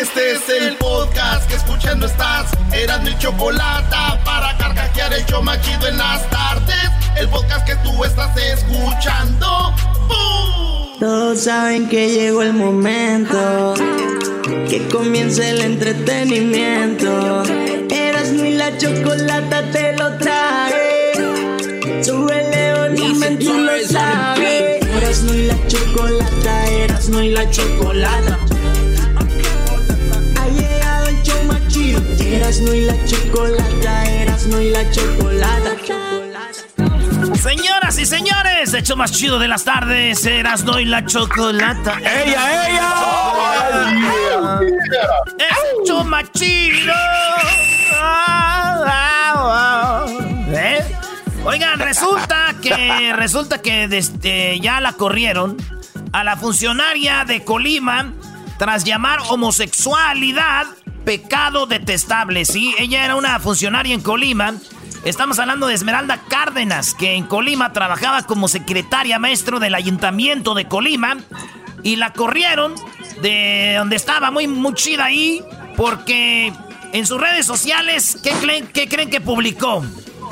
Este es el podcast que escuchando estás. Eran mi chocolate para carcajear el yo machido en las tardes. El podcast que tú estás escuchando. ¡Bum! Todos saben que llegó el momento. Que comience el entretenimiento. Eras mi la chocolata te lo trae. Sube león y tú lo sabes. Eras mi la chocolata, eras mi la chocolata. Eras no y la chocolata, eras no y la chocolata. Señoras y señores, hecho más chido de las tardes, Erasno y la chocolata. ¡Ella, ella! ¡Hecho más chido! Ah, ah, ah. ¿Eh? Oigan, resulta que resulta que desde ya la corrieron a la funcionaria de Colima tras llamar homosexualidad pecado detestable. Sí, ella era una funcionaria en Colima. Estamos hablando de Esmeralda Cárdenas, que en Colima trabajaba como secretaria maestro del ayuntamiento de Colima. Y la corrieron de donde estaba muy, muy chida ahí, porque en sus redes sociales, ¿qué creen, qué creen que publicó?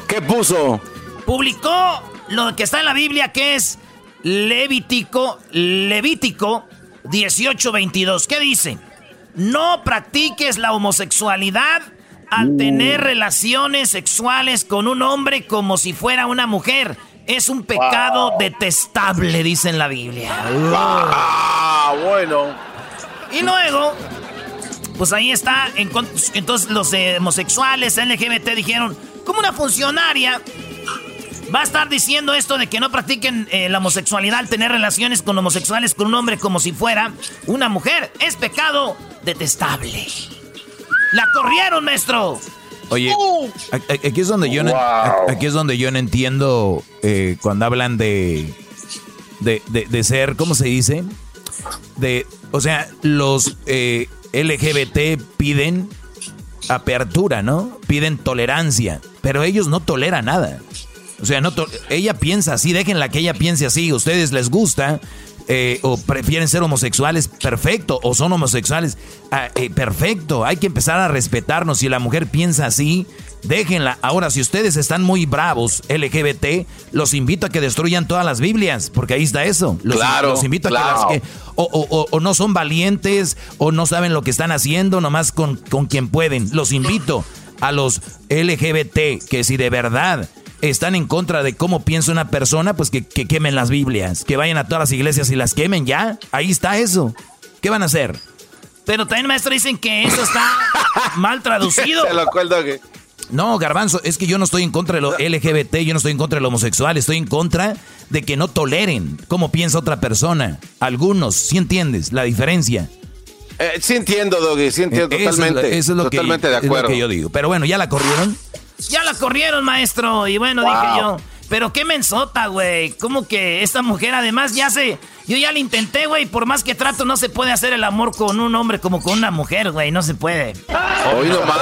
¿Qué puso? Publicó lo que está en la Biblia, que es Levítico, Levítico 18:22. ¿Qué dice? No practiques la homosexualidad al tener relaciones sexuales con un hombre como si fuera una mujer. Es un pecado detestable, dice en la Biblia. Ah, bueno. Y luego, pues ahí está. Entonces los homosexuales, LGBT dijeron, como una funcionaria va a estar diciendo esto de que no practiquen eh, la homosexualidad al tener relaciones con homosexuales con un hombre como si fuera una mujer. Es pecado detestable. La corrieron, maestro. Oye, aquí es donde yo no, a- aquí es donde yo no entiendo eh, cuando hablan de, de, de- de ser, ¿cómo se dice? De, o sea, los eh, LGBT piden apertura, ¿no? Piden tolerancia, pero ellos no toleran nada. O sea, no ella piensa así, déjenla que ella piense así. ¿Ustedes les gusta? eh, o prefieren ser homosexuales, perfecto, o son homosexuales, ah, eh, perfecto, hay que empezar a respetarnos. Si la mujer piensa así, déjenla. Ahora, si ustedes están muy bravos, LGBT, los invito a que destruyan todas las Biblias, porque ahí está eso. Los, Claro, los invito a claro. que las que o- o no son valientes, o no saben lo que están haciendo, nomás con, con quien pueden. Los invito a los LGBT que si de verdad están en contra de cómo piensa una persona, pues que, que quemen las Biblias, que vayan a todas las iglesias y las quemen ya. Ahí está eso. ¿Qué van a hacer? Pero también, maestro, dicen que eso está mal traducido. Te lo acuerdo que. No, Garbanzo, es que yo no estoy en contra de lo LGBT, yo no estoy en contra de lo homosexual, estoy en contra de que no toleren cómo piensa otra persona. Algunos, ¿sí entiendes la diferencia? Eh, sí entiendo, Doggy, sí entiendo Eso es lo- totalmente. Eso es lo, que, totalmente de es lo acuerdo. que yo digo. Pero bueno, ya la corrieron. Ya la corrieron, maestro. Y bueno, dije yo, pero qué mensota, güey. ¿Cómo que esta mujer además ya se... Yo ya la intenté, güey. Por más que trato, no se puede hacer el amor con un hombre como con una mujer, güey. No se puede. Hoy nomás.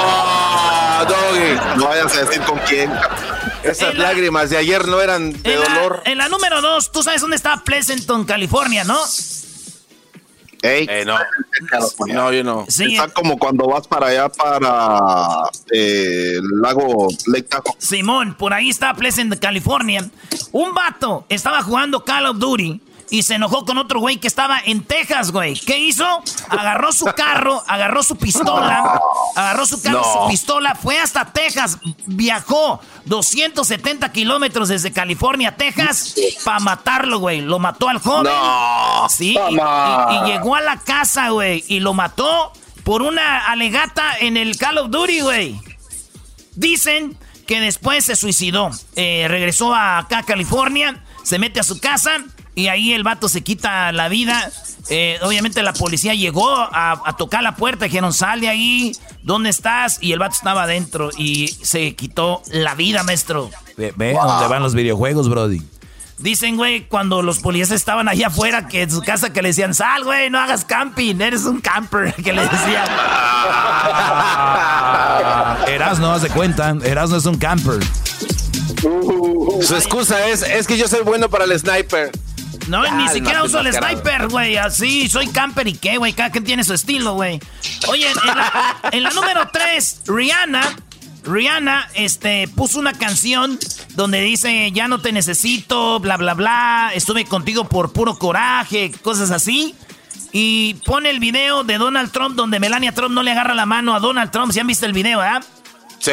Ah, Doggy, no vayas a decir con quién. Esas la- lágrimas de ayer no eran de En la, dolor. en la número dos, tú sabes dónde está Pleasanton, California, ¿no? Ey, no. No, yo no. Sí, Está como cuando vas para allá, para eh, el lago Lake Tahoe. Simón, por ahí está Pleasant, California. Un vato estaba jugando Call of Duty y se enojó con otro güey que estaba en Texas, güey. ¿Qué hizo? Agarró su carro, agarró su pistola, agarró su carro, su pistola, fue hasta Texas, viajó 270 kilómetros desde California a Texas para matarlo, güey. Lo mató al joven. Sí, y, y llegó a la casa, güey, y lo mató por una alegata en el Call of Duty, güey. Dicen que después se suicidó. Eh, regresó acá a California, se mete a su casa y ahí el vato se quita la vida. Eh, obviamente la policía llegó a, tocar la puerta, dijeron, sal de ahí, ¿dónde estás? Y el vato estaba adentro y se quitó la vida, maestro. Ve, dónde van los videojuegos, Brody. Dicen, güey, cuando los policías estaban allá afuera, que en su casa que le decían, sal, güey, no hagas camping, eres un camper, que le decían. Eras no hace cuenta, Eras no es un camper. su excusa es, es que yo soy bueno para el sniper. No, ni siquiera uso el sniper, güey. Así, soy camper y qué, güey. Cada quien tiene su estilo, güey. Oye, en la, en la número 3, Rihanna Rihanna este, puso una canción donde dice, ya no te necesito, bla, bla, bla, estuve contigo por puro coraje, cosas así. Y pone el video de Donald Trump donde Melania Trump no le agarra la mano a Donald Trump. ¿Si han visto el video, eh? Sí.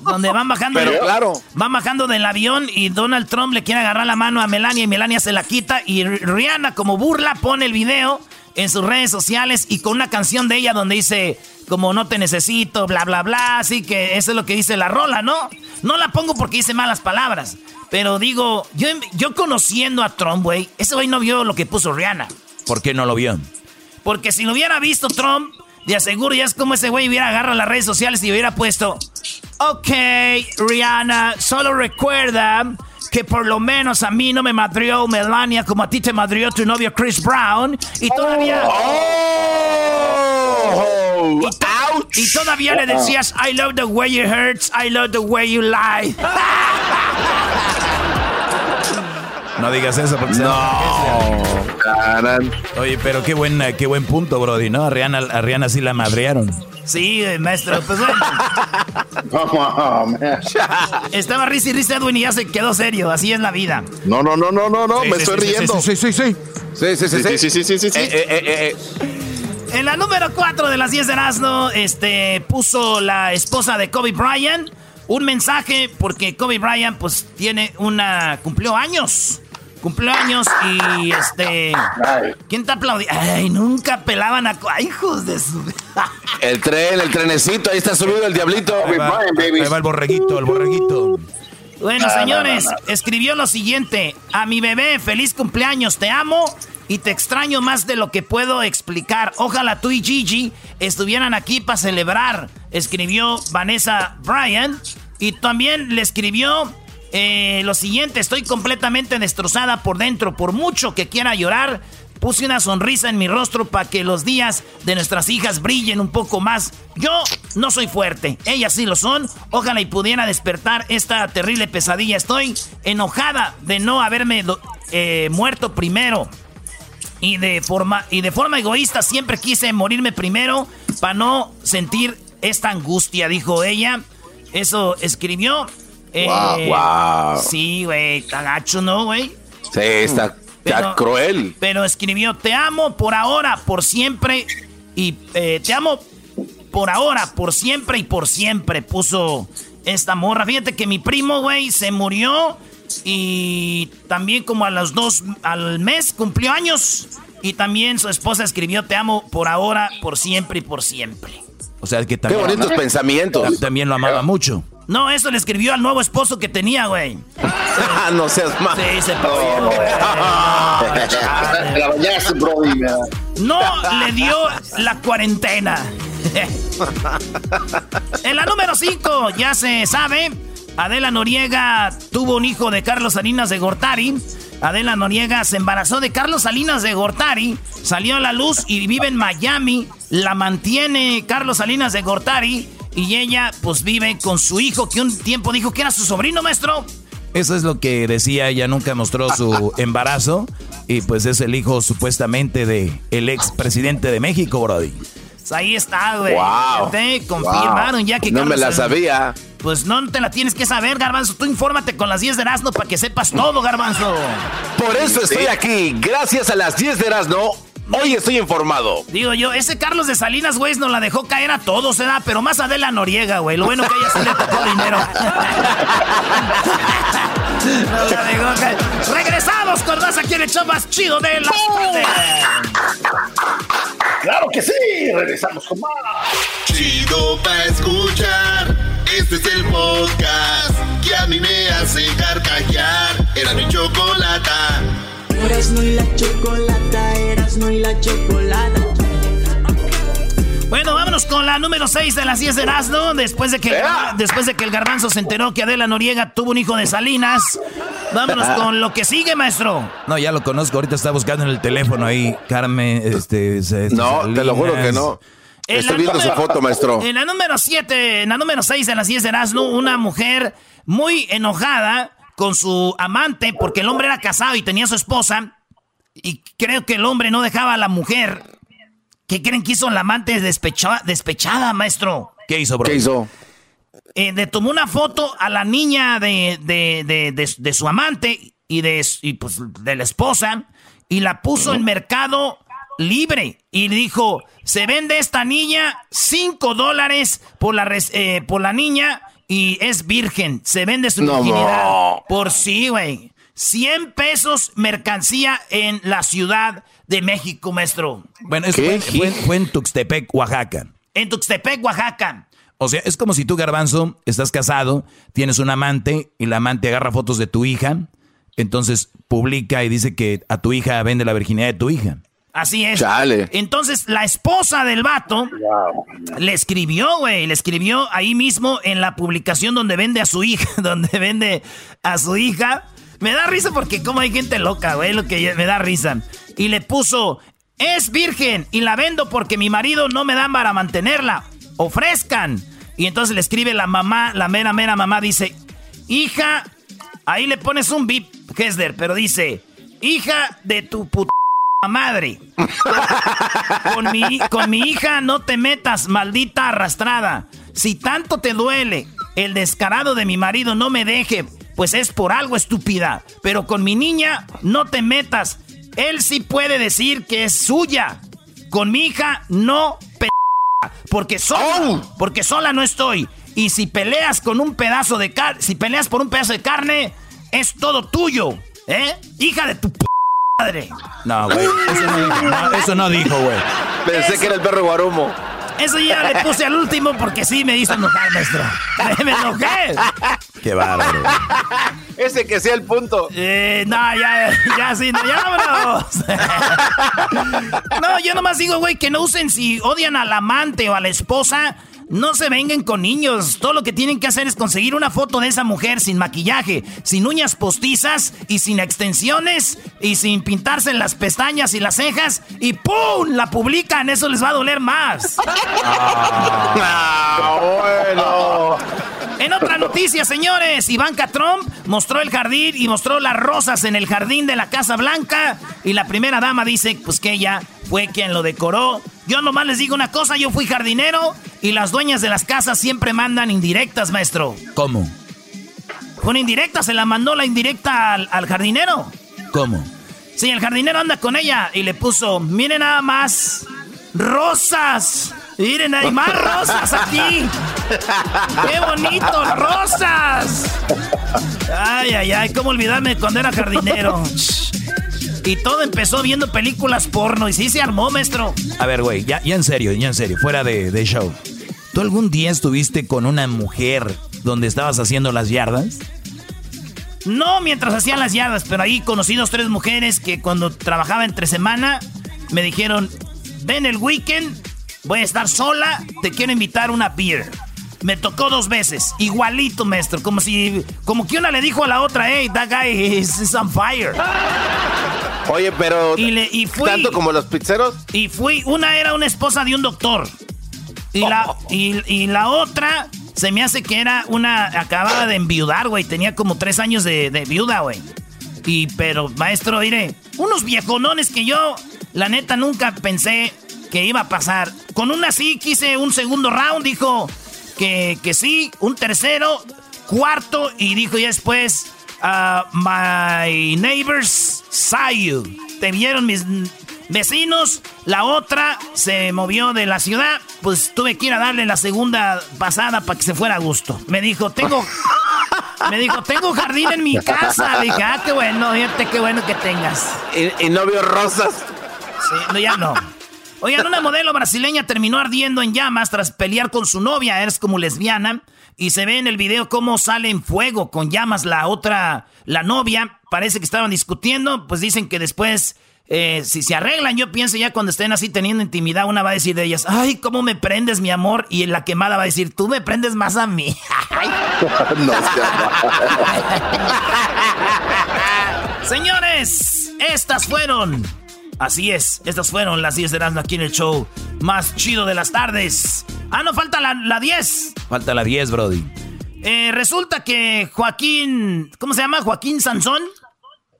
Donde van bajando. Pero claro. Van bajando del avión y Donald Trump le quiere agarrar la mano a Melania y Melania se la quita. Y Rihanna, como burla, pone el video en sus redes sociales y con una canción de ella donde dice como no te necesito, bla, bla, bla. Así que eso es lo que dice la rola, ¿no? No la pongo porque dice malas palabras. Pero digo, yo, yo conociendo a Trump, güey, ese güey no vio lo que puso Rihanna. ¿Por qué no lo vio? Porque si lo hubiera visto Trump, de aseguro ya es como ese güey hubiera agarrado las redes sociales y hubiera puesto, ok, Rihanna, solo recuerda que por lo menos a mí no me madrió Melania como a ti te madrió tu novio Chris Brown y todavía... Oh, y, todavía le decías, I love the way you hurts, I love the way you lie. No digas eso porque no. Oye, pero qué buen, qué buen punto, Brody, ¿no? A Rihanna, a Rihanna sí la madrearon. Sí, maestro, pues bueno. Estaba risa y risa Edwin y ya se quedó serio, así es la vida. No, no, no, no, no, no, me estoy riendo. Sí, sí, sí. Sí, sí, sí, sí, sí, sí, sí, sí. En la número 4 de las 10 de Erasmo, este, puso la esposa de Kobe Bryant un mensaje porque Kobe Bryant, pues, tiene una... cumplió años cumpleaños y este. ¿Quién te aplaudió? Ay, nunca pelaban a. Ay, hijos de su. el tren, el trenecito, ahí está subido el diablito. Ahí va, el borreguito, el borreguito. Bueno, señores, escribió lo siguiente: A mi bebé, feliz cumpleaños, te amo y te extraño más de lo que puedo explicar. Ojalá tú y Gigi estuvieran aquí para celebrar. Escribió Vanessa Bryan y también le escribió eh, lo siguiente, estoy completamente destrozada por dentro. Por mucho que quiera llorar, puse una sonrisa en mi rostro para que los días de nuestras hijas brillen un poco más. Yo no soy fuerte, ellas sí lo son. Ojalá y pudiera despertar esta terrible pesadilla. Estoy enojada de no haberme eh, muerto primero. Y de, forma, y de forma egoísta siempre quise morirme primero para no sentir esta angustia, dijo ella. Eso escribió wow, eh, Sí, güey, está gacho, ¿no, güey? Sí, está, cruel. Pero escribió, te amo por ahora, por siempre, y eh, te amo por ahora, por siempre y por siempre, puso esta morra. Fíjate que mi primo, güey, se murió y también como a los dos, al mes, cumplió años. Y también su esposa escribió, te amo por ahora, por siempre y por siempre. O sea, que también... Qué bonitos pensamientos. También lo amaba mucho. No, eso le escribió al nuevo esposo que tenía, güey. no seas mal. Sí, se pasó, güey. No le dio la cuarentena. en la número 5, ya se sabe, Adela Noriega tuvo un hijo de Carlos Salinas de Gortari. Adela Noriega se embarazó de Carlos Salinas de Gortari, salió a la luz y vive en Miami. La mantiene Carlos Salinas de Gortari y ella pues vive con su hijo que un tiempo dijo que era su sobrino, maestro. Eso es lo que decía, ella nunca mostró su embarazo y pues es el hijo supuestamente de el ex presidente de México, Brody. Ahí está, güey. Wow. Te confirmaron ya que No me la sabía. Pues no te la tienes que saber, Garbanzo. Tú infórmate con las 10 de Erasmo para que sepas todo, Garbanzo. Por eso estoy aquí. Gracias a las 10 de Erasmo. Hoy estoy informado. Digo yo, ese Carlos de Salinas, güey, nos la dejó caer a todos, ¿verdad? Pero más Adela Noriega, güey. Lo bueno que ella sí le tocó dinero. Nos la dejó caer. Regresamos con más aquí en el show más chido de la tarde. Claro que sí, regresamos con más. Chido pa' escuchar. Este es el podcast que a mí me hace carcajear. Era mi chocolata. Eras no y la chocolata, eras no y la chocolata. Bueno, vámonos con la número 6 de las 10 de Erasmo. Después de, que, después de que el garbanzo se enteró que Adela Noriega tuvo un hijo de Salinas. Vámonos con lo que sigue, maestro. No, ya lo conozco. Ahorita está buscando en el teléfono ahí, Carmen. Este, No, te lo juro que no. En Estoy viendo su número- foto, maestro. En la número 7, en la número 6 de las 10 de Erasmo, una mujer muy enojada con su amante porque el hombre era casado y tenía su esposa. Y creo que el hombre no dejaba a la mujer. ¿Qué creen que hizo la amante despecha- despechada, maestro? ¿Qué hizo, bro? ¿Qué hizo? Eh, le tomó una foto a la niña de, de- de- de- de su amante y de, y, pues, de la esposa y la puso en mercado libre y dijo, se vende esta niña 5 dólares por la, res- eh, por la niña y es virgen, se vende su No, virginidad no. por sí, güey. 100 pesos mercancía en la Ciudad de México, maestro. Bueno, eso ¿Qué? fue, fue- fue en Tuxtepec, Oaxaca. En Tuxtepec, Oaxaca. O sea, es como si tú, Garbanzo, estás casado, tienes un amante y la amante agarra fotos de tu hija, entonces publica y dice que a tu hija vende la virginidad de tu hija. Así es. Chale. Entonces, la esposa del vato le escribió, güey, le escribió ahí mismo en la publicación donde vende a su hija, donde vende a su hija. Me da risa porque como hay gente loca, güey, lo que me da risa. Y le puso, es virgen y la vendo porque mi marido no me dan para mantenerla. Ofrezcan. Y entonces le escribe la mamá, la mera, mera mamá, dice, hija, ahí le pones un bip, Hesder, pero dice, hija de tu puta madre. Con mi, con mi hija no te metas, maldita arrastrada. Si tanto te duele, el descarado de mi marido no me deje, pues es por algo estúpida. Pero con mi niña no te metas. Él sí puede decir que es suya. Con mi hija no pe porque sola, porque sola no estoy. Y si peleas con un pedazo de carne, si peleas por un pedazo de carne, es todo tuyo, ¿eh? Hija de tu p madre. No, güey. Eso no dijo, no, eso no dijo, güey. Pensé que era el perro Guarumo. Eso ya le puse al último porque sí me hizo enojar, maestro. Me, me enojé. Qué bárbaro. Ese que sea el punto. Eh, no, ya, ya sí, no, ya vámonos. No, yo nomás digo, güey, que no usen si odian al amante o a la esposa. No se vengan con niños. Todo lo que tienen que hacer es conseguir una foto de esa mujer sin maquillaje, sin uñas postizas y sin extensiones y sin pintarse las pestañas y las cejas y ¡pum! La publican. Eso les va a doler más. Ah, bueno. En otra noticia, señores, Ivanka Trump mostró el jardín y mostró las rosas en el jardín de la Casa Blanca. Y la primera dama dice, pues que ella fue quien lo decoró. Yo nomás les digo una cosa, yo fui jardinero y las dueñas de las casas siempre mandan indirectas, maestro. ¿Cómo? Fue una indirecta, se la mandó la indirecta al, al jardinero. ¿Cómo? Sí, el jardinero anda con ella y le puso, miren nada más, rosas. Miren, hay más rosas aquí. ¡Qué bonito, rosas! Ay, ay, ay, cómo olvidarme cuando era jardinero. Y todo empezó viendo películas porno y sí se armó, maestro. A ver, güey, ya, ya en serio, ya en serio, fuera de, de show. ¿Tú algún día estuviste con una mujer donde estabas haciendo las yardas? No mientras hacían las yardas, pero ahí conocí dos, tres mujeres que cuando trabajaba entre semana me dijeron, ven el weekend, voy a estar sola, te quiero invitar una beer. Me tocó dos veces, igualito, maestro, como si, como que una le dijo a la otra, hey, that guy is, is on fire. Oye, pero. Y le- y fui- ¿Tanto como los pizzeros? Y fui, una era una esposa de un doctor. Y la, y, y la otra se me hace que era una, acababa de enviudar, güey. Tenía como tres años de, de viuda, güey. Y, pero, maestro, diré, unos viejonones que yo, la neta, nunca pensé que iba a pasar. con una sí quise un segundo round, dijo que, que sí, un tercero, cuarto y dijo ya después, uh, my neighbors saw you. Te vieron mis vecinos, la otra se movió de la ciudad, pues tuve que ir a darle la segunda pasada para que se fuera a gusto. Me dijo, tengo... Me dijo, tengo jardín en mi casa. Le dije, ah, qué bueno, fíjate qué bueno que tengas. ¿Y, novio rosas? Sí, no, ya no. Oigan, una modelo brasileña terminó ardiendo en llamas tras pelear con su novia, es como lesbiana, y se ve en el video cómo sale en fuego con llamas la otra, la novia. Parece que estaban discutiendo, pues dicen que después eh, si se arreglan, yo pienso ya cuando estén así teniendo intimidad, una va a decir de ellas, ay, ¿cómo me prendes, mi amor? Y la quemada va a decir, tú me prendes más a mí. no, Señores, estas fueron, así es, estas fueron las 10 de Erasmo aquí en el show más chido de las tardes. Ah, no, falta la, 10. Falta la 10, Brody. Eh, resulta que Joaquín, ¿cómo se llama? Joaquín Sansón.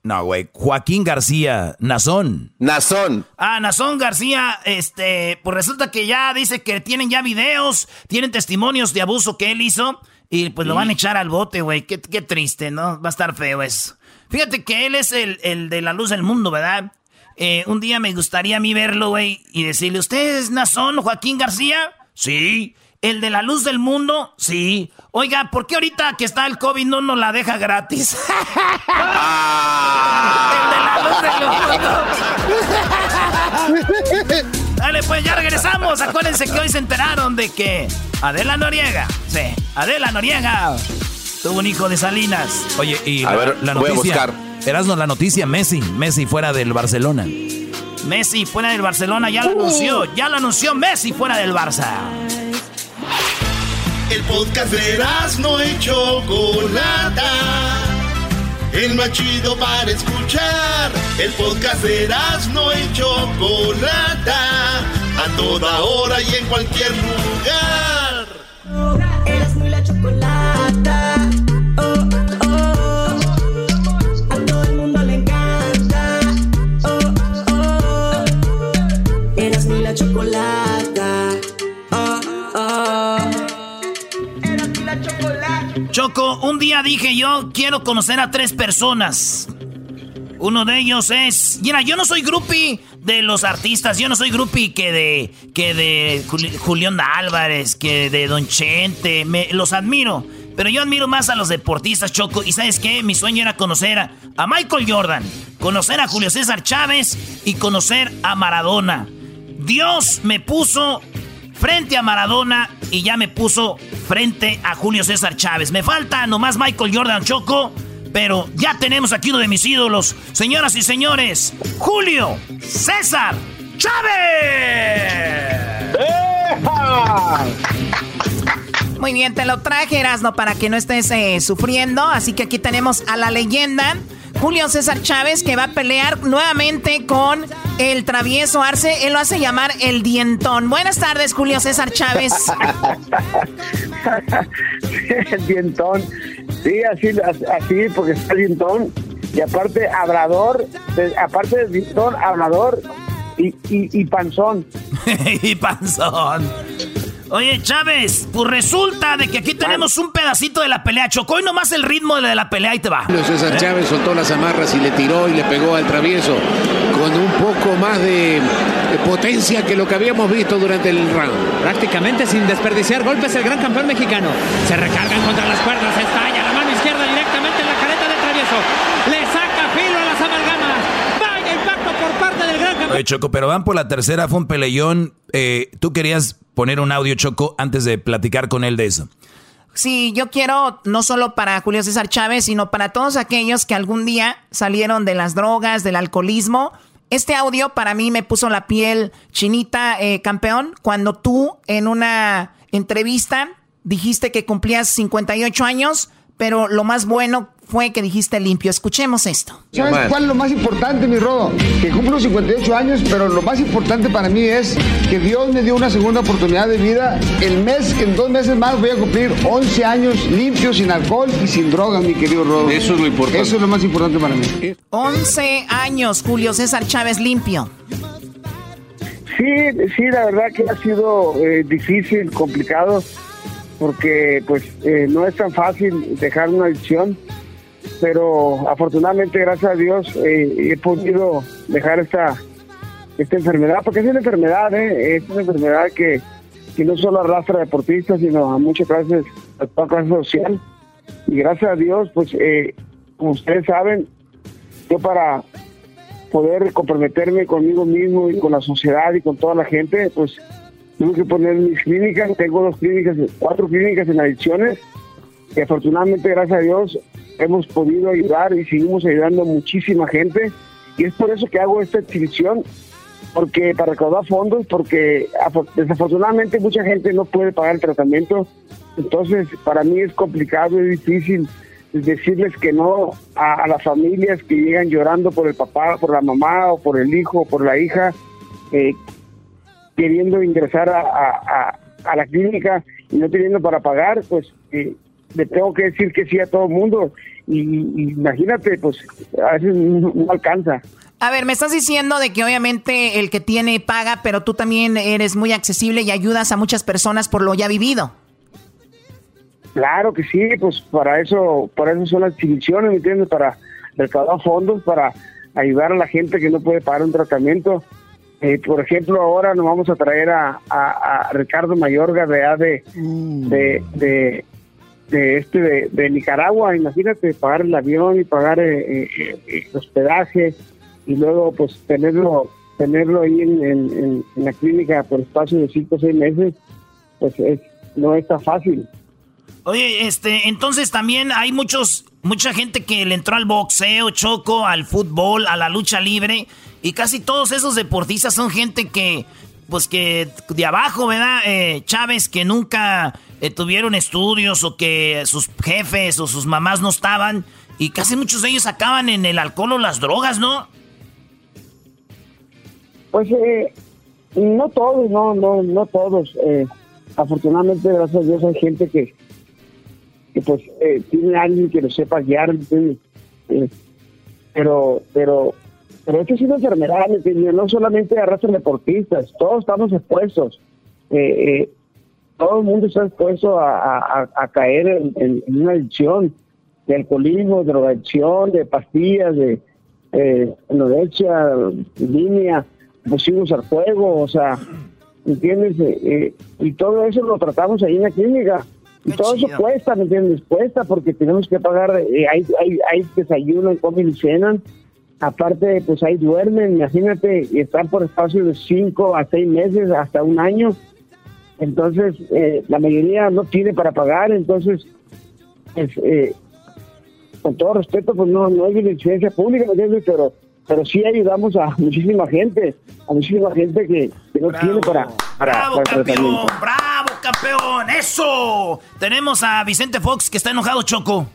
No, güey. Joaquín García, Nazón. Nazón. Ah, Nazón García, este, pues resulta que ya dice que tienen ya videos, tienen testimonios de abuso que él hizo y pues lo van a echar al bote, güey. Qué, triste, ¿no? Va a estar feo eso. Fíjate que él es el, de la luz del mundo, ¿verdad? Eh, un día me gustaría a mí verlo, güey, y decirle, ¿usted es Nazón Joaquín García? Sí. ¿El de la luz del mundo? Sí. Oiga, ¿por qué ahorita que está el COVID no nos la deja gratis? el de la luz del mundo. Dale, pues ya regresamos. Acuérdense que hoy se enteraron de que Adela Noriega, sí, Adela Noriega tuvo un hijo de Salinas. Oye, y a la, ver, la noticia. Voy a buscar. Erasno, la noticia, Messi, Messi fuera del Barcelona. Messi fuera del Barcelona, ya lo anunció, ya lo anunció Messi fuera del Barça. El podcast de no y Chocolata. El más chido para escuchar. El podcast de no y Chocolata. A toda hora y en cualquier lugar. Choco, un día dije yo quiero conocer a tres personas. Uno de ellos es. Mira, yo no soy grupi de los artistas. Yo no soy grupi que de. que de Julián Álvarez, que de Don Chente. Me, los admiro. Pero yo admiro más a los deportistas, Choco. Y sabes qué? Mi sueño era conocer a, a Michael Jordan, conocer a Julio César Chávez y conocer a Maradona. Dios me puso frente a Maradona y ya me puso frente a Julio César Chávez. Me falta nomás Michael Jordan Choco, pero ya tenemos aquí uno de mis ídolos. Señoras y señores, Julio César Chávez. Muy bien, te lo traje, Erasno, para que no estés eh, sufriendo. Así que aquí tenemos a la leyenda Julio César Chávez, que va a pelear nuevamente con el travieso Arce. Él lo hace llamar el dientón. Buenas tardes, Julio César Chávez. el dientón. Sí, así, así, porque está el dientón. Y aparte, hablador. aparte del dientón, hablador. Y, y, y panzón. y panzón. Oye, Chávez, pues resulta de que aquí tenemos un pedacito de la pelea. Chocó y nomás el ritmo de la pelea y te va. César Chávez soltó las amarras y le tiró y le pegó al travieso con un poco más de, potencia que lo que habíamos visto durante el round. Prácticamente sin desperdiciar golpes el gran campeón mexicano. Se recargan contra las cuerdas, estalla la mano izquierda directamente en la careta del travieso. Le saca filo a las amalgamas. Vaya impacto por parte del gran campeón. Oye, Choco, pero van por la tercera, fue un peleón. Eh, Tú querías poner un audio choco antes de platicar con él de eso. Sí, yo quiero no solo para Julio César Chávez, sino para todos aquellos que algún día salieron de las drogas, del alcoholismo. Este audio para mí me puso la piel chinita, eh, campeón, cuando tú en una entrevista dijiste que cumplías 58 años, pero lo más bueno fue que dijiste limpio. Escuchemos esto. ¿Sabes cuál es lo más importante, mi Rodo? Que cumplo 58 años, pero lo más importante para mí es que Dios me dio una segunda oportunidad de vida. El mes, en dos meses más voy a cumplir 11 años limpio, sin alcohol y sin drogas, mi querido Rodo. Eso es lo importante. Eso es lo más importante para mí. 11 años, Julio César Chávez limpio. Sí, sí, la verdad que ha sido eh, difícil, complicado, porque pues eh, no es tan fácil dejar una adicción, pero afortunadamente, gracias a Dios, eh, he podido dejar esta, esta enfermedad, porque es una enfermedad, ¿eh? es una enfermedad que, que no solo arrastra a deportistas, sino a muchas clases, a toda clase social. Y gracias a Dios, pues, como ustedes saben, yo para poder comprometerme conmigo mismo y con la sociedad y con toda la gente, pues tuve que poner mis clínicas, tengo dos clínicas, cuatro clínicas en adicciones, y afortunadamente, gracias a Dios, hemos podido ayudar y seguimos ayudando a muchísima gente, y es por eso que hago esta exhibición, porque para recaudar fondos, porque desafortunadamente mucha gente no puede pagar el tratamiento, entonces para mí es complicado, y difícil decirles que no a, las familias que llegan llorando por el papá, por la mamá o por el hijo o por la hija, eh, queriendo ingresar a, la clínica y no teniendo para pagar, pues eh, le tengo que decir que sí a todo el mundo. Y, imagínate, pues a veces no, no alcanza. A ver, me estás diciendo de que obviamente el que tiene paga, pero tú también eres muy accesible y ayudas a muchas personas por lo ya vivido. Claro que sí, pues para eso, para eso son las exhibiciones, ¿me entiendes? Para recaudar fondos, para ayudar a la gente que no puede pagar un tratamiento. Eh, por ejemplo, ahora nos vamos a traer a, a, Ricardo Mayorga de, mm. de, de, de, este de, Nicaragua, imagínate, pagar el avión y pagar eh, eh, el hospedaje y luego pues tenerlo tenerlo ahí en, en, en, la clínica por espacio de cinco o seis meses, pues es, no es tan fácil. Oye, este, entonces también hay muchos, mucha gente que le entró al boxeo, choco, al fútbol, a la lucha libre, y casi todos esos deportistas son gente que, pues que de abajo, ¿verdad? Eh, Chávez, que nunca eh, tuvieron estudios o que sus jefes o sus mamás no estaban, y casi muchos de ellos acaban en el alcohol o las drogas, ¿no? Pues eh, no todos, no, no, no todos. afortunadamente, gracias a Dios, hay gente que que pues eh, tiene alguien que lo sepa guiar, eh, pero, pero, pero esto es una enfermedad, no solamente arrastran deportistas, todos estamos expuestos, eh, todo el mundo está expuesto a, caer en, una adicción de alcoholismo, drogadicción, de pastillas, de eh, anorexia, línea, posibles al fuego, o sea, ¿entiendes? y todo eso lo tratamos ahí en la clínica y todo eso cuesta, ¿me entiendes? Cuesta porque tenemos que pagar, eh, hay, hay, hay desayuno, comen y cenan. Aparte, pues ahí duermen, imagínate, y están por espacio de cinco a seis meses, hasta un año. Entonces, eh, la mayoría no tiene para pagar, entonces, pues, eh, con todo respeto, pues no, no hay licencia pública, ¿me entiendes? Pero, pero sí ayudamos a muchísima gente, a muchísima gente que, no tiene para, para, bravo, campeón, bravo, campeón, eso. Tenemos a Vicente Fox que está enojado, Choco.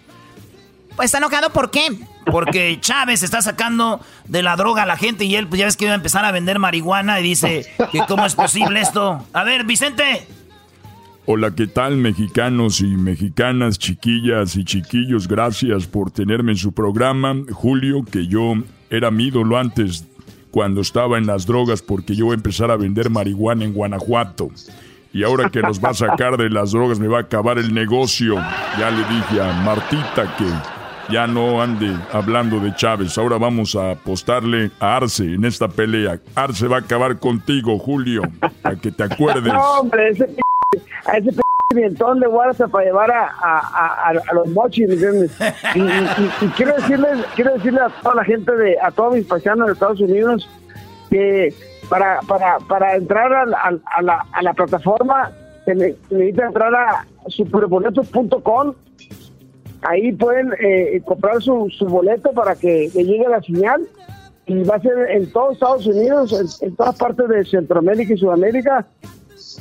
Pues está enojado, ¿por qué? Porque Chávez está sacando de la droga a la gente y él, pues ya ves que iba a empezar a vender marihuana y dice que cómo es posible esto. A ver, Vicente. Hola, ¿qué tal mexicanos y mexicanas, chiquillas y chiquillos? Gracias por tenerme en su programa. Julio, que yo era mi ídolo antes cuando estaba en las drogas porque yo voy a empezar a vender marihuana en Guanajuato. Y ahora que nos va a sacar de las drogas me va a acabar el negocio. Ya le dije a Martita que ya no ande hablando de Chávez. Ahora vamos a apostarle a Arce en esta pelea. Arce va a acabar contigo, Julio, para que te acuerdes. No, hombre, ese p a ese p de para llevar a, a, a, los mochis. Y, quiero decirles, quiero decirle a toda la gente de, a todos mis paisanos de Estados Unidos que para, entrar a, a, la, a la plataforma se, necesita entrar a superboletos.com ahí pueden eh, comprar su, su boleto para que le llegue la señal y va a ser en todos Estados Unidos, en, todas partes de Centroamérica y Sudamérica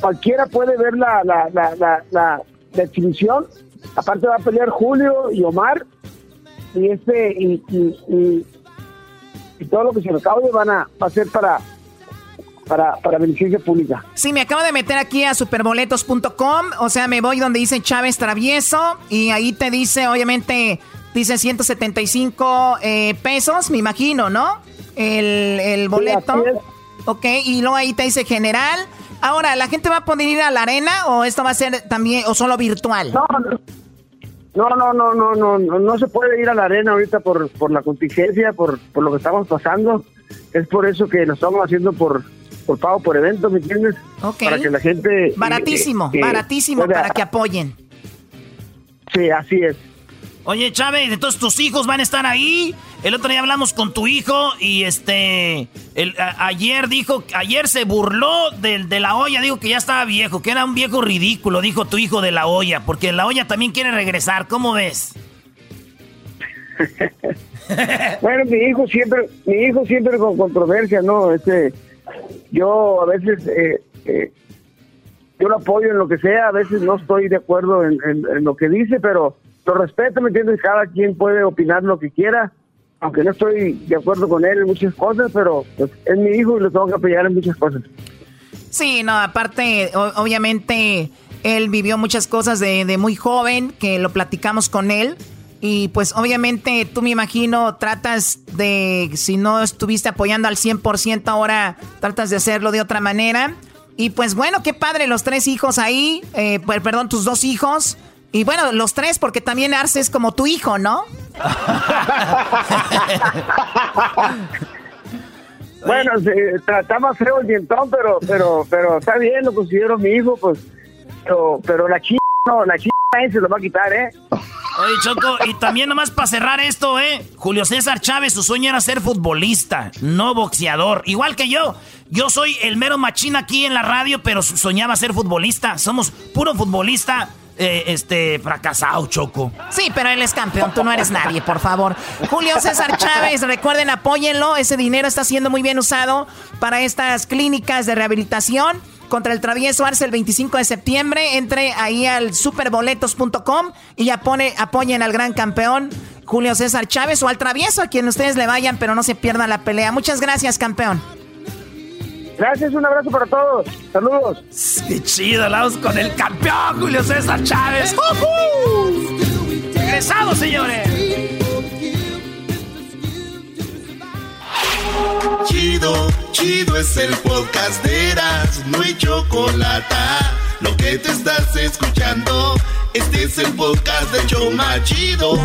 cualquiera puede ver la, la, la, la, exhibición. Aparte va a pelear Julio y Omar. Y este y, y, y, todo lo que se recaude van a, va a ser para para, para beneficio pública. Sí, me acabo de meter aquí a superboletos.com, o sea, me voy donde dice Chávez Travieso y ahí te dice, obviamente, dice 175 eh, pesos, me imagino, ¿no? El, el boleto. Ok, y luego ahí te dice general. Ahora, ¿la gente va a poder ir a la arena o esto va a ser también, o solo virtual? No, no, no, no, no, no, no, no se puede ir a la arena ahorita por, por la contingencia, por, por lo que estamos pasando. Es por eso que lo estamos haciendo por, por pago por evento, ¿me entiendes? Ok. Para que la gente... Baratísimo, eh, eh, baratísimo pueda- para que apoyen. Sí, así es. Oye, Chávez, entonces tus hijos van a estar ahí. El otro día hablamos con tu hijo y este. El, a- ayer dijo. Ayer se burló del, de la olla. Dijo que ya estaba viejo, que era un viejo ridículo, dijo tu hijo de la olla. Porque la olla también quiere regresar. ¿Cómo ves? Bueno, mi hijo siempre, mi hijo siempre con controversia, ¿no? Este, yo a veces, eh, eh, yo lo apoyo en lo que sea, a veces no estoy de acuerdo en, lo que dice, pero lo respeto, ¿me entiendes? Cada quien puede opinar lo que quiera, aunque no estoy de acuerdo con él en muchas cosas, pero pues, es mi hijo y lo tengo que apoyar en muchas cosas. Sí, no, aparte, obviamente, él vivió muchas cosas de muy joven, que lo platicamos con él. Y pues obviamente tú me imagino tratas de, si no estuviste apoyando al 100% ahora, tratas de hacerlo de otra manera. Y pues bueno, qué padre, los tres hijos ahí, eh, per- perdón, tus dos hijos. Y bueno, los tres, porque también Arce es como tu hijo, ¿no? Bueno, más feo el dientón, pero, pero, pero está bien, lo considero mi hijo, pues, pero, pero la chica, no, la se lo va a quitar, ¿eh? Oye, Choco, y también nomás para cerrar esto, ¿eh? Julio César Chávez, su sueño era ser futbolista, no boxeador. Igual que yo. Yo soy el mero machín aquí en la radio, pero soñaba ser futbolista. Somos puro futbolista, eh, este, fracasado, Choco. Sí, pero él es campeón, tú no eres nadie, por favor. Julio César Chávez, recuerden, apóyenlo. Ese dinero está siendo muy bien usado para estas clínicas de rehabilitación contra el travieso Arce el 25 de septiembre. Entre ahí al superboletos.com y ya pone, apoyen al gran campeón Julio César Chávez o al travieso, a quien ustedes le vayan, pero no se pierdan la pelea. Muchas gracias, campeón. Gracias, un abrazo para todos. Saludos. Qué chido, hablamos con el campeón Julio César Chávez. ¡Jujú! Regresamos, señores. Chido, chido es el podcast de Eras, no hay chocolate. Lo que te estás escuchando, este es el podcast de Choma Chido.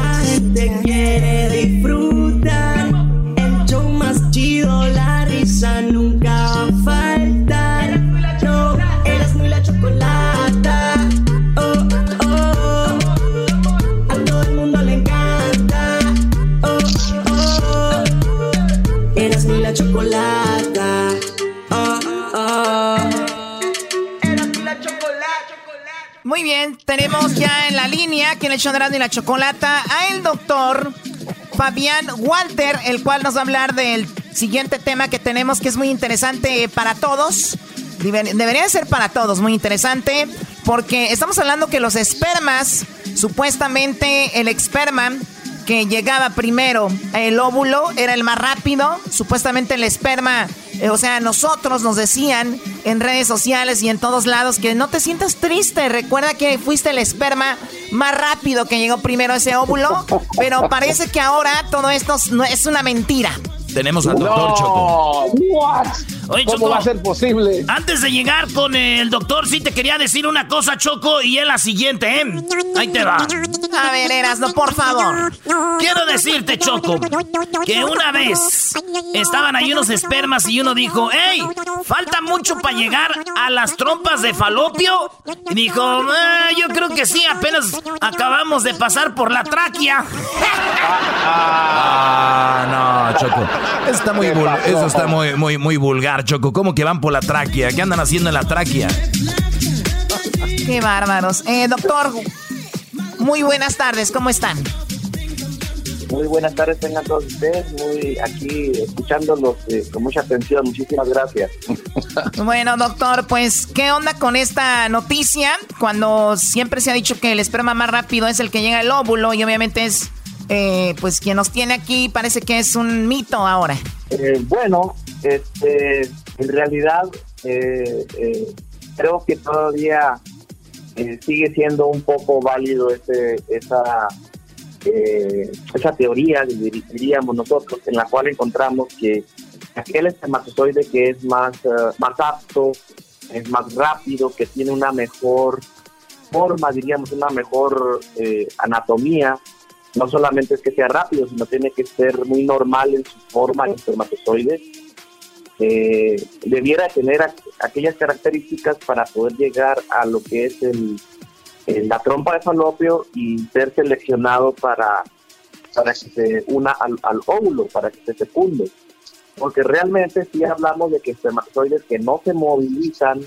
Te quiere disfrutar. El show más chido, la risa nunca Muy bien, tenemos ya en la línea que le echó y la chocolata a el doctor Fabián Walter, el cual nos va a hablar del siguiente tema que tenemos que es muy interesante para todos. Debe- Debería ser para todos muy interesante porque estamos hablando que los espermas, supuestamente el esperma que llegaba primero, el óvulo era el más rápido, supuestamente el esperma, eh, o sea, nosotros nos decían en redes sociales y en todos lados que no te sientas triste, recuerda que fuiste el esperma más rápido que llegó primero ese óvulo, pero parece que ahora todo esto es- una mentira. Tenemos al doctor Choco. Oye, ¿Cómo Choco, va a ser posible? Antes de llegar con el doctor, sí te quería decir una cosa, Choco, y es la siguiente, ¿eh? Ahí te va. A ver, Erasno, por favor. Quiero decirte, Choco, que una vez estaban ahí unos espermas y uno dijo, ¡Ey! Falta mucho para llegar a las trompas de falopio. Y dijo, "Ah, yo creo que sí, apenas acabamos de pasar por la tráquea. Ah, no, Choco. Eso está muy, eso está muy, muy, muy vulgar, Choco. ¿Cómo que van por la tráquea? ¿Qué andan haciendo en la tráquea? Qué bárbaros. Eh, doctor, muy buenas tardes, ¿cómo están? Muy buenas tardes tengan todos ustedes, muy aquí escuchándolos eh, con mucha atención, muchísimas gracias. Bueno, doctor, pues, ¿qué onda con esta noticia? Cuando siempre se ha dicho que el esperma más rápido es el que llega al óvulo y obviamente es, eh, pues, quien nos tiene aquí, parece que es un mito ahora. Eh, bueno, este, en realidad eh, eh, creo que todavía sigue siendo un poco válido ese, esa, esa teoría, diríamos nosotros, en la cual encontramos que aquel espermatozoide que es más, más apto, es más rápido, que tiene una mejor forma, diríamos, una mejor anatomía. No solamente es que sea rápido, sino tiene que ser muy normal en su forma el espermatozoide. Eh, debiera tener aquellas características para poder llegar a lo que es el, la trompa de falopio y ser seleccionado para, para que se una al, al óvulo, para que se fecunde porque realmente si hablamos de que espermatozoides que no se movilizan,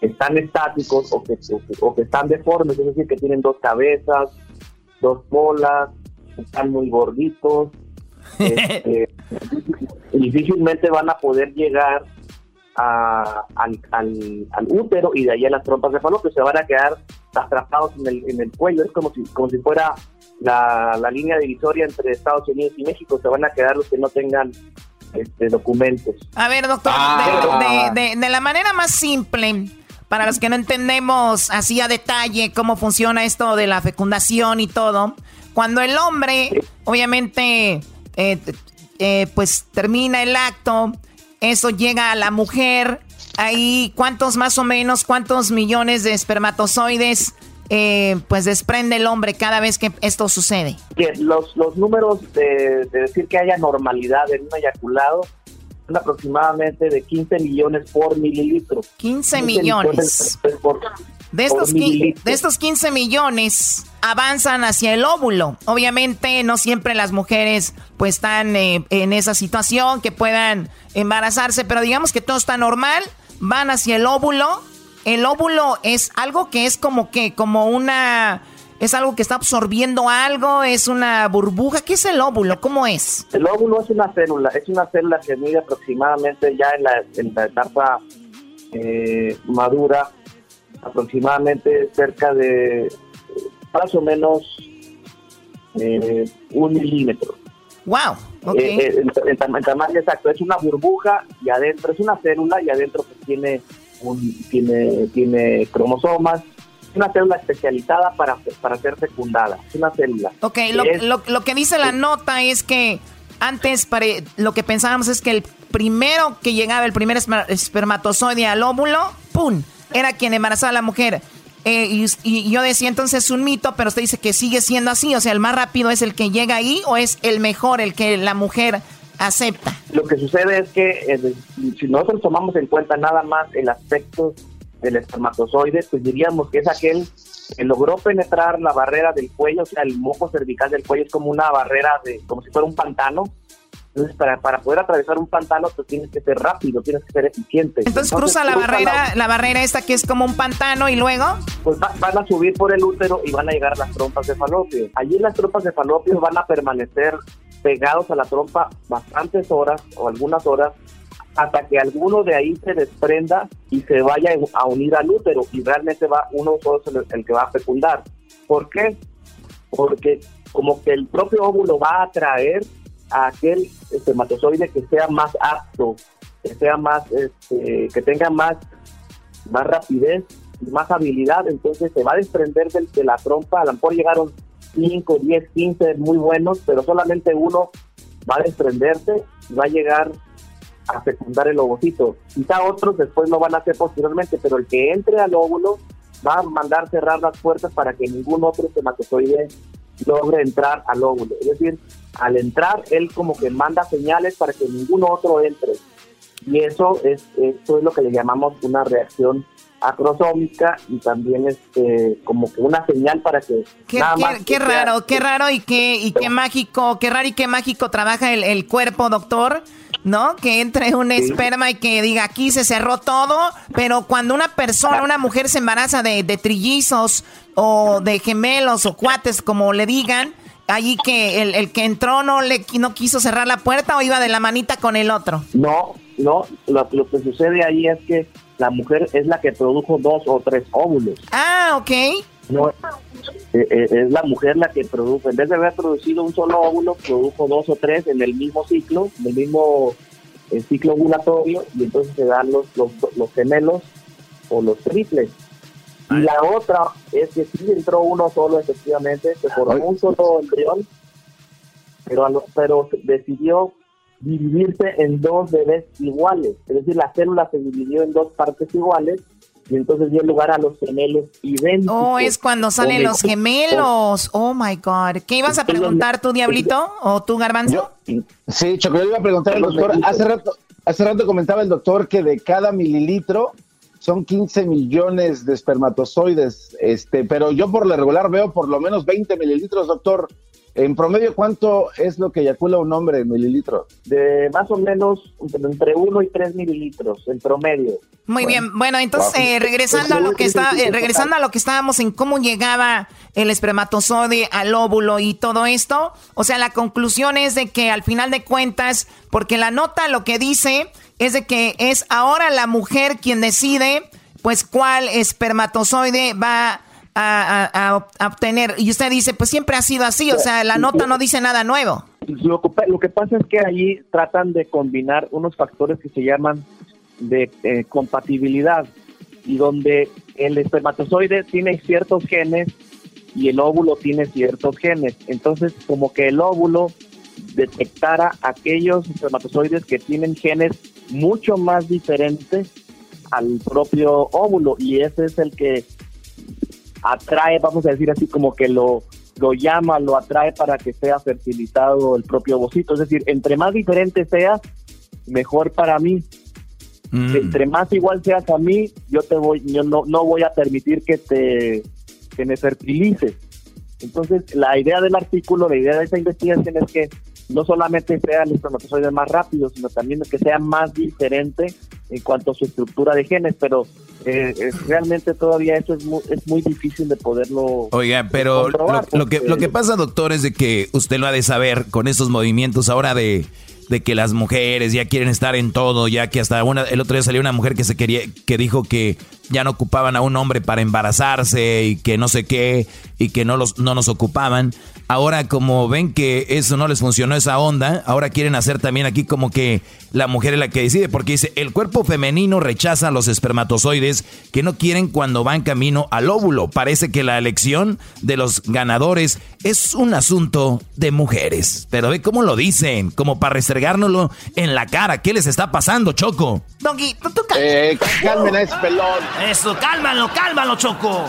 están estáticos o que, o que, están deformes, es decir, que tienen dos cabezas, dos bolas, están muy gorditos, este, difícilmente van a poder llegar a, al, al, útero y de ahí a las trompas de falopio se van a quedar atrapados en el, en el cuello, es como si, como si fuera la, la línea divisoria entre Estados Unidos y México, se van a quedar los que no tengan este, documentos. A ver, doctor, ah. de, la manera más simple, para los que no entendemos así a detalle cómo funciona esto de la fecundación y todo, cuando el hombre, obviamente, eh, eh, pues termina el acto, eso llega a la mujer, ahí cuántos más o menos, cuántos millones de espermatozoides eh, pues desprende el hombre cada vez que esto sucede? Los, los números de, decir que haya normalidad en un eyaculado aproximadamente de 15 millones por mililitro. 15, millones. de, estos de estos 15 millones avanzan hacia el óvulo. Obviamente no siempre las mujeres pues están eh, en esa situación que puedan embarazarse, pero digamos que todo está normal, van hacia el óvulo el óvulo es algo que es como que, como una... ¿Es algo que está absorbiendo algo? ¿Es una burbuja? ¿Qué es el óvulo? ¿Cómo es? El óvulo es una célula, es una célula que mide aproximadamente ya en la, en la etapa eh, madura, aproximadamente cerca de más o menos eh, un milímetro. ¡Wow! Okay. Eh, el, tamaño exacto, es una burbuja y adentro es una célula y adentro pues tiene tiene, tiene cromosomas, una célula especializada para, para ser fecundada, es una célula. Ok, lo, lo, que dice la nota es que antes lo que pensábamos es que el primero que llegaba, el primer espermatozoide al óvulo, ¡pum! Era quien embarazaba a la mujer. Eh, y, y, yo decía entonces es un mito, pero usted dice que sigue siendo así, o sea, el más rápido es el que llega ahí o es el mejor, el que la mujer acepta. Lo que sucede es que eh, si nosotros tomamos en cuenta nada más el aspecto del espermatozoide, pues diríamos que es aquel que logró penetrar la barrera del cuello, o sea, el mojo cervical del cuello es como una barrera de, como si fuera un pantano. Entonces, para, para poder atravesar un pantano, pues tienes que ser rápido, tienes que ser eficiente. Entonces, cruza la barrera, la... barrera esta que es como un pantano y luego. Pues van a subir por el útero y van a llegar a las trompas de falopio. Allí las trompas de falopio van a permanecer pegados a la trompa bastantes horas o algunas horas hasta que alguno de ahí se desprenda y se vaya a unir al útero y realmente va uno solo el, que va a fecundar. ¿Por qué? Porque como que el propio óvulo va a atraer a aquel espermatozoide que sea más apto, que sea más, este, que tenga más, más rapidez y más habilidad, entonces se va a desprender de la trompa, a lo mejor llegaron 5, 10, 15 muy buenos, pero solamente uno va a desprenderse va a llegar a fecundar el ovocito. Quizá otros después lo van a hacer posteriormente, pero el que entre al óvulo va a mandar cerrar las puertas para que ningún otro espermatozoide logre entrar al óvulo. Es decir, al entrar, él como que manda señales para que ningún otro entre. Y eso es, eso es lo que le llamamos una reacción acrosómica y también este como que una señal para que qué, qué, raro qué raro y qué y qué mágico qué raro y qué mágico trabaja el, cuerpo doctor ¿no? Que entre un esperma y que diga aquí se cerró todo, pero cuando una persona, una mujer se embaraza de, de trillizos o de gemelos o cuates, como le digan, allí que el, el, que entró no le no quiso cerrar la puerta o iba de la manita con el otro. No, no, lo, lo que sucede ahí es que la mujer es la que produjo dos o tres óvulos. Ah, ok. No, eh, eh, es la mujer la que produjo, en vez de haber producido un solo óvulo, produjo dos o tres en el mismo ciclo, en el mismo eh, ciclo ovulatorio, y entonces se dan los, los, gemelos o los triples. Y la otra es que sí entró uno solo, efectivamente, se formó un solo embrión, pero, pero decidió dividirse en dos bebés iguales. Es decir, la célula se dividió en dos partes iguales y entonces dio lugar a los gemelos idénticos. Oh, es cuando salen los gemelos. Oh my God. ¿Qué ibas a preguntar tú, Diablito? ¿O tú, Garbanzo? sí, Choco, yo iba a preguntar al doctor. Hace rato, hace rato comentaba el doctor que de cada mililitro son 15 millones de espermatozoides, este, pero yo por lo regular veo por lo menos 20 mililitros, doctor. En promedio, ¿cuánto es lo que eyacula un hombre en mililitros? De más o menos entre 1 y 3 mililitros, en promedio. Muy bien, bueno, entonces eh, regresando a lo que está, eh, regresando a lo que estábamos en cómo llegaba el espermatozoide al óvulo y todo esto, o sea, la conclusión es de que al final de cuentas, porque la nota lo que dice es de que es ahora la mujer quien decide, pues cuál espermatozoide va a, obtener. Y usted dice, pues siempre ha sido así, o sea, la nota no dice nada nuevo. Lo, lo que pasa es que allí tratan de combinar unos factores que se llaman de eh, compatibilidad y donde el espermatozoide tiene ciertos genes y el óvulo tiene ciertos genes. Entonces, como que el óvulo detectara aquellos espermatozoides que tienen genes mucho más diferentes al propio óvulo y ese es el que atrae, vamos a decir así, como que lo, lo llama, lo atrae para que sea fertilizado el propio ovocito. Es decir, entre más diferente seas, mejor para mí. Mm. Entre más igual seas a mí, yo te voy, yo no, no voy a permitir que te que me fertilices. Entonces, la idea del artículo, la idea de esa investigación es que no solamente sea el espermatozoide más rápido, sino también que sea más diferente en cuanto a su estructura de genes, pero eh, realmente todavía eso es muy, es muy difícil de poderlo. Oiga, pero lo, que, lo que pasa, doctor, es de que usted lo ha de saber con estos movimientos ahora de, de que las mujeres ya quieren estar en todo, ya que hasta una, el otro día salió una mujer que se quería, que dijo que ya no ocupaban a un hombre para embarazarse y que no sé qué y que no los no nos ocupaban. Ahora como ven que eso no les funcionó esa onda, ahora quieren hacer también aquí como que la mujer es la que decide porque dice, el cuerpo femenino rechaza los espermatozoides que no quieren cuando van camino al óvulo. Parece que la elección de los ganadores es un asunto de mujeres. Pero ve cómo lo dicen, como para restregárnoslo en la cara. ¿Qué les está pasando, Choco? Doggy, tú, tú eh, pelón. Eso, cálmalo, cálmalo, Choco.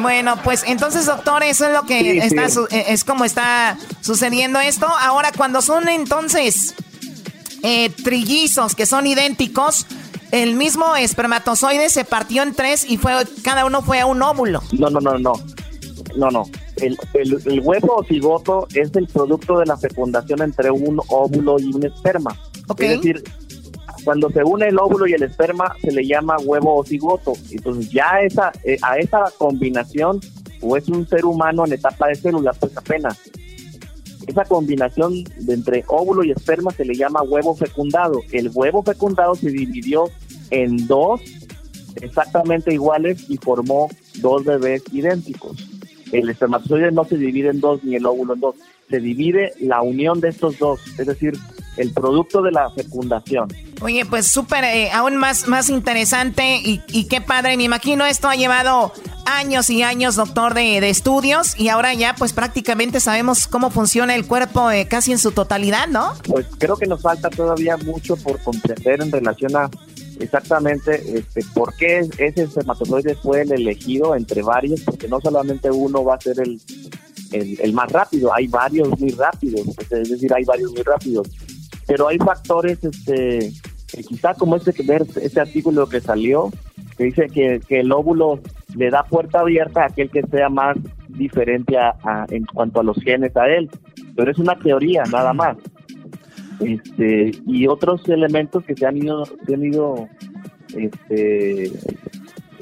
Bueno, pues entonces, doctor, eso es lo que está, eh, es como está sucediendo esto. Ahora, cuando son entonces eh, trillizos que son idénticos, el mismo espermatozoide se partió en tres y fue cada uno fue a un óvulo. No, no, no, no. No, no. El, el, el huevo cigoto es el producto de la fecundación entre un óvulo y un esperma. Es decir, cuando se une el óvulo y el esperma se le llama huevo o cigoto. Entonces ya esa, eh, a esa combinación o es un ser humano en etapa de célula, pues apenas. Esa combinación de entre óvulo y esperma se le llama huevo fecundado. El huevo fecundado se dividió en dos exactamente iguales y formó dos bebés idénticos. El espermatozoide no se divide en dos ni el óvulo en dos, se divide la unión de estos dos, es decir, el producto de la fecundación. Oye, pues súper, eh, aún más, más interesante y, qué padre. Me imagino esto ha llevado años y años, doctor, de, estudios y ahora ya pues prácticamente sabemos cómo funciona el cuerpo eh, casi en su totalidad, ¿no? Pues creo que nos falta todavía mucho por comprender en relación a exactamente este, por qué ese espermatozoide fue el elegido entre varios, porque no solamente uno va a ser el, el, más rápido, hay varios muy rápidos, es decir, hay varios muy rápidos pero hay factores este quizá como este ver este artículo que salió que dice que, el óvulo le da puerta abierta a aquel que sea más diferente a, en cuanto a los genes a él. Pero es una teoría nada más. Este y otros elementos que se han ido se han ido este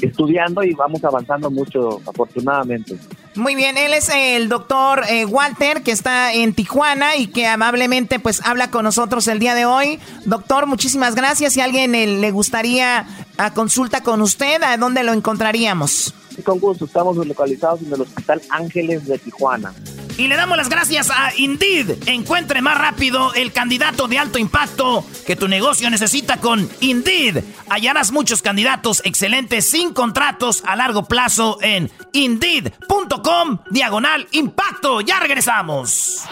estudiando y vamos avanzando mucho afortunadamente muy bien, él es el doctor eh, Walter que está en Tijuana y que amablemente pues habla con nosotros el día de hoy. Doctor, muchísimas gracias. Si alguien eh, le gustaría a consulta con usted, ¿a dónde lo encontraríamos? Con gusto, estamos localizados en el Hospital Ángeles de Tijuana. Y le damos las gracias a Indeed. Encuentre más rápido el candidato de alto impacto que tu negocio necesita con Indeed. Hallarás muchos candidatos excelentes sin contratos a largo plazo en indeed.com diagonal impacto. Ya regresamos.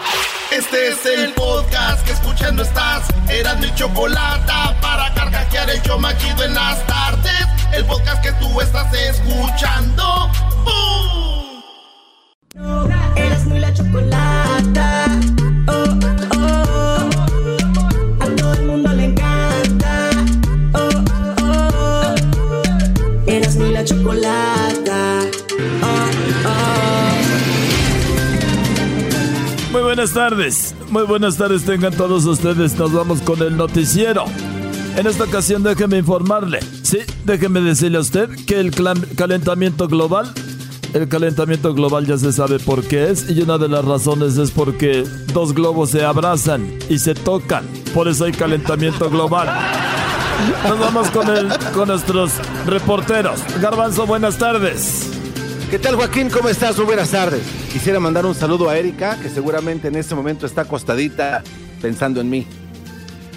Este es el podcast que escuchando estás. Eran mi chocolate para carcajear el yo machido en las tardes. El podcast que tú estás escuchando. Eres muy la chocolata. Oh, oh, A todo el mundo le encanta. Oh, oh, Eres muy la chocolata. Muy buenas tardes. Muy buenas tardes tengan todos ustedes. Nos vamos con el noticiero. En esta ocasión déjeme informarle, sí, déjeme decirle a usted que el calentamiento global, el calentamiento global ya se sabe por qué es y una de las razones es porque dos globos se abrazan y se tocan, por eso hay calentamiento global. Nos vamos con, el, con nuestros reporteros. Garbanzo, buenas tardes. ¿Qué tal Joaquín? ¿Cómo estás? Muy buenas tardes. Quisiera mandar un saludo a Erika, que seguramente en este momento está acostadita pensando en mí.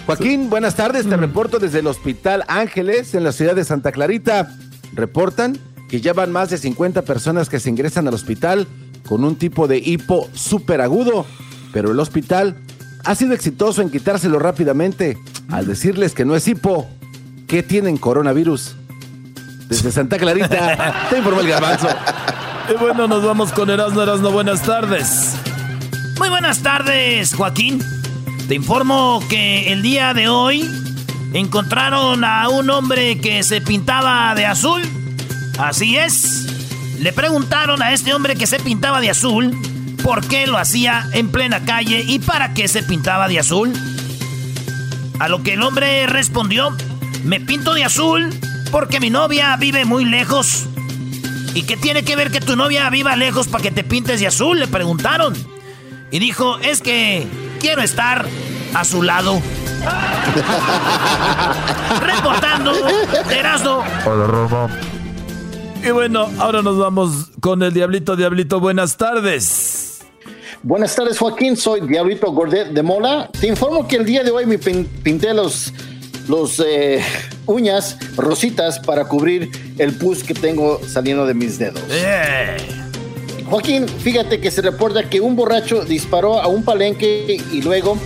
Joaquín, buenas tardes. Te mm. reporto desde el Hospital Ángeles en la ciudad de Santa Clarita. Reportan que ya van más de 50 personas que se ingresan al hospital con un tipo de hipo súper agudo, pero el hospital ha sido exitoso en quitárselo rápidamente al decirles que no es hipo, que tienen coronavirus. Desde Santa Clarita, te informó el garbanzo. Y bueno, nos vamos con Erasmo Erasmo. Buenas tardes. Muy buenas tardes, Joaquín. Te informo que el día de hoy encontraron a un hombre que se pintaba de azul. Así es. Le preguntaron a este hombre que se pintaba de azul por qué lo hacía en plena calle y para qué se pintaba de azul. A lo que el hombre respondió, me pinto de azul porque mi novia vive muy lejos. ¿Y qué tiene que ver que tu novia viva lejos para que te pintes de azul? Le preguntaron. Y dijo, es que quiero estar a su lado. Reportando, Erasmo. Hola, Roma. Y bueno, ahora nos vamos con el Diablito. Diablito, buenas tardes. Buenas tardes, Joaquín. Soy Diablito Gordet de Mola. Te informo que el día de hoy me pinté los, los eh, uñas rositas para cubrir el pus que tengo saliendo de mis dedos. Eh. Joaquín, fíjate que se reporta que un borracho disparó a un palenque y luego,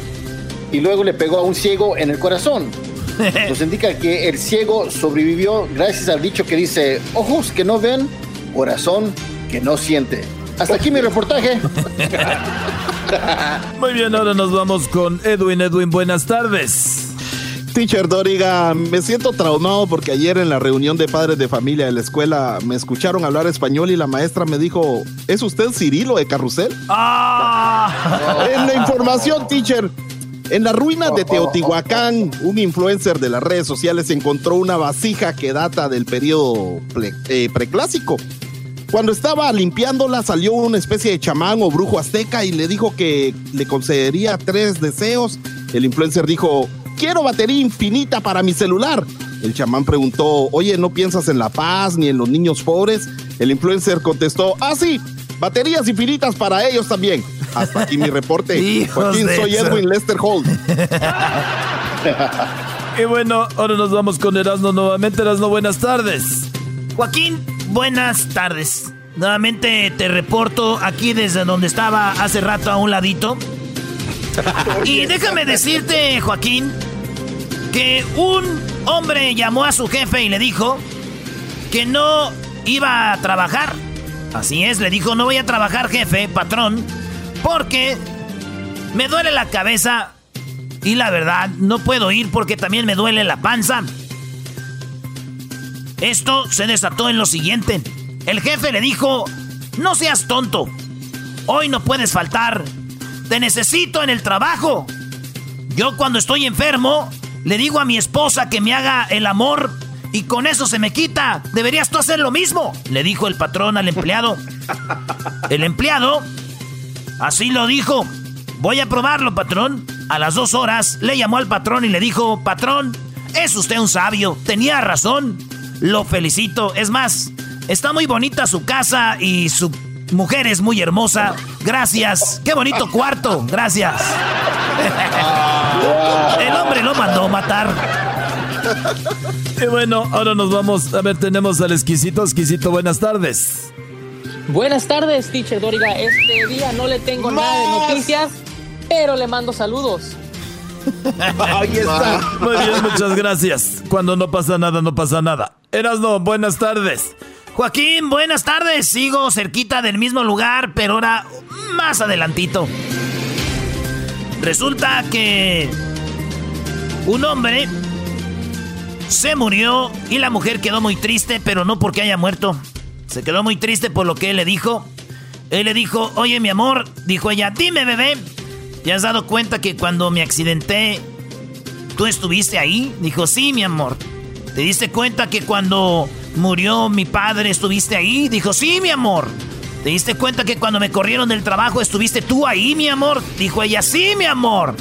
y luego le pegó a un ciego en el corazón. Nos indica que el ciego sobrevivió gracias al dicho que dice, ojos que no ven, corazón que no siente. Hasta aquí mi reportaje. Muy bien, ahora nos vamos con Edwin. Edwin, buenas tardes. Teacher Doriga, me siento traumado porque ayer en la reunión de padres de familia de la escuela me escucharon hablar español y la maestra me dijo, ¿es usted Cirilo de Carrusel? Ah. En la información, teacher, en las ruinas de Teotihuacán, un influencer de las redes sociales encontró una vasija que data del periodo eh, preclásico. Cuando estaba limpiándola salió una especie de chamán o brujo azteca y le dijo que le concedería tres deseos. El influencer dijo, quiero batería infinita para mi celular. El chamán preguntó, oye, ¿no piensas en la paz ni en los niños pobres? El influencer contestó, ah, sí, baterías infinitas para ellos también. Hasta aquí mi reporte. Joaquín, soy Edwin Lester Holt. y bueno, ahora nos vamos con Erasmo nuevamente. Erasmo, buenas tardes. Joaquín, buenas tardes. Nuevamente te reporto aquí desde donde estaba hace rato a un ladito. Y déjame decirte, Joaquín, que un hombre llamó a su jefe y le dijo que no iba a trabajar. Así es, le dijo, no voy a trabajar, jefe, patrón, porque me duele la cabeza y la verdad no puedo ir porque también me duele la panza. Esto se desató en lo siguiente. El jefe le dijo, no seas tonto, hoy no puedes faltar te necesito en el trabajo. Yo cuando estoy enfermo, le digo a mi esposa que me haga el amor y con eso se me quita. Deberías tú hacer lo mismo, le dijo el patrón al empleado. El empleado, así lo dijo. Voy a probarlo, patrón. A las dos horas le llamó al patrón y le dijo, patrón, es usted un sabio, tenía razón. Lo felicito. Es más, está muy bonita su casa y su mujer es muy hermosa. Gracias. Qué bonito cuarto. Gracias. El hombre lo mandó matar. Y bueno, ahora nos vamos. A ver, tenemos al exquisito. Exquisito, buenas tardes. Buenas tardes, teacher Doriga. Este día no le tengo nada de noticias, pero le mando saludos. Ahí está. Muy bien, muchas gracias. Cuando no pasa nada, no pasa nada. Erasno, buenas tardes. Joaquín, buenas tardes. Sigo cerquita del mismo lugar, pero ahora más adelantito. Resulta que un hombre se murió y la mujer quedó muy triste, pero no porque haya muerto. Se quedó muy triste por lo que él le dijo. Él le dijo, oye mi amor, dijo ella, dime bebé, ¿te has dado cuenta que cuando me accidenté, tú estuviste ahí? Dijo, sí mi amor. ¿Te diste cuenta que cuando murió mi padre estuviste ahí? Dijo, sí mi amor. ¿Te diste cuenta que cuando me corrieron del trabajo estuviste tú ahí, mi amor? Dijo ella, sí, mi amor.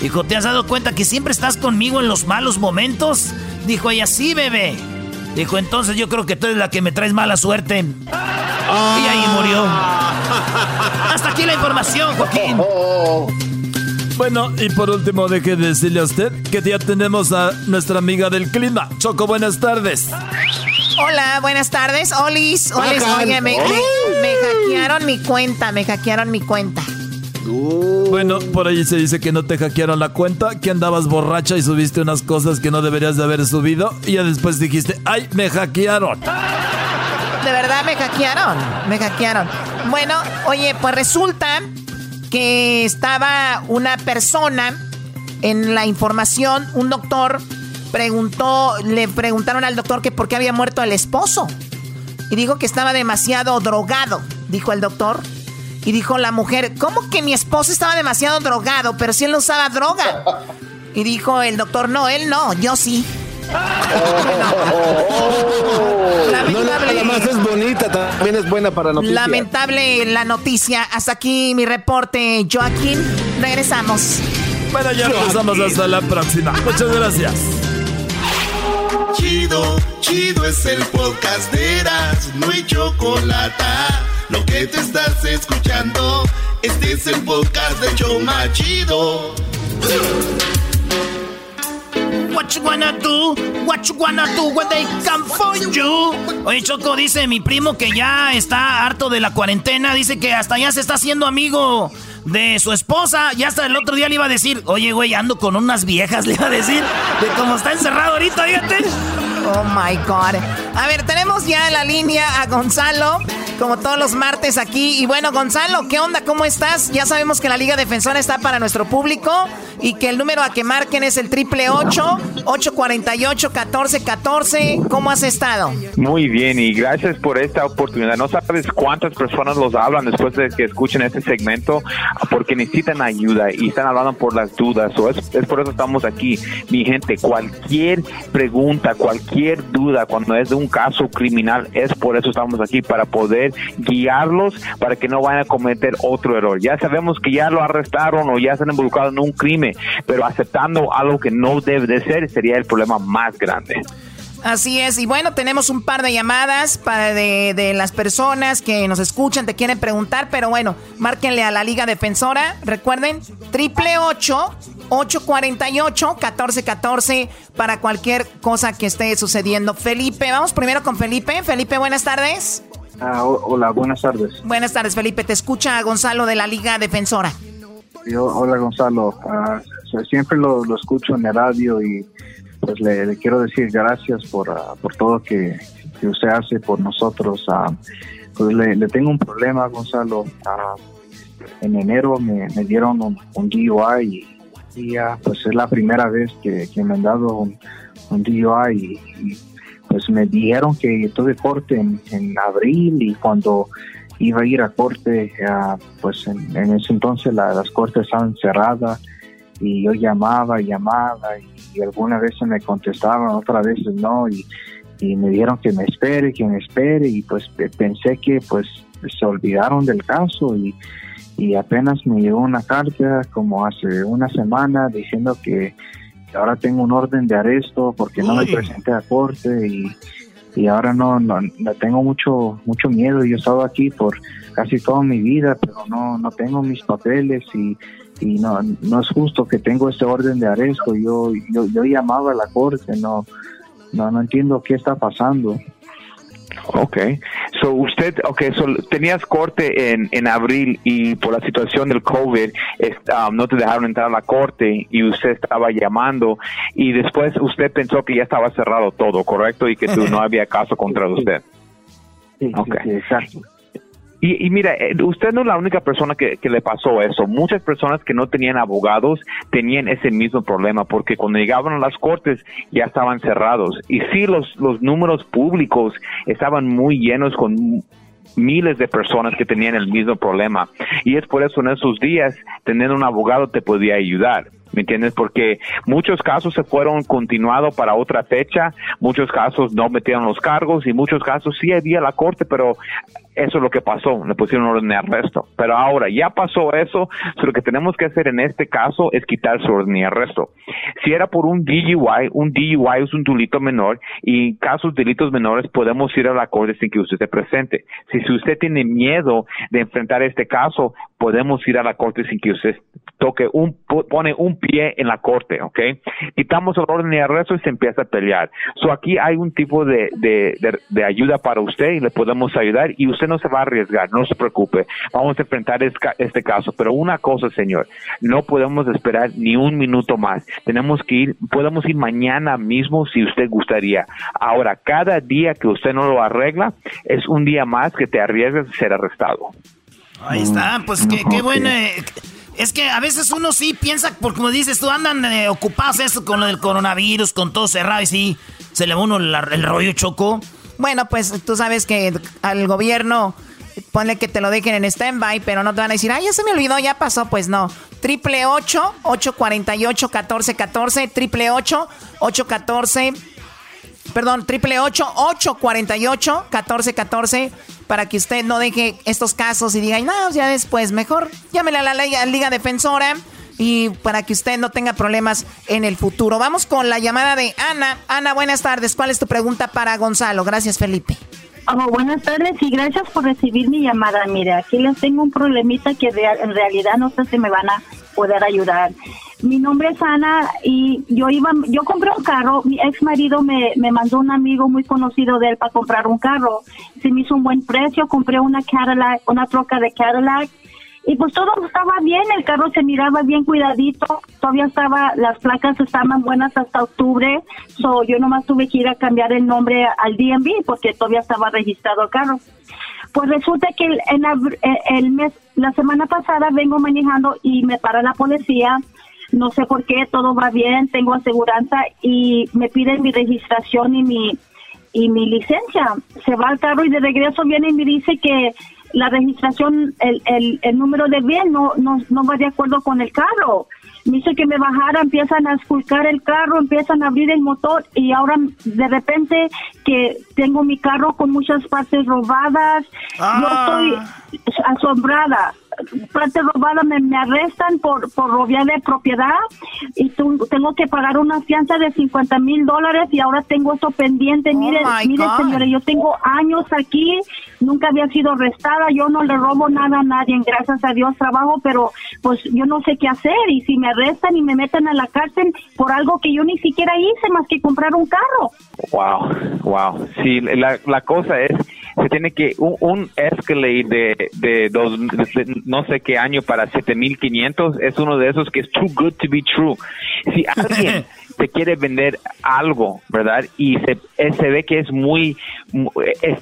Dijo, ¿te has dado cuenta que siempre estás conmigo en los malos momentos? Dijo ella, sí, bebé. Dijo, entonces yo creo que tú eres la que me traes mala suerte. Y ahí murió. Hasta aquí la información, Joaquín. Bueno, y por último, deje de decirle a usted que ya tenemos a nuestra amiga del clima. Choco, buenas tardes. Hola, buenas tardes. Olis, Olis, oye, me, hackearon mi cuenta, me hackearon mi cuenta. Bueno, por ahí se dice que no te hackearon la cuenta, que andabas borracha y subiste unas cosas que no deberías de haber subido y ya después dijiste, ¡ay, me hackearon! De verdad me hackearon, me hackearon. Bueno, oye, pues resulta que estaba una persona en la información, un doctor preguntó, le preguntaron al doctor que por qué había muerto el esposo. Y dijo que estaba demasiado drogado, dijo el doctor. Y dijo la mujer, ¿cómo que mi esposo estaba demasiado drogado? Pero si él no usaba droga. Y dijo el doctor, no, él no, yo sí. Lamentable. No, más es bonita, también es buena para noticias. Lamentable la noticia. Hasta aquí mi reporte, Joaquín. Regresamos. Bueno, ya pasamos hasta la próxima. Muchas gracias. Chido, chido es el podcast de Eras, no hay chocolate. Lo que te estás escuchando, este es el podcast de Choma Chido. What you wanna do? What you wanna do when they come for you? Oye, Choco, dice mi primo que ya está harto de la cuarentena. Dice que hasta ya se está haciendo amigo de su esposa. Ya hasta el otro día le iba a decir, oye, güey, ando con unas viejas, le iba a decir, de cómo está encerrado ahorita, fíjate. Oh my God. A ver, tenemos ya en la línea a Gonzalo como todos los martes aquí. Y bueno, Gonzalo, ¿qué onda? ¿Cómo estás? Ya sabemos que la Liga Defensora está para nuestro público y que el número a que marquen es el triple 848 1414 ¿Cómo has estado? Muy bien y gracias por esta oportunidad. No sabes cuántas personas los hablan después de que escuchen este segmento porque necesitan ayuda y están hablando por las dudas. O es, es por eso estamos aquí. Mi gente, cualquier pregunta, cualquier duda cuando es de un caso criminal, es por eso estamos aquí, para poder guiarlos para que no vayan a cometer otro error. Ya sabemos que ya lo arrestaron o ya se han involucrado en un crimen, pero aceptando algo que no debe de ser sería el problema más grande. Así es, y bueno, tenemos un par de llamadas para de, las personas que nos escuchan, te quieren preguntar, pero bueno, márquenle a la Liga Defensora, recuerden, triple 848 1414 para cualquier cosa que esté sucediendo. Felipe, vamos primero con Felipe. Felipe, buenas tardes. Ah, hola, buenas tardes. Buenas tardes, Felipe. Te escucha Gonzalo de la Liga Defensora. Yo, hola, Gonzalo. Ah, siempre lo, escucho en el radio y pues le, quiero decir gracias por, ah, por todo que, que, usted hace por nosotros. pues le, tengo un problema, Gonzalo. en enero me, dieron un, DUI y, pues es la primera vez que, me han dado un, DUI y pues me dijeron que tuve corte en, abril y cuando iba a ir a corte, pues en, ese entonces las cortes estaban cerradas y yo llamaba, llamaba y, algunas veces me contestaban, otras veces no y, me dijeron que me espere, que me espere y pues pensé que pues se olvidaron del caso y, y apenas me llegó una carta como hace una semana diciendo que ahora tengo un orden de arresto porque no me presenté a corte y, y ahora no, no, no tengo mucho mucho miedo. Yo he estado aquí por casi toda mi vida, pero no, no tengo mis papeles y, y no, no es justo que tengo este orden de arresto. Yo, yo, yo llamaba a la corte, no, no, no entiendo qué está pasando. Ok, so usted, okay, so tenías corte en, en abril y por la situación del COVID um, no te dejaron entrar a la corte y usted estaba llamando y después usted pensó que ya estaba cerrado todo, ¿correcto? Y que tú, no había caso contra usted. Sí, sí, exacto. Y, y, mira, eh, usted no es la única persona que, le pasó eso. Muchas personas que no tenían abogados tenían ese mismo problema porque cuando llegaban a las cortes ya estaban cerrados. Y sí, los, los números públicos estaban muy llenos con miles de personas que tenían el mismo problema. Y es por eso en esos días tener un abogado te podía ayudar. ¿Me entiendes? Porque muchos casos se fueron continuados para otra fecha, muchos casos no metieron los cargos y muchos casos sí había la corte, pero eso es lo que pasó, le pusieron orden de arresto. Pero ahora ya pasó eso, lo que tenemos que hacer en este caso es quitar su orden de arresto. Si era por un DUI, un DUI es un delito menor y en casos de delitos menores podemos ir a la corte sin que usted se presente. Si, si usted tiene miedo de enfrentar este caso, podemos ir a la corte sin que usted toque un, pone un pie en la corte, ¿ok? Quitamos el orden de arresto y se empieza a pelear. So aquí hay un tipo de, de, de ayuda para usted y le podemos ayudar y usted no se va a arriesgar, no se preocupe. Vamos a enfrentar este caso. Pero una cosa, señor, no podemos esperar ni un minuto más. Tenemos que ir, podemos ir mañana mismo si usted gustaría. Ahora, cada día que usted no lo arregla es un día más que te arriesgas a ser arrestado. Ahí está, pues qué, qué bueno. Es que a veces uno sí piensa, porque como dices tú, andan eh, ocupados eso con lo del coronavirus, con todo cerrado y sí, se le va uno el rollo choco. Bueno, pues tú sabes que al gobierno ponle que te lo dejen en stand-by, pero no te van a decir, ay, ya se me olvidó, ya pasó. Pues no. Triple 848 1414 triple 814 perdón, triple 848 1414 para que usted no deje estos casos y diga, no, ya después, mejor llámele a la Liga Defensora y para que usted no tenga problemas en el futuro. Vamos con la llamada de Ana. Ana, buenas tardes. ¿Cuál es tu pregunta para Gonzalo? Gracias, Felipe. Oh, buenas tardes y gracias por recibir mi llamada. Mire, aquí les tengo un problemita que en realidad no sé si me van a poder ayudar. Mi nombre es Ana y yo iba, yo compré un carro. Mi ex marido me, me mandó un amigo muy conocido de él para comprar un carro. Se me hizo un buen precio. Compré una Cadillac, una troca de Cadillac y pues todo estaba bien, el carro se miraba bien cuidadito, todavía estaba, las placas estaban buenas hasta octubre, so yo nomás tuve que ir a cambiar el nombre al DMV porque todavía estaba registrado el carro. Pues resulta que en eh, el mes, la semana pasada vengo manejando y me para la policía, no sé por qué, todo va bien, tengo aseguranza y me piden mi registración y mi y mi licencia. Se va al carro y de regreso viene y me dice que la registración, el, el, el número de bien no, no, no va de acuerdo con el carro. Me dice que me bajara, empiezan a esculcar el carro, empiezan a abrir el motor y ahora de repente que tengo mi carro con muchas partes robadas. Yo Ah. estoy asombrada parte robada me, me arrestan por, por robar de propiedad y tu- tengo que pagar una fianza de 50 mil dólares y ahora tengo esto pendiente. mire, my mire God. señora, yo tengo años aquí, nunca había sido arrestada, yo no le robo nada a nadie, gracias a Dios trabajo, pero pues yo no sé qué hacer y si me arrestan y me meten a la cárcel por algo que yo ni siquiera hice más que comprar un carro. Wow, wow. Sí, la, la cosa es, se tiene que, un, un Escalade de, de, dos, de no sé qué año para 7500 es uno de esos que es too good to be true. Si alguien te quiere vender algo, ¿verdad? Y se, eh, se ve que es muy,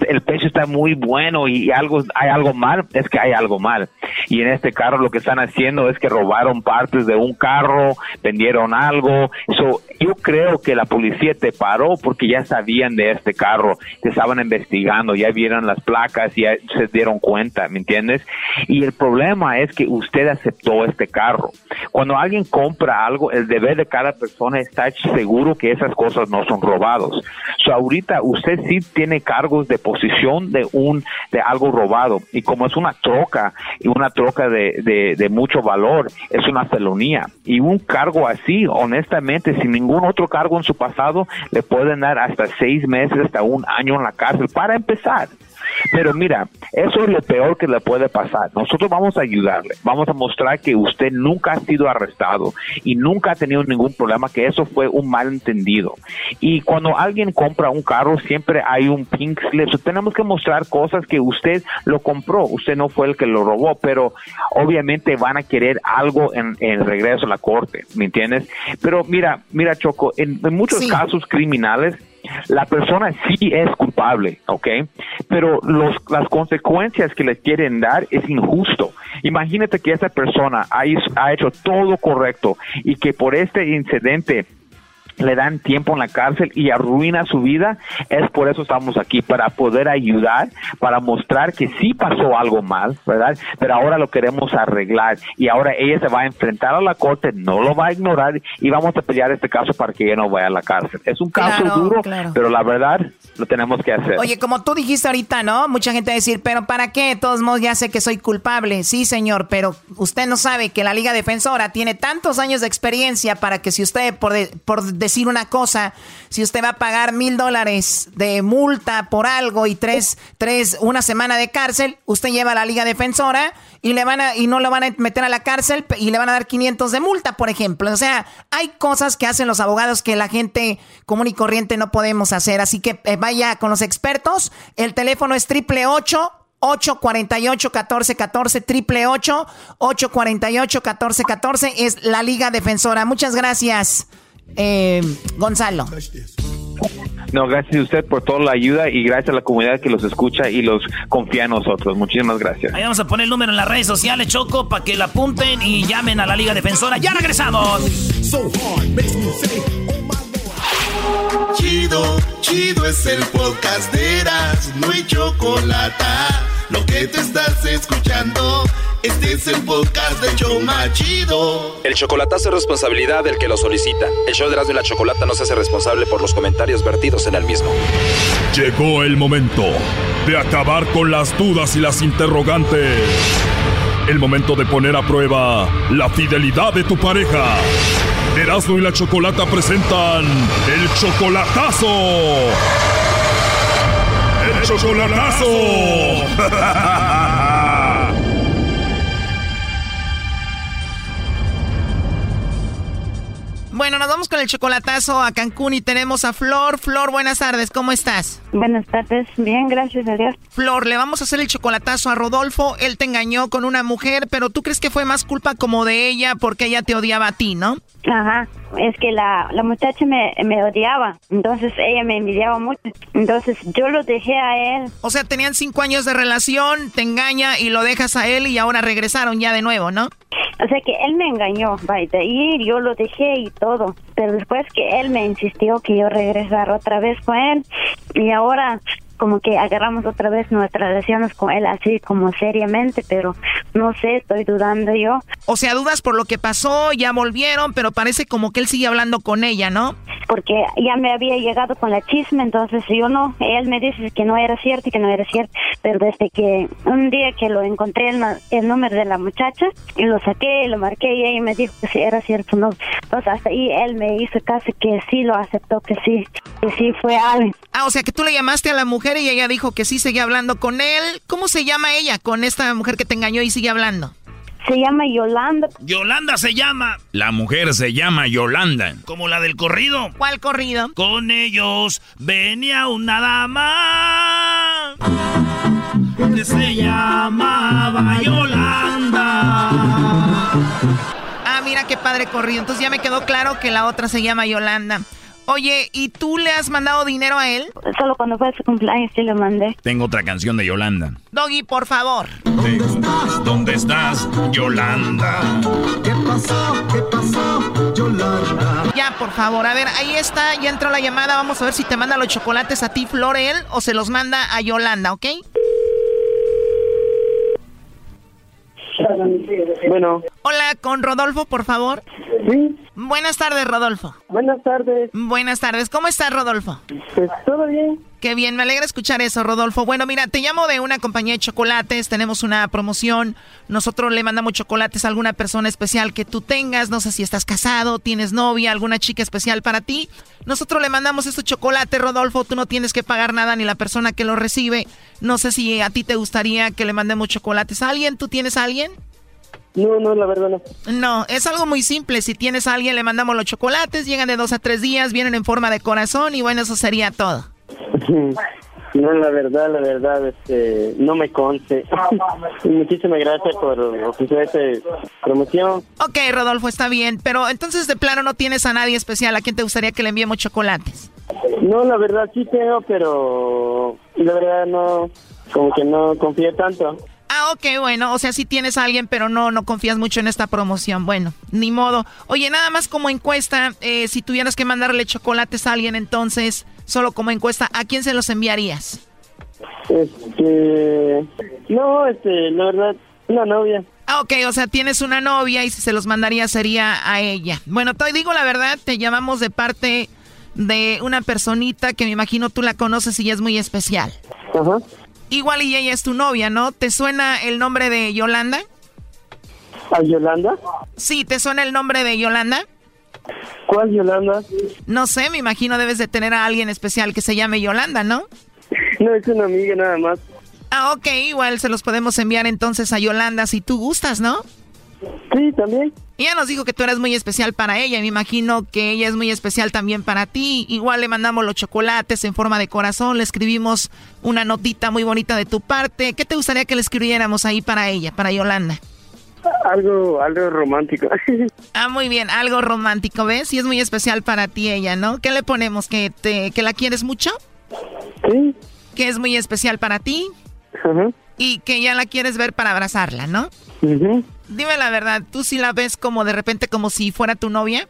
el precio está muy bueno y algo, hay algo mal, es que hay algo mal. Y en este carro lo que están haciendo es que robaron partes de un carro, vendieron algo. So, yo creo que la policía te paró porque ya sabían de este carro, te estaban investigando, ya vieron las placas, ya se dieron cuenta, ¿me entiendes? Y el problema es que usted aceptó este carro. Cuando alguien compra algo, el deber de cada persona es seguro que esas cosas no son robados. So, ahorita usted sí tiene cargos de posición de un de algo robado y como es una troca y una troca de, de, de mucho valor, es una felonía y un cargo así, honestamente, sin ningún otro cargo en su pasado, le pueden dar hasta seis meses, hasta un año en la cárcel para empezar. Pero mira, eso es lo peor que le puede pasar. Nosotros vamos a ayudarle, vamos a mostrar que usted nunca ha sido arrestado y nunca ha tenido ningún problema, que eso fue un malentendido. Y cuando alguien compra un carro, siempre hay un pink slip. tenemos que mostrar cosas que usted lo compró, usted no fue el que lo robó, pero obviamente van a querer algo en, regreso a la corte, ¿me entiendes? Pero mira, mira Choco, en, muchos casos criminales, la persona sí es culpable, ¿ok? Pero los, las consecuencias que le quieren dar es injusto. Imagínate que esa persona ha, ha hecho todo correcto y que por este incidente le dan tiempo en la cárcel y arruina su vida, es por eso estamos aquí, para poder ayudar, para mostrar que sí pasó algo mal, ¿verdad? Pero ahora lo queremos arreglar y ahora ella se va a enfrentar a la corte, no lo va a ignorar y vamos a pelear este caso para que ella no vaya a la cárcel. Es un caso duro, pero la verdad lo tenemos que hacer. Oye, como tú dijiste ahorita, ¿no? Mucha gente va a decir, pero ¿para qué? De todos modos ya sé que soy culpable. Sí, señor, pero usted no sabe que la Liga Defensora tiene tantos años de experiencia para que si usted por, por decir una cosa, si usted va a pagar mil dólares de multa por algo y tres, tres, una semana de cárcel, usted lleva a la Liga Defensora y le van a, y no lo van a meter a la cárcel y le van a dar 500 de multa, por ejemplo. O sea, hay cosas que hacen los abogados que la gente común y corriente no podemos hacer. Así que eh, vaya con los expertos. El teléfono es triple ocho 848-1414, triple 848-1414 es la Liga Defensora. Muchas gracias eh, Gonzalo. No, gracias a usted por toda la ayuda y gracias a la comunidad que los escucha y los confía en nosotros. Muchísimas gracias. Ahí vamos a poner el número en las redes sociales, Choco, para que la apunten y llamen a la Liga Defensora. ¡Ya regresamos! Chido, chido es el podcast de Eras, no hay chocolate. Lo que te estás escuchando, este es el podcast de Choma Chido. El chocolatazo es responsabilidad del que lo solicita. El show de Erasmo y la Chocolata no se hace responsable por los comentarios vertidos en el mismo. Llegó el momento de acabar con las dudas y las interrogantes. El momento de poner a prueba la fidelidad de tu pareja. Erasmo y la Chocolata presentan el chocolatazo. ¡El chocolatazo! Bueno, nos vamos con el chocolatazo a Cancún y tenemos a Flor. Flor, buenas tardes, ¿cómo estás? Buenas tardes, bien, gracias a Dios. Flor, le vamos a hacer el chocolatazo a Rodolfo. Él te engañó con una mujer, pero tú crees que fue más culpa como de ella porque ella te odiaba a ti, ¿no? Ajá, es que la, la muchacha me, me odiaba, entonces ella me envidiaba mucho, entonces yo lo dejé a él. O sea, tenían cinco años de relación, te engaña y lo dejas a él y ahora regresaron ya de nuevo, ¿no? O sea que él me engañó, vaya, y yo lo dejé y todo. Pero después que él me insistió que yo regresara otra vez con él, y ahora como que agarramos otra vez nuestras relaciones con él así como seriamente, pero no sé, estoy dudando yo. O sea, dudas por lo que pasó, ya volvieron, pero parece como que él sigue hablando con ella, ¿no? Porque ya me había llegado con la chisme, entonces yo no, él me dice que no era cierto y que no era cierto, pero desde que un día que lo encontré el, el número de la muchacha y lo saqué y lo marqué y ella me dijo que sí era cierto, no. Entonces hasta ahí él me hizo casi que sí lo aceptó, que sí, que sí fue alguien. Ah, o sea que tú le llamaste a la mujer y ella dijo que sí seguía hablando con él. ¿Cómo se llama ella con esta mujer que te engañó y sigue hablando? Se llama Yolanda. Yolanda se llama. La mujer se llama Yolanda. Como la del corrido. ¿Cuál corrido? Con ellos venía una dama que se llamaba Yolanda. Mira qué padre corrido. Entonces ya me quedó claro que la otra se llama Yolanda. Oye, ¿y tú le has mandado dinero a él? Solo cuando fue su cumpleaños sí le mandé. Tengo otra canción de Yolanda. Doggy, por favor. ¿Dónde estás? ¿Dónde estás, Yolanda? ¿Qué pasó? ¿Qué pasó, Yolanda? Ya, por favor. A ver, ahí está. Ya entró la llamada. Vamos a ver si te manda los chocolates a ti, Florel, o se los manda a Yolanda, ¿ok? Bueno. Hola, con Rodolfo, por favor. Sí. Buenas tardes, Rodolfo. Buenas tardes. Buenas tardes. ¿Cómo estás, Rodolfo? Pues todo bien. Qué bien, me alegra escuchar eso, Rodolfo. Bueno, mira, te llamo de una compañía de chocolates, tenemos una promoción, nosotros le mandamos chocolates a alguna persona especial que tú tengas, no sé si estás casado, tienes novia, alguna chica especial para ti. Nosotros le mandamos estos chocolates, Rodolfo, tú no tienes que pagar nada ni la persona que lo recibe. No sé si a ti te gustaría que le mandemos chocolates a alguien, ¿tú tienes a alguien? No, no, la verdad no. No, es algo muy simple. Si tienes a alguien, le mandamos los chocolates, llegan de dos a tres días, vienen en forma de corazón y bueno, eso sería todo. No, la verdad, la verdad, este, no me conste. Muchísimas gracias por ofrecer esta promoción. Ok, Rodolfo, está bien. Pero entonces, de plano, no tienes a nadie especial. ¿A quién te gustaría que le enviemos chocolates? No, la verdad sí tengo, pero la verdad no, como que no confío tanto. Ah, ok, bueno, o sea, sí tienes a alguien, pero no, no confías mucho en esta promoción. Bueno, ni modo. Oye, nada más como encuesta, eh, si tuvieras que mandarle chocolates a alguien, entonces, solo como encuesta, ¿a quién se los enviarías? Este, no, este, la verdad, una novia. Ah, ok, o sea, tienes una novia y si se los mandaría sería a ella. Bueno, te digo la verdad, te llamamos de parte de una personita que me imagino tú la conoces y es muy especial. Ajá. Igual y ella es tu novia, ¿no? ¿Te suena el nombre de Yolanda? ¿A Yolanda? Sí, ¿te suena el nombre de Yolanda? ¿Cuál Yolanda? No sé, me imagino debes de tener a alguien especial que se llame Yolanda, ¿no? No, es una amiga nada más. Ah, ok, igual se los podemos enviar entonces a Yolanda si tú gustas, ¿no? Sí, también. Ella nos dijo que tú eres muy especial para ella. Me imagino que ella es muy especial también para ti. Igual le mandamos los chocolates en forma de corazón. Le escribimos una notita muy bonita de tu parte. ¿Qué te gustaría que le escribiéramos ahí para ella, para Yolanda? Algo, algo romántico. ah, muy bien, algo romántico, ¿ves? Y es muy especial para ti ella, ¿no? ¿Qué le ponemos? ¿Que, te, que la quieres mucho? Sí. ¿Que es muy especial para ti? Ajá. Y que ya la quieres ver para abrazarla, ¿no? Ajá. Dime la verdad, ¿tú sí la ves como de repente como si fuera tu novia?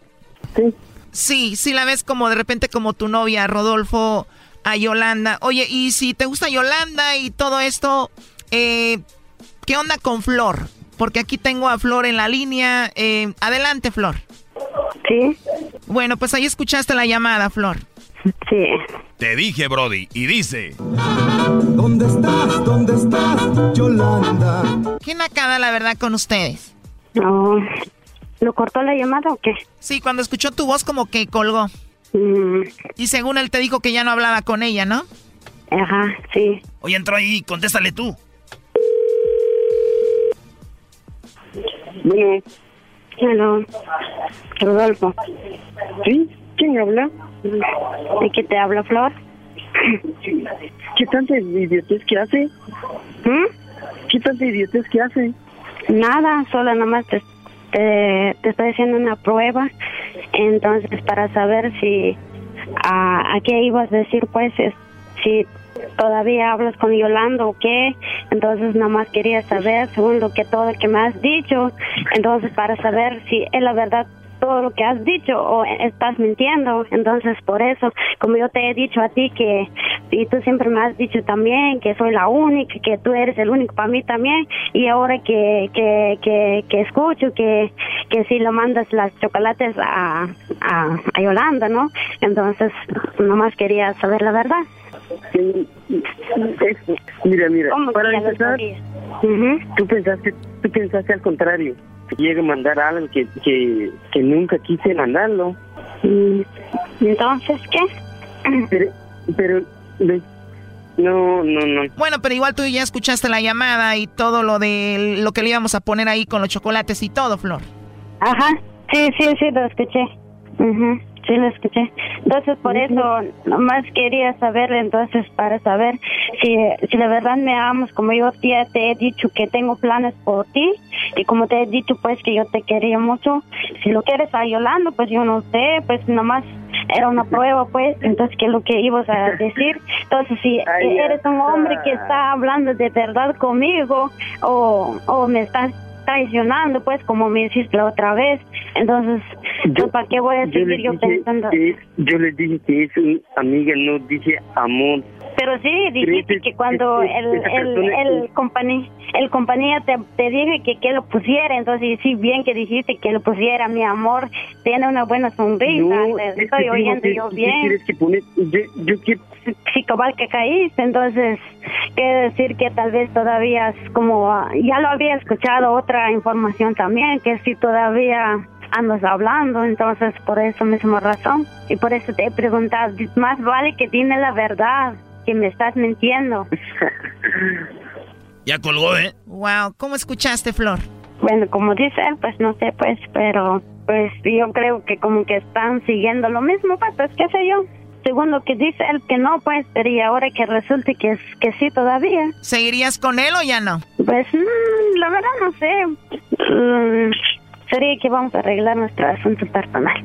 Sí. Sí, sí la ves como de repente como tu novia, Rodolfo, a Yolanda. Oye, y si te gusta Yolanda y todo esto, eh, ¿qué onda con Flor? Porque aquí tengo a Flor en la línea. Eh, adelante, Flor. Sí. Bueno, pues ahí escuchaste la llamada, Flor. Sí. Te dije, Brody, y dice... ¿Dónde estás? ¿Dónde estás, Yolanda? ¿Qué nacada, la verdad, con ustedes? No. ¿Lo cortó la llamada o qué? Sí, cuando escuchó tu voz como que colgó. Mm. Y según él te dijo que ya no hablaba con ella, ¿no? Ajá, sí. Oye, entró ahí, contéstale tú. Bueno. Hello. Rodolfo. ¿Sí? ¿Quién habla? ¿De qué te habla, Flor? ¿Qué tanta idiotez que hace? ¿Mm? ¿Qué tanta idiotez que hace? Nada, solo nomás te, te, te estoy haciendo una prueba. Entonces, para saber si... ¿A, a qué ibas a decir, pues? Es, si todavía hablas con Yolanda o qué. Entonces, nomás quería saber, según lo que todo que me has dicho. Entonces, para saber si es la verdad todo lo que has dicho o estás mintiendo. Entonces, por eso, como yo te he dicho a ti que, y tú siempre me has dicho también que soy la única, que tú eres el único para mí también, y ahora que, que, que, que escucho que, que si lo mandas las chocolates a, a, a Yolanda, ¿no? Entonces, nomás quería saber la verdad. Sí, mira, mira, ¿Cómo para empezar, tú pensaste, tú pensaste al contrario, que llegue a mandar algo que, que, que nunca quise mandarlo. Mm, Entonces, ¿qué? Pero, pero, no, no, no. Bueno, pero igual tú ya escuchaste la llamada y todo lo de lo que le íbamos a poner ahí con los chocolates y todo, Flor. Ajá, sí, sí, sí, lo escuché. Ujú, Sí, lo escuché. Entonces, por eso, nomás quería saber, entonces, para saber si, si de verdad me amas, como yo te he dicho que tengo planes por ti, y como te he dicho, pues, que yo te quería mucho. Si lo quieres a Yolanda, pues yo no sé, pues nomás era una prueba, pues, entonces, ¿qué es lo que ibas a decir? Entonces, si eres un hombre que está hablando de verdad conmigo, o, o me estás traicionando, pues, como me hiciste la otra vez, entonces, pues, ¿para qué voy a Yo seguir yo dije pensando? que- yo le dije que es una amiga, no dije amor. Pero sí, dijiste que cuando el, el, el, compañía, el compañía te, te dije que, que lo pusiera, entonces sí, bien que dijiste que lo pusiera, mi amor, tiene una buena sonrisa, estoy oyendo yo bien. Que poner, yo, yo que... Sí, cabal que caíste, entonces, quiere decir que tal vez todavía es como, ya lo había escuchado otra información también, que si todavía andas hablando, entonces por eso misma razón. Y por eso te he preguntado, más vale que tiene la verdad, que me estás mintiendo. ya colgó, ¿eh? Wow, ¿cómo escuchaste, Flor? Bueno, como dice él, pues no sé, pues, pero pues yo creo que como que están siguiendo lo mismo, pues, pues qué sé yo. Según lo que dice él que no, pues, pero y ahora que resulte que, que sí todavía. ¿Seguirías con él o ya no? Pues, mm, la verdad no sé. Mm, sería que vamos a arreglar nuestro asunto personal.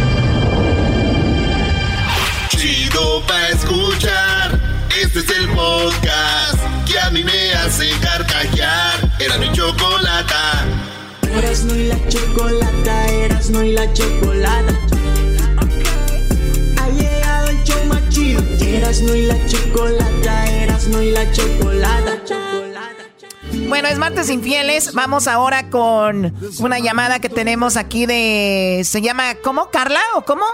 Eras no y la chocolata, eras no y la chocolata. Ha llegado el show más chido. Eras no y la chocolata, eras no y la chocolata. Bueno, es martes infieles. Vamos ahora con una llamada que tenemos aquí de. ¿Se llama cómo? ¿Carla o cómo?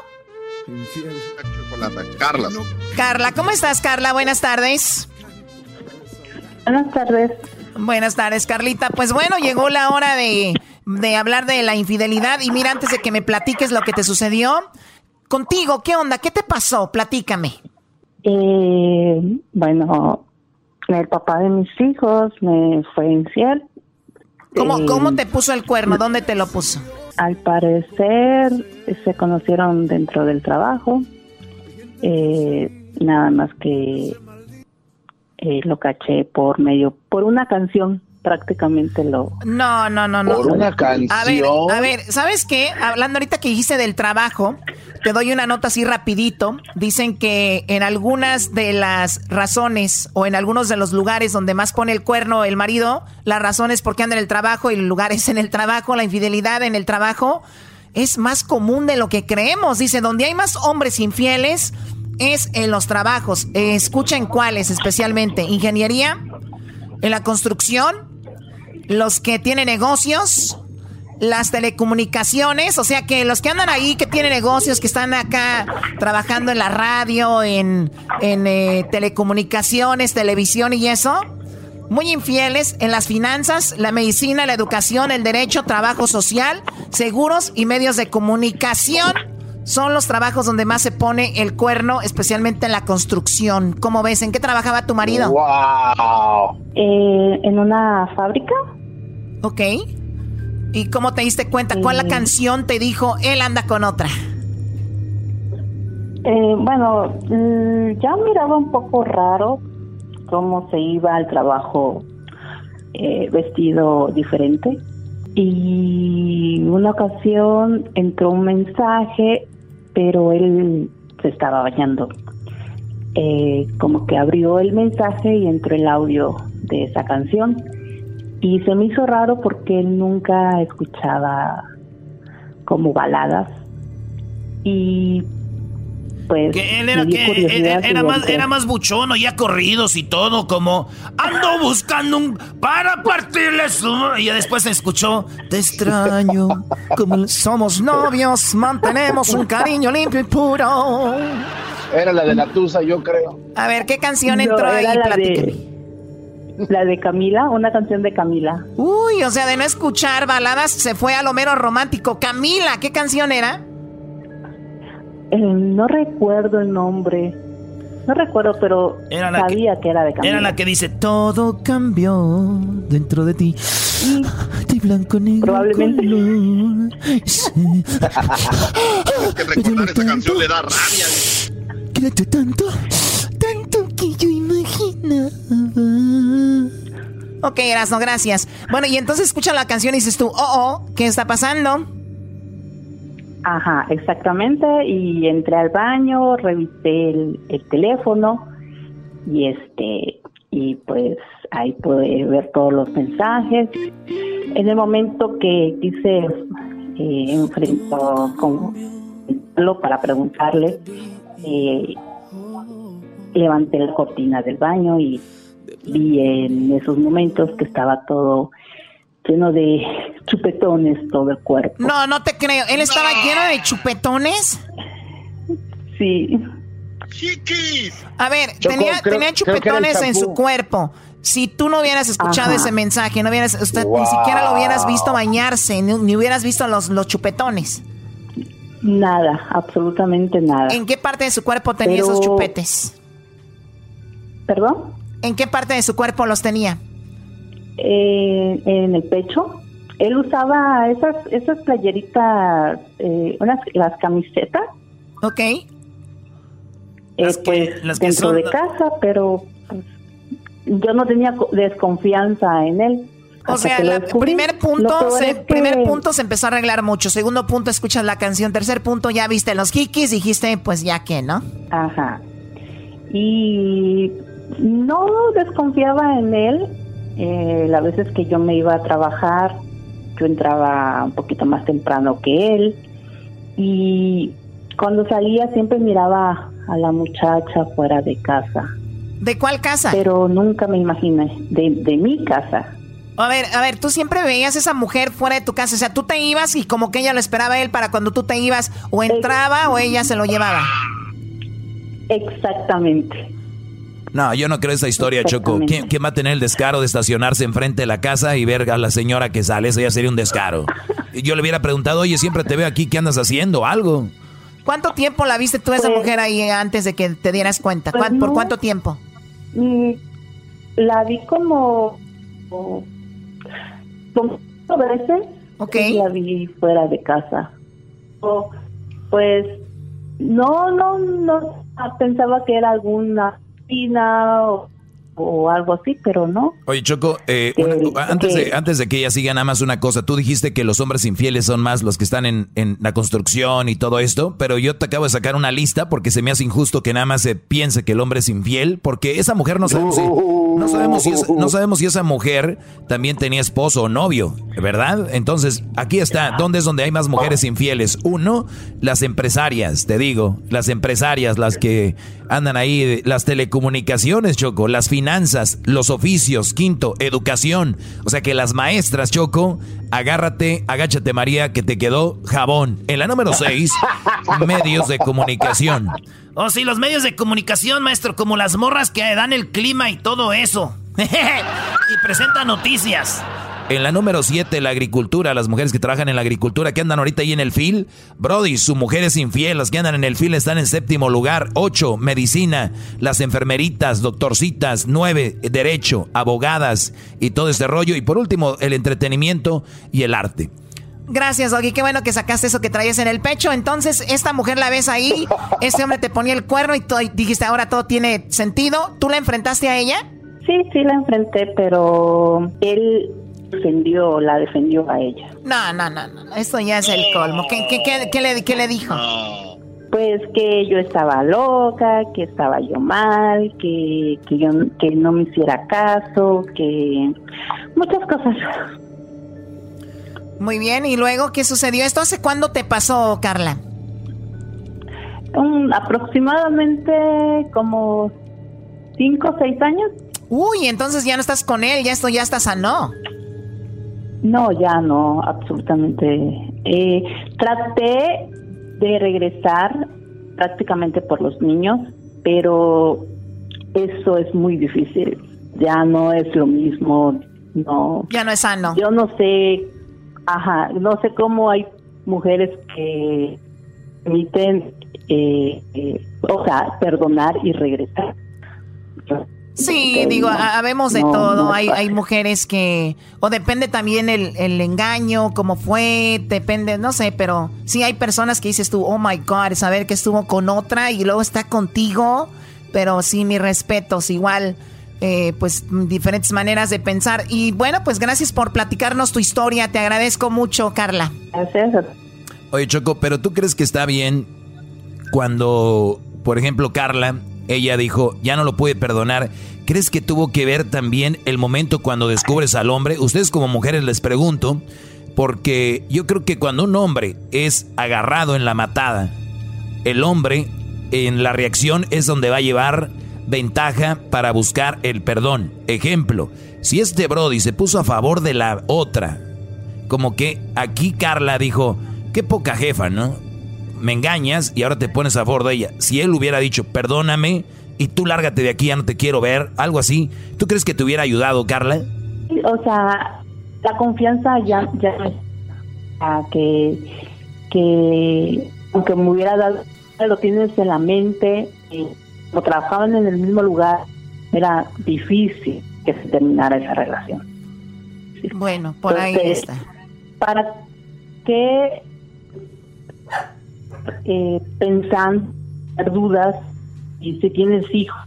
Infiel. Chocolata. Carla. Carla, ¿cómo estás, Carla? Buenas tardes. Buenas tardes. Buenas tardes, Carlita. Pues bueno, llegó la hora de, hablar de la infidelidad. Y mira, antes de que me platiques lo que te sucedió, contigo, ¿qué onda? ¿Qué te pasó? Platícame. Eh, bueno, el papá de mis hijos me fue infiel. ¿Cómo, eh, ¿Cómo te puso el cuerno? ¿Dónde te lo puso? Al parecer se conocieron dentro del trabajo. Eh, nada más que eh, lo caché por medio, por una canción prácticamente lo... No, no, no, no. Por una canción. A ver, a ver, ¿sabes qué? Hablando ahorita que dijiste del trabajo, te doy una nota así rapidito. Dicen que en algunas de las razones o en algunos de los lugares donde más pone el cuerno el marido, la razón es porque anda en el trabajo y el lugar es en el trabajo, la infidelidad en el trabajo es más común de lo que creemos. Dice, donde hay más hombres infieles, es en los trabajos. escuchen cuáles especialmente. Ingeniería, en la construcción, los que tienen negocios, las telecomunicaciones, o sea que los que andan ahí, que tienen negocios, que están acá trabajando en la radio, en, en eh, telecomunicaciones, televisión y eso, muy infieles en las finanzas, la medicina, la educación, el derecho, trabajo social, seguros y medios de comunicación son los trabajos donde más se pone el cuerno, especialmente en la construcción. ¿Cómo ves? ¿En qué trabajaba tu marido? ¡Wow! Eh, en una fábrica. Ok. ¿Y cómo te diste cuenta? ¿Cuál la eh. canción te dijo, él anda con otra? Eh, bueno, mm, ya miraba un poco raro cómo se iba al trabajo vestido diferente. Y una ocasión entró un mensaje pero él se estaba bañando. Eh, como que abrió el mensaje y entró el audio de esa canción. Y se me hizo raro porque él nunca escuchaba como baladas. Y pues. Que él era, que, era, más, era más buchón, ya corridos y todo, como ando buscando un para partirle su. Y después se escuchó, te extraño, como somos novios, mantenemos un cariño limpio y puro. Era la de la Tusa, yo creo. A ver, ¿qué canción entró ahí? La de, la de Camila, una canción de Camila. Uy, o sea, de no escuchar baladas se fue a lo mero romántico. Camila, ¿qué canción era? Eh, no recuerdo el nombre. No recuerdo, pero sabía que, era de Camila. Era la que dice, todo cambió dentro de ti. De blanco negro Probablemente. que recordar esa canción le da rabia. Quédate tanto, tanto que yo imaginaba. Ok, Erasno, gracias. Bueno, y entonces escucha la canción y dices tú, oh, oh, ¿qué está pasando? Ajá, exactamente. Y entré al baño, revisé el, el teléfono y este y pues ahí pude ver todos los mensajes. En el momento que quise eh, enfrentó con para preguntarle, eh, levanté la cortina del baño y vi en esos momentos que estaba todo lleno de chupetones todo el cuerpo. No, no te creo. ¿Él estaba lleno de chupetones? Sí. A ver, tenía, tenía chupetones en su cuerpo. Si tú no hubieras escuchado ese mensaje, no hubieras, usted, ni siquiera lo hubieras visto bañarse, ni, hubieras visto los, los chupetones. Nada, absolutamente nada. ¿En qué parte de su cuerpo tenía esos chupetes? ¿Perdón? ¿En qué parte de su cuerpo los tenía? Eh, en el pecho. Él usaba esas esas playeritas, eh, unas las camisetas. Ok. Eh, pues, dentro de casa, pero pues, yo no tenía desconfianza en él. O sea, el primer punto, se, primer punto se empezó a arreglar mucho. Segundo punto, escuchas la canción. Tercer punto, ya viste los kikis, dijiste, pues ya que, ¿no? Ajá. Y no desconfiaba en él. Eh, las veces que yo me iba a trabajar, yo entraba un poquito más temprano que él. Y cuando salía siempre miraba a la muchacha fuera de casa. ¿De cuál casa? Pero nunca me imaginé, de, de mi casa. A ver, a ver, tú siempre veías a esa mujer fuera de tu casa, o sea, tú te ibas y como que ella lo esperaba a él para cuando tú te ibas, o entraba o ella se lo llevaba. Exactamente. No, yo no creo esa historia, Choco. ¿Quién, va a tener el descaro de estacionarse enfrente de la casa y ver a la señora que sale? Eso ya sería un descaro. Yo le hubiera preguntado, oye, siempre te veo aquí, ¿qué andas haciendo? ¿Algo? ¿Cuánto tiempo la viste tú a esa pues mujer ahí antes de que te dieras cuenta? Pues ¿Por cuánto tiempo? Mm, la vi como, como veces okay. la vi fuera de casa. pues no, no, no pensaba que era alguna o o algo así, pero no. Oye, Choco, eh, antes, de, antes de que ella siga, nada más una cosa. Tú dijiste que los hombres infieles son más los que están en, en, la construcción y todo esto, pero yo te acabo de sacar una lista porque se me hace injusto que nada más se piense que el hombre es infiel, porque esa mujer no sabemos si, no sabemos si, no sabemos si esa mujer también tenía esposo o novio, ¿verdad? Entonces, aquí está, ¿dónde es donde hay más mujeres infieles? Uno, las empresarias, te digo, las empresarias, las que andan ahí, las telecomunicaciones, Choco, las finanzas finanzas, los oficios, quinto, educación. O sea que las maestras, Choco, agárrate, agáchate María, que te quedó jabón. En la número seis, medios de comunicación. Oh, sí, los medios de comunicación, maestro, como las morras que dan el clima y todo eso. y presentan noticias. En la número 7, la agricultura, las mujeres que trabajan en la agricultura, que andan ahorita ahí en el FIL. Brody, su mujer es infiel, las que andan en el FIL están en séptimo lugar. 8, medicina, las enfermeritas, doctorcitas. 9, derecho, abogadas y todo este rollo. Y por último, el entretenimiento y el arte. Gracias, Doggy. Qué bueno que sacaste eso que traías en el pecho. Entonces, esta mujer la ves ahí, este hombre te ponía el cuerno y, y dijiste, ahora todo tiene sentido. ¿Tú la enfrentaste a ella? Sí, sí la enfrenté, pero él defendió, la defendió a ella. No, no, no, no, esto ya es el colmo. ¿Qué, qué, le, qué le dijo? Pues que yo estaba loca, que estaba yo mal, que, que yo que no me hiciera caso, que muchas cosas. Muy bien, ¿y luego qué sucedió? ¿Esto hace cuándo te pasó, Carla? aproximadamente como cinco o seis años. Uy, entonces ya no estás con él, ya esto ya está sano. No, ya no, absolutamente. Eh, traté de regresar prácticamente por los niños, pero eso es muy difícil. Ya no es lo mismo, no. Ya no es sano. Yo no sé, ajá, no sé cómo hay mujeres que permiten, eh, eh, o sea, perdonar y regresar. Sí, digo, habemos de todo. hay, hay mujeres que, o depende también el, el engaño, cómo fue, depende, no sé, pero sí hay personas que dices tú, oh my God, saber que estuvo con otra y luego está contigo, pero sí, mis respetos, igual, eh, pues diferentes maneras de pensar. Y bueno, pues gracias por platicarnos tu historia, te agradezco mucho, Carla. Gracias. Oye, Choco, pero ¿tú crees que está bien cuando, por ejemplo, Carla, ella dijo, ya no lo puede perdonar? ¿Crees que tuvo que ver también el momento cuando descubres al hombre? Ustedes como mujeres les pregunto, porque yo creo que cuando un hombre es agarrado en la matada, el hombre en la reacción es donde va a llevar ventaja para buscar el perdón. Ejemplo, si este Brody se puso a favor de la otra, como que aquí Carla dijo, qué poca jefa, ¿no? Me engañas y ahora te pones a favor de ella. Si él hubiera dicho, perdóname y tú lárgate de aquí, ya no te quiero ver, algo así, ¿tú crees que te hubiera ayudado, Carla? O sea, la confianza ya, ya a que, que aunque me hubiera dado, lo tienes en la mente, o trabajaban en el mismo lugar, era difícil que se terminara esa relación. Bueno, por ahí está. ¿Para qué eh, pensando, dudas, y si tienes hijos,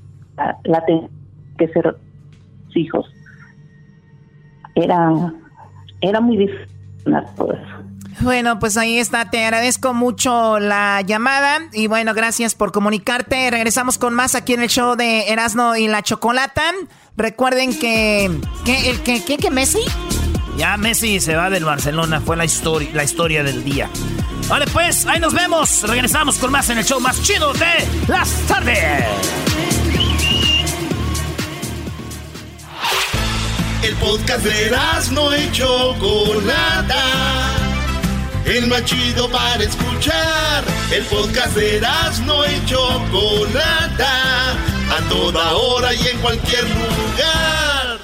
la, que ser hijos? Era, era muy difícil todo eso. Bueno, pues ahí está. Te agradezco mucho la llamada y bueno, gracias por comunicarte. Regresamos con más aquí en el show de Erasmo y la Chocolata. Recuerden que que el que que, Messi ya Messi se va del Barcelona, fue la historia la historia del día. Vale, pues ahí nos vemos. Regresamos con más en el show más chido de las tardes. El podcast de Erasmo y Chocolata el más chido para escuchar. El podcast de no y Chocolata, a toda hora y en cualquier lugar.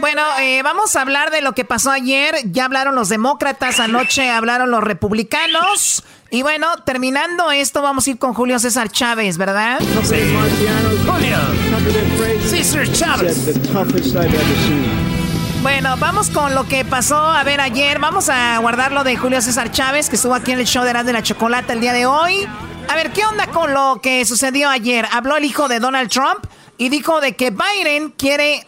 Bueno, eh, vamos a hablar de lo que pasó ayer. Ya hablaron los demócratas, anoche hablaron los republicanos. Y bueno, terminando esto, vamos a ir con Julio César Chávez, ¿verdad? Sí. Julio. César Chávez. Bueno, vamos con lo que pasó a ver ayer. Vamos a guardar lo de Julio César Chávez, que estuvo aquí en el show de de la Chocolata el día de hoy. A ver, ¿qué onda con lo que sucedió ayer? Habló el hijo de Donald Trump y dijo de que Biden quiere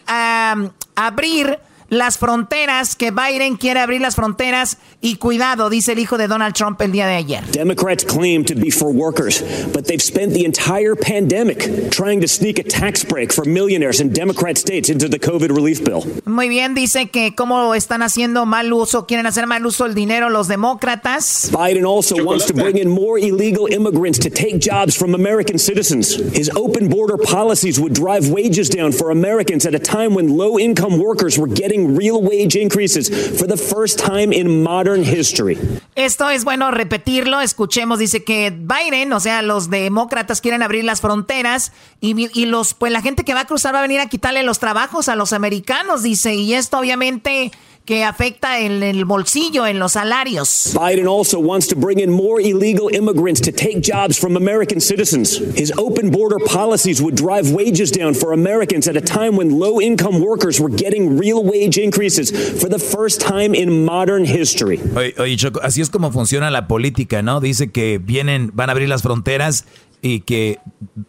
abrir las fronteras, que Biden quiere abrir las fronteras y cuidado, dice el hijo de Donald Trump el día de ayer. Democrats claim to be for workers, but they've spent the entire pandemic trying to sneak a tax break for millionaires in Democrat states into the COVID relief bill. Muy bien, dice que cómo están haciendo mal uso, quieren hacer mal uso del dinero los demócratas. Biden also wants to bring in more illegal immigrants to take jobs from American citizens. His open border policies would drive wages down for Americans at a time when low income workers were getting real wage increases for the first time in modern history. Esto es bueno repetirlo. Escuchemos, dice que Biden, o sea, los demócratas quieren abrir las fronteras y, y los, pues la gente que va a cruzar va a venir a quitarle los trabajos a los americanos, dice. Y esto obviamente que afecta en el bolsillo, en los salarios. Biden also wants to bring in more illegal immigrants to take jobs from American citizens. His open border policies would drive wages down for Americans at a time when low income workers were getting real wage increases for the first time in modern history. Oye, oye Choco, así es como funciona la política, ¿no? Dice que vienen, van a abrir las fronteras y que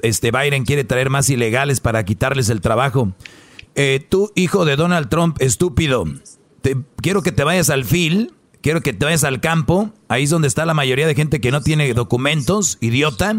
este Biden quiere traer más ilegales para quitarles el trabajo. Eh, tú, hijo de Donald Trump, estúpido, quiero que te vayas al fil, quiero que te vayas al campo, ahí es donde está la mayoría de gente que no tiene documentos, idiota.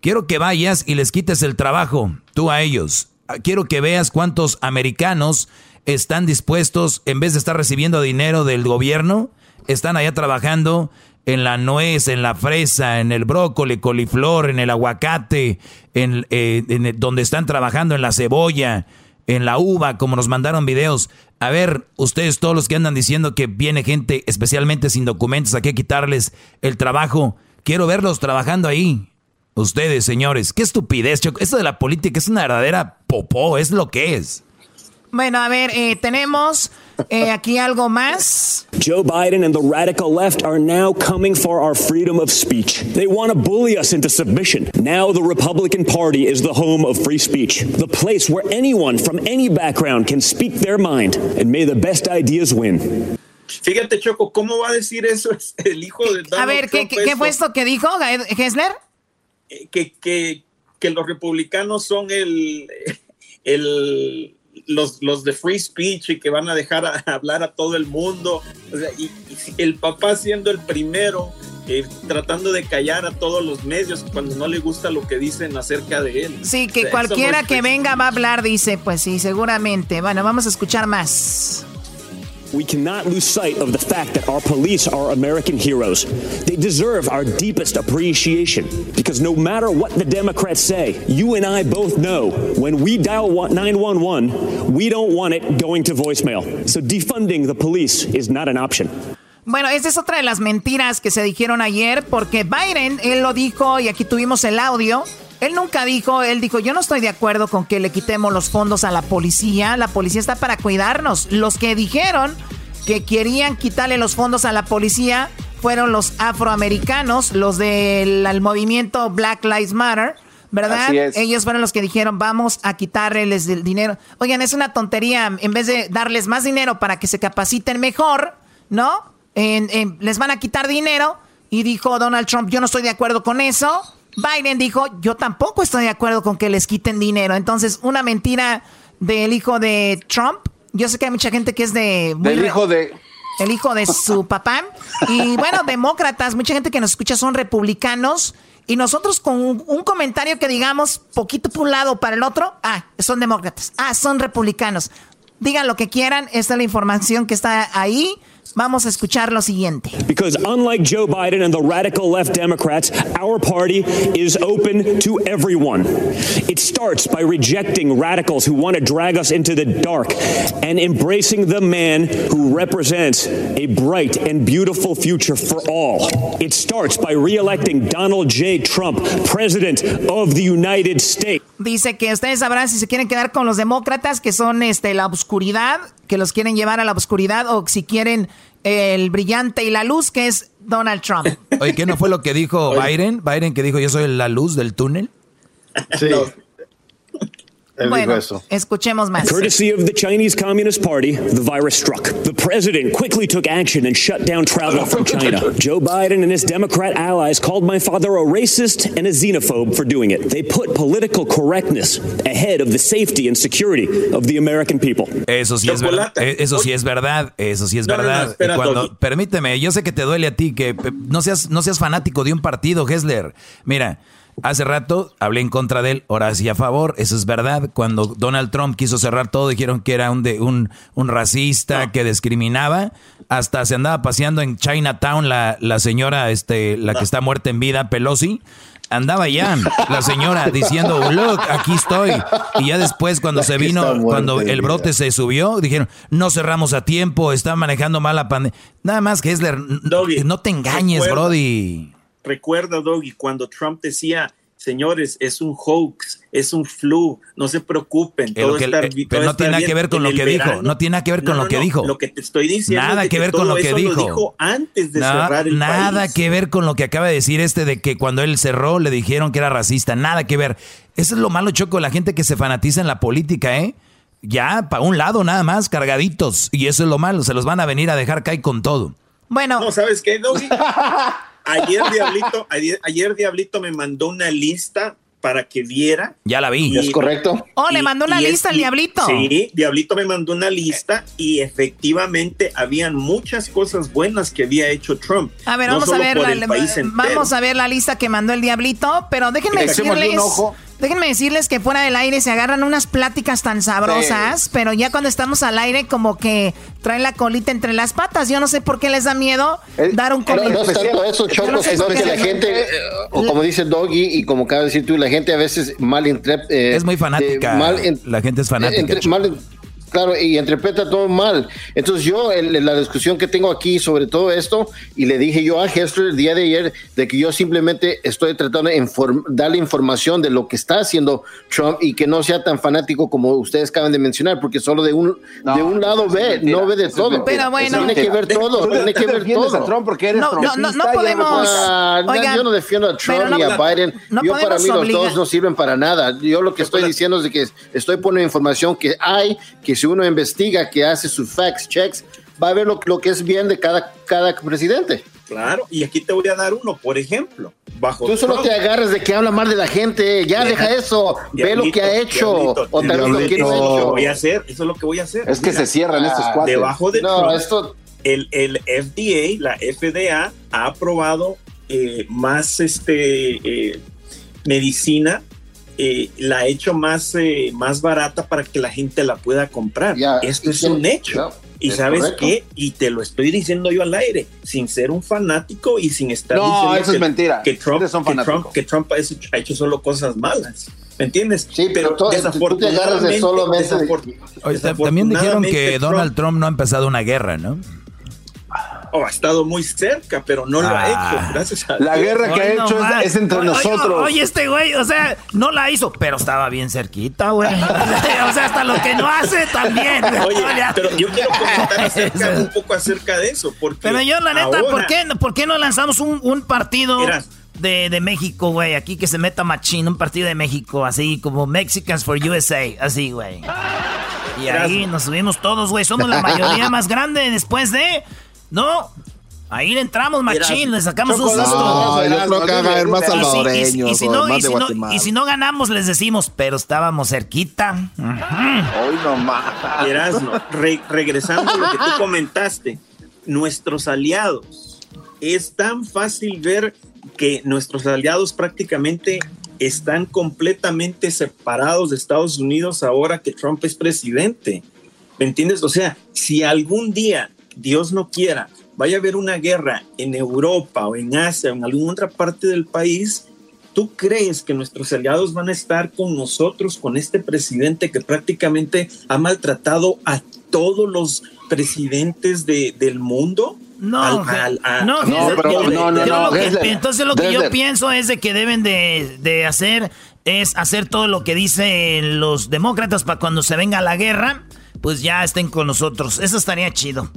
Quiero que vayas y les quites el trabajo, tú a ellos. Ah, quiero que veas cuántos americanos están dispuestos, en vez de estar recibiendo dinero del gobierno, están allá trabajando en la nuez, en la fresa, en el brócoli, coliflor, en el aguacate, en, eh, en donde están trabajando en la cebolla, en la uva, como nos mandaron videos. A ver, ustedes todos los que andan diciendo que viene gente especialmente sin documentos aquí a quitarles el trabajo, quiero verlos trabajando ahí. Ustedes, señores, qué estupidez. Esto de la política es una verdadera popó, es lo que es. Bueno, a ver, eh, tenemos eh, aquí algo más. Joe Biden and the radical left are now coming for our freedom of speech. They want to bully us into submission. Now the Republican Party is the home of free speech, the place where anyone from any background can speak their mind, and may the best ideas win. Fíjate, Choco, ¿cómo va a decir eso el hijo de Donald A ver, ¿qué, ¿qué, fue esto que dijo Hessler? Eh, que, que, que los republicanos son el, el los, los de free speech y que van a dejar a, hablar a todo el mundo. O sea, y, el papá siendo el primero, eh, tratando de callar a todos los medios cuando no le gusta lo que dicen acerca de él. Sí, que cualquiera que venga va a hablar, dice, pues sí, seguramente. Bueno, vamos a escuchar más. We cannot lose sight of the fact that our police are American heroes. They deserve our deepest appreciation because no matter what the Democrats say, you and I both know when we dial 911, we don't want it going to voicemail. So defunding the police is not an option. Bueno, esa es otra de las mentiras que se dijeron ayer porque Biden, él lo dijo y aquí tuvimos el audio. Él nunca dijo, él dijo, yo no estoy de acuerdo con que le quitemos los fondos a la policía. La policía está para cuidarnos. Los que dijeron que querían quitarle los fondos a la policía fueron los afroamericanos, los del movimiento Black Lives Matter. ¿verdad? Ellos fueron los que dijeron, vamos a quitarles el dinero. Oigan, es una tontería, en vez de darles más dinero para que se capaciten mejor, ¿no? les van a quitar dinero. Y dijo Donald Trump, yo no estoy de acuerdo con eso. Biden dijo, yo tampoco estoy de acuerdo con que les quiten dinero. Entonces, una mentira del hijo de Trump. Yo sé que hay mucha gente que es de... Del hijo de... El hijo de su papá. Y bueno, demócratas, mucha gente que nos escucha son republicanos. Y nosotros con un, comentario que digamos poquito por un lado para el otro, ah, son demócratas, ah, son republicanos. Digan lo que quieran, esta es la información que está ahí. Vamos a escuchar lo siguiente. Because unlike Joe Biden and the radical left Democrats, our party is open to everyone. It starts by rejecting radicals who want to drag us into the dark and embracing the man who represents a bright and beautiful future for all. It starts by re-electing Donald J. Trump, President of the United States. Dice que ustedes sabrán si se quieren quedar con los demócratas, que son este, la oscuridad, que los quieren llevar a la oscuridad, o si quieren el brillante y la luz, que es Donald Trump. Oye, ¿qué no fue lo que dijo Biden? Biden que dijo, yo soy la luz del túnel. Sí. Bueno, escuchemos más. Courtesy of the Chinese Communist Party, the virus struck. The president quickly took action and shut down travel from China. Joe Biden and his Democrat allies called my father a racist and a xenophobe for doing it. They put political correctness ahead of the safety and security of the American people. Eso sí es verdad. Eh, eso sí es verdad. Eso sí es verdad. Cuando, permíteme, yo sé que te duele a ti que no seas no seas fanático de un partido, Hessler. Mira, Hace rato hablé en contra de él, ahora sí a favor, eso es verdad. Cuando Donald Trump quiso cerrar todo, dijeron que era un, de, un, un racista, que discriminaba. Hasta se andaba paseando en Chinatown la, la señora, este, la que está muerta en vida, Pelosi. Andaba ya la señora diciendo, look, aquí estoy. Y ya después cuando se vino, cuando el brote se subió, dijeron, no cerramos a tiempo, está manejando mal la pandemia. Nada más, Hessler, no te engañes, Brody recuerda, Doggy, cuando Trump decía, señores, es un hoax, es un flu, no se preocupen. Todo pero no tiene nada que ver con lo que dijo, no tiene nada que ver con lo que dijo. Lo que te estoy diciendo nada que, ver con lo que dijo. antes de cerrar el Nada que ver con lo que acaba de decir este de que cuando él cerró le dijeron que era racista, nada que ver. Eso es lo malo, Choco, la gente que se fanatiza en la política, ¿eh? Ya, para un lado nada más, cargaditos. Y eso es lo malo, se los van a venir a dejar caer con todo. Bueno. No, ¿sabes qué, Doggy? Ayer Diablito, ayer, Diablito me mandó una lista para que viera. Ya la vi. ¿Es correcto? Oh, le mandó una lista al Diablito. Sí, Diablito me mandó una lista y efectivamente habían muchas cosas buenas que había hecho Trump. A ver, vamos a ver la, vamos a ver la lista que mandó el Diablito, pero déjenme decirles Déjenme decirles que fuera del aire se agarran unas pláticas tan sabrosas, pero ya cuando estamos al aire como que traen la colita entre las patas. Yo no sé por qué les da miedo dar un comentario. No, es tanto eso, Choco, es que la gente, o como dice Doggy y como acaba de decir tú, la gente a veces mal. Eh, es muy fanática. la gente es fanática. Claro, y interpreta todo mal. Entonces yo, la discusión que tengo aquí sobre todo esto, y le dije yo a Hester el día de ayer, de que yo simplemente estoy tratando de darle información de lo que está haciendo Trump y que no sea tan fanático como ustedes acaban de mencionar, porque solo de un, de un lado ve, no ve de todo. Pero bueno. Tiene que ver todo, tiene que ver todo. A Trump porque eres no, no, no, podemos... yo no defiendo a Trump ni a Biden. yo para mí los dos no sirven para nada. Yo lo que estoy diciendo es de que estoy poniendo información que hay, que si uno investiga, que hace sus facts checks, va a ver lo, lo que es bien de cada, cada presidente. Claro, y aquí te voy a dar uno, por ejemplo, bajo Tú solo Trump- te agarras de que habla mal de la gente, ya deja eso, ve lo que ha hecho, Diablito, o tal vez lo que no ha eso es lo que hecho. voy a hacer, eso es lo que voy a hacer. Es que se cierran estos cuates. Debajo de No, Trump, esto- el, el FDA, la FDA, ha aprobado eh, más este eh, medicina, eh, la ha hecho más, eh, más barata para que la gente la pueda comprar. Esto es un hecho. y es sabes correcto. qué, y te lo estoy diciendo yo al aire, sin ser un fanático y sin estar No, diciendo eso es que- mentira. Que Trump, un que. Trump, que Trump ha hecho, ha hecho solo cosas malas. ¿Me entiendes? Sí, pero tú- tú te agarras de solamente de- desafor- Oye, ta- también dijeron que desafortunadamente, Donald Trump no ha empezado una guerra, ¿no? Oh, ha estado muy cerca, pero no lo ha Ah. hecho, gracias a La Dios. guerra que ha hecho es, es entre Oye, nosotros. Oye, este güey, o sea, no la hizo, pero estaba bien cerquita, güey. O sea, hasta lo que no hace también. Oye, pero yo quiero comentar acerca- un poco acerca de eso, porque Pero yo, la neta, ahora- ¿por qué, ¿por qué no lanzamos un, un partido Mira. de, de México, güey? Aquí que se meta machín, un partido de México, así como Mexicans for USA, así, güey. Y ahí nos subimos todos, güey. Somos la mayoría más grande después de. ¿No? Ahí le entramos machín, le sacamos un susto. No, yo creo que haga ver más Y si- y si- salvadoreños, y si no- más y de si no- y si no ganamos, les decimos, pero estábamos cerquita. Hoy nomás. Erasmo, re- regresando a lo que tú comentaste, nuestros aliados, es tan fácil ver que nuestros aliados prácticamente están completamente separados de Estados Unidos ahora que Trump es presidente. ¿Me entiendes? O sea, si algún día, Dios no quiera, vaya a haber una guerra en Europa o en Asia o en alguna otra parte del país, ¿Tú crees que nuestros aliados van a estar con nosotros, con este presidente que prácticamente ha maltratado a todos los presidentes de- del mundo? No, Al- Ge- al- a- no, pero- no, no, yo no, lo que- entonces lo que yo pienso es de que deben de, de hacer es hacer todo lo que dicen los demócratas para cuando se venga la guerra, pues ya estén con nosotros. Eso estaría chido.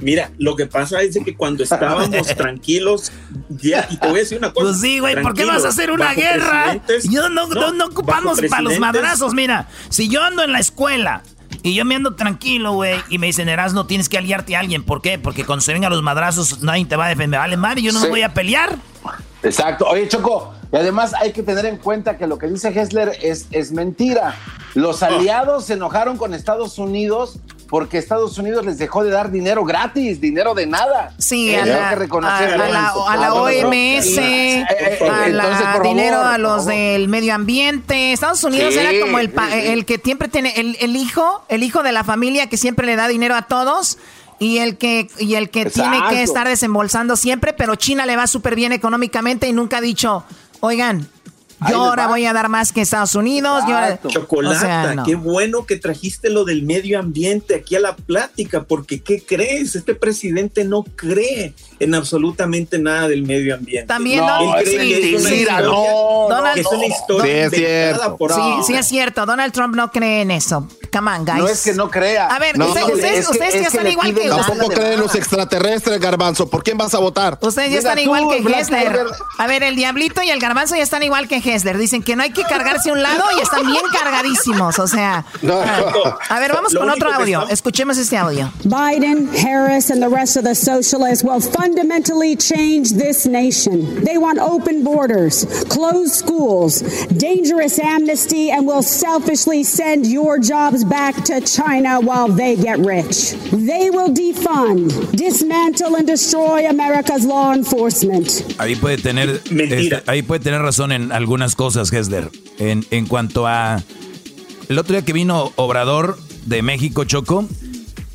Mira, lo que pasa es que cuando estábamos tranquilos, ya, y te voy a decir una cosa. Pues sí, güey, ¿por qué vas a hacer una guerra? Yo no, no, no ocupamos para los madrazos, mira. Si yo ando en la escuela y yo me ando tranquilo, güey, y me dicen, Eras, no tienes que aliarte a alguien. ¿Por qué? Porque cuando se vengan los madrazos, nadie te va a defender. Vale, madre, yo no me voy a pelear. Exacto. Oye, Choco, y además hay que tener en cuenta que lo que dice Hessler es, es mentira. Los aliados se enojaron con Estados Unidos porque Estados Unidos les dejó de dar dinero gratis, dinero de nada. Sí, Eh, a la, que reconocer a- a la- eso. a la no, no, OMS, a la dinero a los del medio ambiente. Estados Unidos Sí, era como el, pa- el que siempre tiene, el, el hijo, el hijo de la familia que siempre le da dinero a todos. Y el que, y el que tiene que estar desembolsando siempre, pero China le va súper bien económicamente y nunca ha dicho, oigan, yo ahora va. voy a dar más que Estados Unidos. Yo ahora, Chocolata, o sea, no. qué bueno que trajiste lo del medio ambiente aquí a la plática, porque ¿qué crees? Este presidente no cree en absolutamente nada del medio ambiente. También Él Donald cree sí, que es una sí, historia- Donald- que es una historia Sí, es por Sí, sí es cierto. Donald Trump no cree en eso. Come on, guys. No es que no crea. A ver, No, ustedes, es que- ustedes, es que- ustedes ya que están le igual que Tampoco creen los extraterrestres, Garbanzo. ¿Por quién vas a votar? Ustedes ya Mira, están tú, igual que Black Hessler. A ver, el Diablito y el Garbanzo ya están igual que Hessler. Dicen que no hay que cargarse a un lado y están bien cargadísimos. O sea. No. A ver, vamos Lo con otro audio. estamos- Escuchemos este audio. Biden, Harris, and the rest of the socialists will fundamentally change this nation. They want open borders, closed schools, dangerous amnesty, and will selfishly send your jobs back to China while they get rich. They will defund, dismantle, and destroy America's law enforcement. Ahí puede tener este, ahí puede tener razón en algunas cosas, Hessler. En, en cuanto a el otro día que vino Obrador de México, Choco,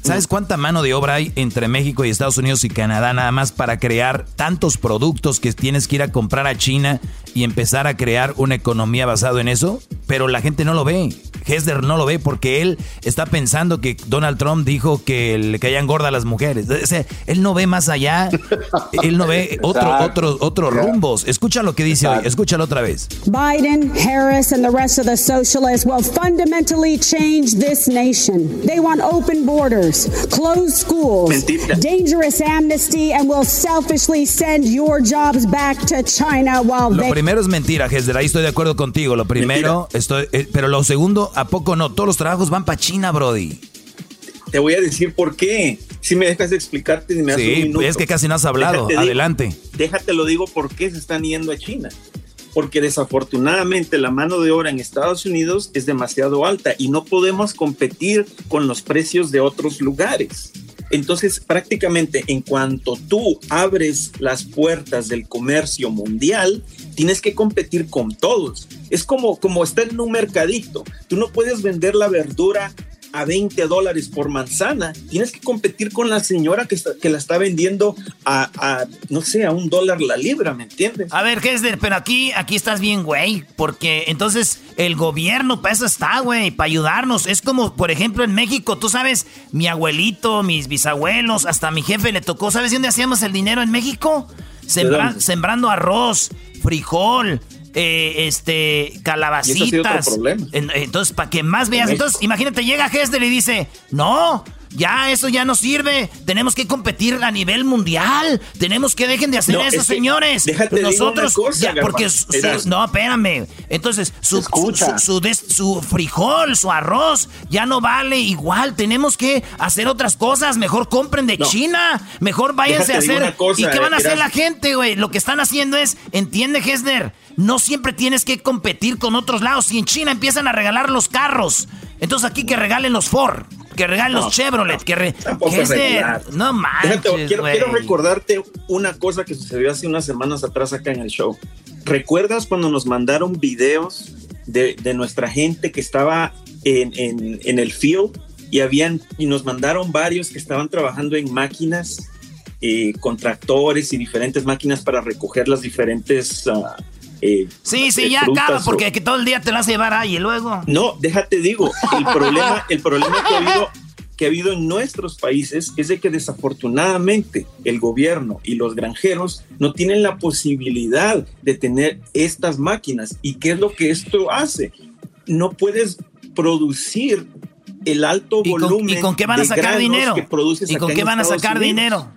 ¿sabes cuánta mano de obra hay entre México y Estados Unidos y Canadá nada más para crear tantos productos que tienes que ir a comprar a China y empezar a crear una economía basada en eso? Pero la gente no lo ve. Hessler no lo ve porque él está pensando que Donald Trump dijo que le caían gordas a las mujeres. O sea, él no ve más allá. Él no ve otro, Exacto. otros otros rumbos. Escucha lo que dice hoy. Escúchalo otra vez. Biden, Harris, and the rest of the socialists will fundamentally change this nation. They want open borders, closed schools, Mentira. dangerous amnesty, and will selfishly send your jobs back to China while Lo they. Primero es mentira, Hesder. Ahí estoy de acuerdo contigo. Lo primero, estoy, eh, pero lo segundo, ¿a poco no? Todos los trabajos van para China, Brody. te voy a decir por qué. Si me dejas explicarte, me sí, un minuto. es que casi no has hablado. Adelante. déjate lo digo por qué se están yendo a China. Porque desafortunadamente la mano de obra en Estados Unidos es demasiado alta y no podemos competir con los precios de otros lugares. Entonces, prácticamente en cuanto tú abres las puertas del comercio mundial, tienes que competir con todos. Es como, como estar en un mercadito. Tú no puedes vender la verdura a 20 dólares por manzana. Tienes que competir con la señora que, que la está vendiendo a, no sé, a un dólar la libra, ¿me entiendes? A ver, Hesder, pero aquí, aquí estás bien, güey, porque entonces el gobierno para eso está, güey, para ayudarnos. Es como, por ejemplo, en México, tú sabes, mi abuelito, mis bisabuelos, hasta mi jefe le tocó, ¿sabes dónde hacíamos el dinero en México? sembrando arroz, frijol, eh, este, calabacitas. Entonces, para que más veas. Entonces, imagínate, llega Hester y dice, no, ya eso ya no sirve. Tenemos que competir a nivel mundial. Tenemos que dejen de hacer eso, señores. Déjate Nosotros, ya, porque no, espérame. Entonces, su, su, su, frijol, su arroz ya no vale igual. Tenemos que hacer otras cosas. Mejor compren de China. Mejor váyanse a hacer. ¿Y qué van a hacer la gente, güey? Lo que están haciendo es, entiende, Hesner, no siempre tienes que competir con otros lados. Si en China empiezan a regalar los carros, entonces aquí que regalen los Ford que regalen los Chevrolet, que, re, no manches, quiero, quiero, recordarte una cosa que sucedió hace unas semanas atrás acá en el show. ¿Recuerdas cuando nos mandaron videos de, de nuestra gente que estaba en, en, en, el field y habían y nos mandaron varios que estaban trabajando en máquinas, eh, con tractores y diferentes máquinas para recoger las diferentes uh, eh, sí, sí, ya acaba porque que todo el día te la vas a llevar ahí y luego. No, déjate digo, el problema, el problema que ha habido que ha habido en nuestros países es de que desafortunadamente el gobierno y los granjeros no tienen la posibilidad de tener estas máquinas. ¿Y qué es lo que esto hace? No puedes producir el alto volumen. ¿Y con qué van a sacar dinero? ¿Y con qué van a sacar dinero?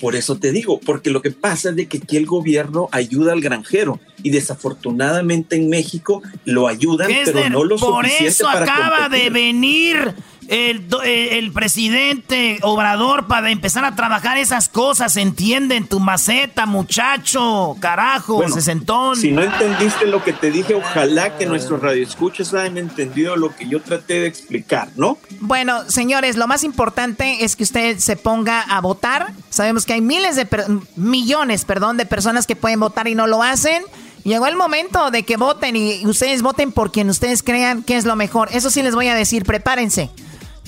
Por eso te digo, porque lo que pasa es de que aquí el gobierno ayuda al granjero y desafortunadamente en México lo ayudan, pero no lo por suficiente eso acaba de venir el, el, presidente Obrador para empezar a trabajar esas cosas, ¿entienden? Tu maceta, muchacho, carajo, bueno, sesentón. Si no entendiste lo que te dije, ojalá que nuestros radioescuchas hayan entendido lo que yo traté de explicar, ¿no? Bueno, señores, lo más importante es que usted se ponga a votar. Sabemos que hay miles de millones, perdón, de personas que pueden votar y no lo hacen. Llegó el momento de que voten y ustedes voten por quien ustedes crean que es lo mejor. Eso sí les voy a decir, prepárense.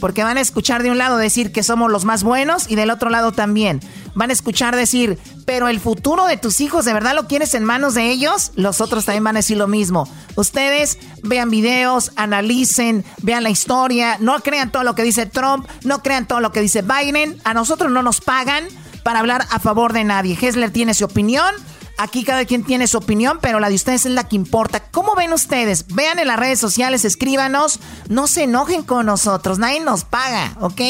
Porque van a escuchar de un lado decir que somos los más buenos y del otro lado también. Van a escuchar decir, pero el futuro de tus hijos, ¿de verdad lo quieres en manos de ellos? Los otros también van a decir lo mismo. Ustedes vean videos, analicen, vean la historia, no crean todo lo que dice Trump, no crean todo lo que dice Biden. A nosotros no nos pagan para hablar a favor de nadie. Hessler tiene su opinión. Aquí cada quien tiene su opinión, pero la de ustedes es la que importa. ¿Cómo ven ustedes? Vean en las redes sociales, escríbanos. No se enojen con nosotros, nadie nos paga, ¿ok?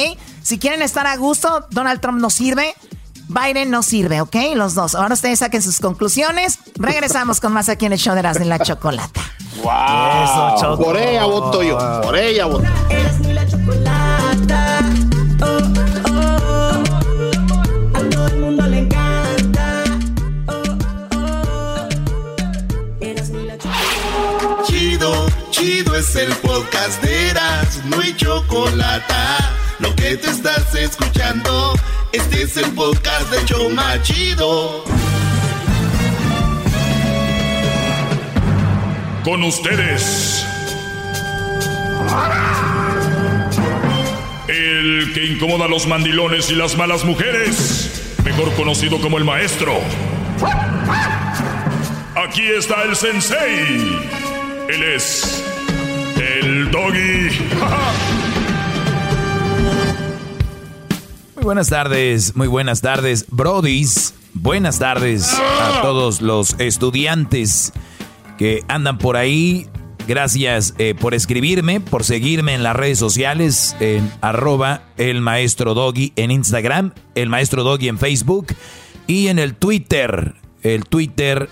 Si quieren estar a gusto, Donald Trump no sirve. Biden no sirve, ¿ok? Los dos. Ahora ustedes saquen sus conclusiones. Regresamos con más aquí en el show de las de la chocolata. ¡Wow! Eso, Por ella voto yo. Por ella voto. la chocolata. Es el podcast de Eras, no hay chocolate. Lo que te estás escuchando, este es el podcast de Choma Chido. Con ustedes. El que incomoda a los mandilones y las malas mujeres, mejor conocido como el maestro. Aquí está el sensei. Él es el doggy. muy buenas tardes, muy buenas tardes, Brodis. Buenas tardes a todos los estudiantes que andan por ahí. Gracias eh, por escribirme, por seguirme en las redes sociales, en arroba el maestro doggy en Instagram, el maestro doggy en Facebook y en el Twitter. El Twitter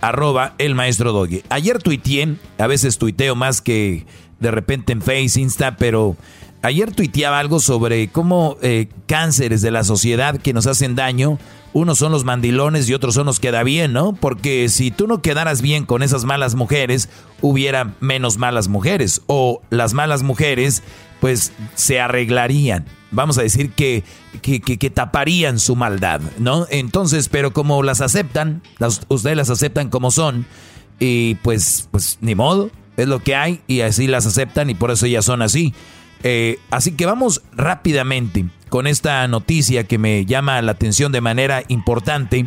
arroba el maestro Doggy. Ayer tuiteé, a veces tuiteo más que de repente en Face, Insta, pero ayer tuiteaba algo sobre cómo eh, cánceres de la sociedad que nos hacen daño, unos son los mandilones y otros son los que da bien, ¿no? Porque si tú no quedaras bien con esas malas mujeres, hubiera menos malas mujeres. O las malas mujeres, pues se arreglarían. Vamos a decir que, que, que, taparían su maldad, ¿no? Entonces, pero como las aceptan, ustedes las aceptan como son, y pues, pues ni modo, es lo que hay, y así las aceptan y por eso ya son así. Eh, así que vamos rápidamente con esta noticia que me llama la atención de manera importante.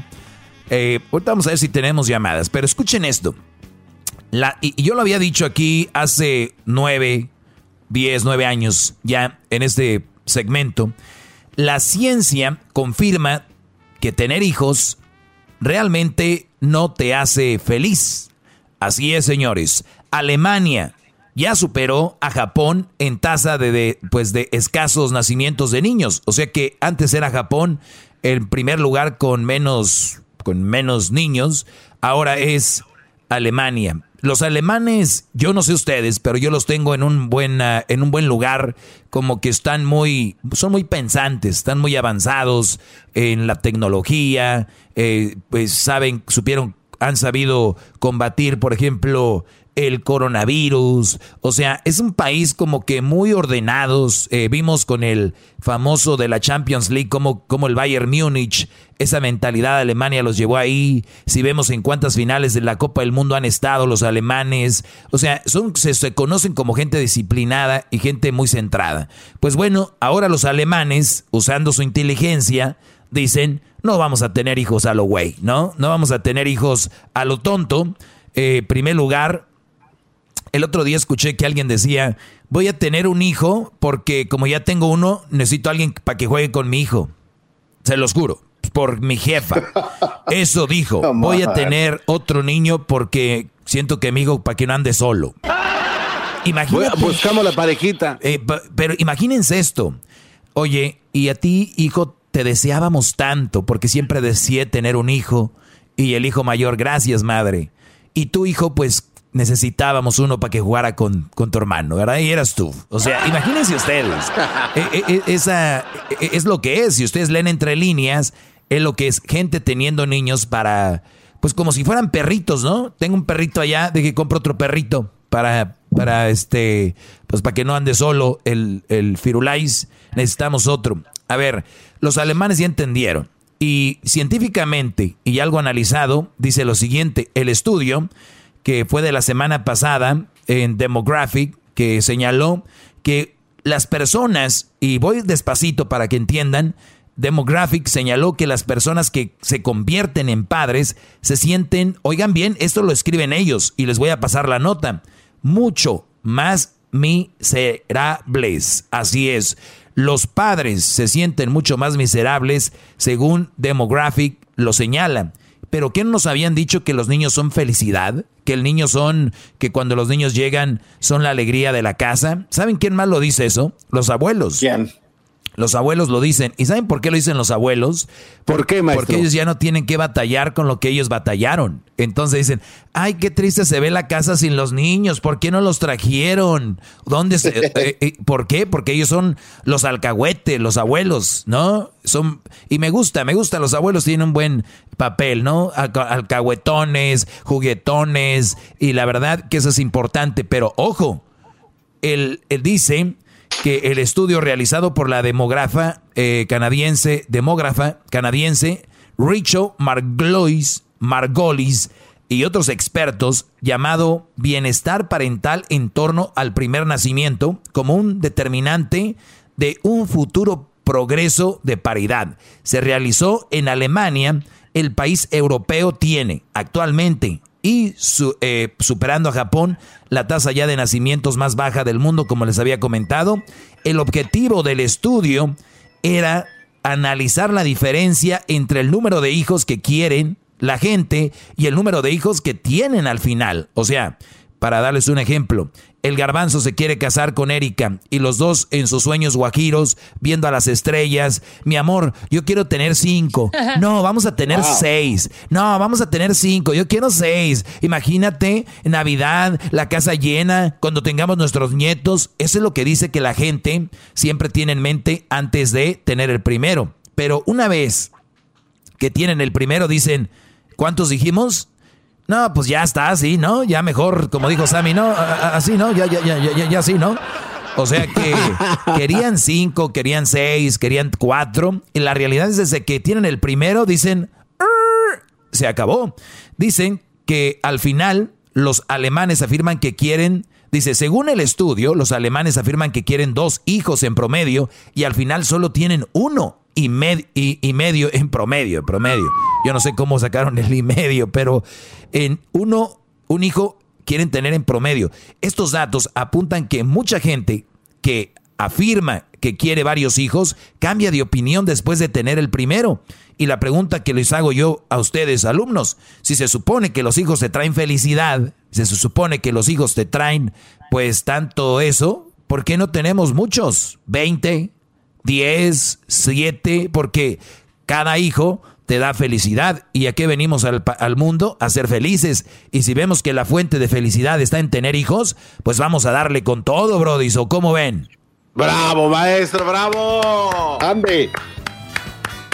Eh, ahorita vamos a ver si tenemos llamadas, pero escuchen esto. La, y, yo lo había dicho aquí hace nueve, diez, nueve años ya en este segmento. La ciencia confirma que tener hijos realmente no te hace feliz. Así es, señores. Alemania ya superó a Japón en tasa de, pues de escasos nacimientos de niños. O sea que antes era Japón el primer lugar con menos, con menos niños, ahora es Alemania. Los alemanes, yo no sé ustedes, pero yo los tengo en un buen, ah, en un buen lugar, como que están muy, son muy pensantes, están muy avanzados en la tecnología, eh, pues saben, supieron, han sabido combatir, por ejemplo, el coronavirus. O sea, es un país como que muy ordenados. Eh, vimos con el famoso de la Champions League como, como el Bayern Múnich, esa mentalidad de Alemania los llevó ahí. Si vemos en cuántas finales de la Copa del Mundo han estado los alemanes. O sea, son, se, conocen como gente disciplinada y gente muy centrada. Pues bueno, ahora los alemanes, usando su inteligencia, dicen, no vamos a tener hijos a lo güey, ¿no? No vamos a tener hijos a lo tonto. Eh, primer lugar, el otro día escuché que alguien decía, voy a tener un hijo porque como ya tengo uno, necesito a alguien para que juegue con mi hijo. Se los juro, por mi jefa. Eso dijo, voy a tener otro niño porque siento que mi hijo para que no ande solo. Imagínate, buscamos la parejita. Eh, pero imagínense esto. Oye, y a ti, hijo, te deseábamos tanto porque siempre deseé tener un hijo y el hijo mayor, gracias madre. Y tu hijo, pues necesitábamos uno para que jugara con, tu hermano, ¿verdad? Y eras tú. O sea, imagínense ustedes. E, e, e, esa es lo que es. Si ustedes leen entre líneas, es lo que es gente teniendo niños para, pues como si fueran perritos, ¿no? Tengo un perrito allá, de que compro otro perrito para, para este, pues para que no ande solo el, el Firulais. Necesitamos otro. A ver, los alemanes ya entendieron. Y científicamente, y algo analizado, dice lo siguiente, el estudio que fue de la semana pasada en Demographic, que señaló que las personas, y voy despacito para que entiendan, Demographic señaló que las personas que se convierten en padres se sienten, oigan bien, esto lo escriben ellos y les voy a pasar la nota, mucho más miserables. Así es, los padres se sienten mucho más miserables según Demographic lo señala. Pero ¿qué nos habían dicho que los niños son felicidad? Que el niño son, que cuando los niños llegan son la alegría de la casa. ¿Saben quién más lo dice eso? Los abuelos. ¿Quién? Los abuelos lo dicen. ¿Y saben por qué lo dicen los abuelos? ¿Por qué, maestro? Porque ellos ya no tienen que batallar con lo que ellos batallaron. Entonces dicen, ay, qué triste se ve la casa sin los niños. ¿Por qué no los trajeron? ¿Dónde se, eh, eh, ¿Por qué? Porque ellos son los alcahuetes, los abuelos, ¿no? Son Y me gusta, me gusta. Los abuelos tienen un buen papel, ¿no? Alcahuetones, juguetones. Y la verdad que eso es importante. Pero ojo, él, él dice que el estudio realizado por la demógrafa eh, canadiense, demógrafa canadiense, Rachel Marglois, Margolis y otros expertos llamado bienestar parental en torno al primer nacimiento como un determinante de un futuro progreso de paridad. Se realizó en Alemania, el país europeo tiene actualmente y eh, superando a Japón la tasa ya de nacimientos más baja del mundo, como les había comentado. El objetivo del estudio era analizar la diferencia entre el número de hijos que quieren la gente y el número de hijos que tienen al final. O sea, para darles un ejemplo. El garbanzo se quiere casar con Erika y los dos en sus sueños guajiros, viendo a las estrellas. Mi amor, yo quiero tener cinco. No, vamos a tener seis. No, vamos a tener cinco. Yo quiero seis. Imagínate, Navidad, la casa llena, cuando tengamos nuestros nietos. Eso es lo que dice que la gente siempre tiene en mente antes de tener el primero. Pero una vez que tienen el primero, dicen, ¿cuántos dijimos? No, pues ya está así, ¿no? Ya mejor, como dijo Sammy, ¿no? Así, ¿no? Ya, ya, ya, ya, ya, así, ¿no? O sea que querían cinco, querían seis, querían cuatro. Y la realidad es desde que tienen el primero, dicen, se acabó. Dicen que al final los alemanes afirman que quieren, dice, según el estudio, los alemanes afirman que quieren dos hijos en promedio y al final solo tienen uno y, y, medio en promedio, en promedio. Yo no sé cómo sacaron el y medio, pero en uno, un hijo quieren tener en promedio. Estos datos apuntan que mucha gente que afirma que quiere varios hijos cambia de opinión después de tener el primero. Y la pregunta que les hago yo a ustedes, alumnos, si se supone que los hijos te traen felicidad, si se supone que los hijos te traen pues tanto eso, ¿por qué no tenemos muchos? ¿20? 10, 7, porque cada hijo te da felicidad. ¿Y a qué venimos al, al, mundo? A ser felices. Y si vemos que la fuente de felicidad está en tener hijos, pues vamos a darle con todo, Brody. ¿O cómo ven? ¡Bravo, maestro! ¡Bravo! ¡Ande!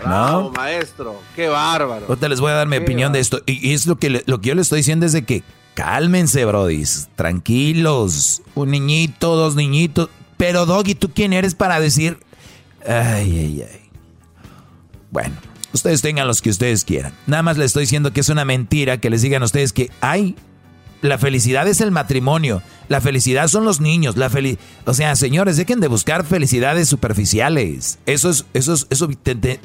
¡Bravo, maestro! ¡Qué bárbaro! Ahorita les voy a dar mi opinión de esto. Y, es lo que, lo que yo le estoy diciendo es de que cálmense, Brody. Tranquilos. Un niñito, dos niñitos. Pero, Doggy, ¿tú quién eres para decir Ay, ay, ay. Bueno, ustedes tengan los que ustedes quieran. Nada más les estoy diciendo que es una mentira que les digan a ustedes que hay. La felicidad es el matrimonio. La felicidad son los niños. La o sea, señores, dejen de buscar felicidades superficiales. Eso es, eso es, eso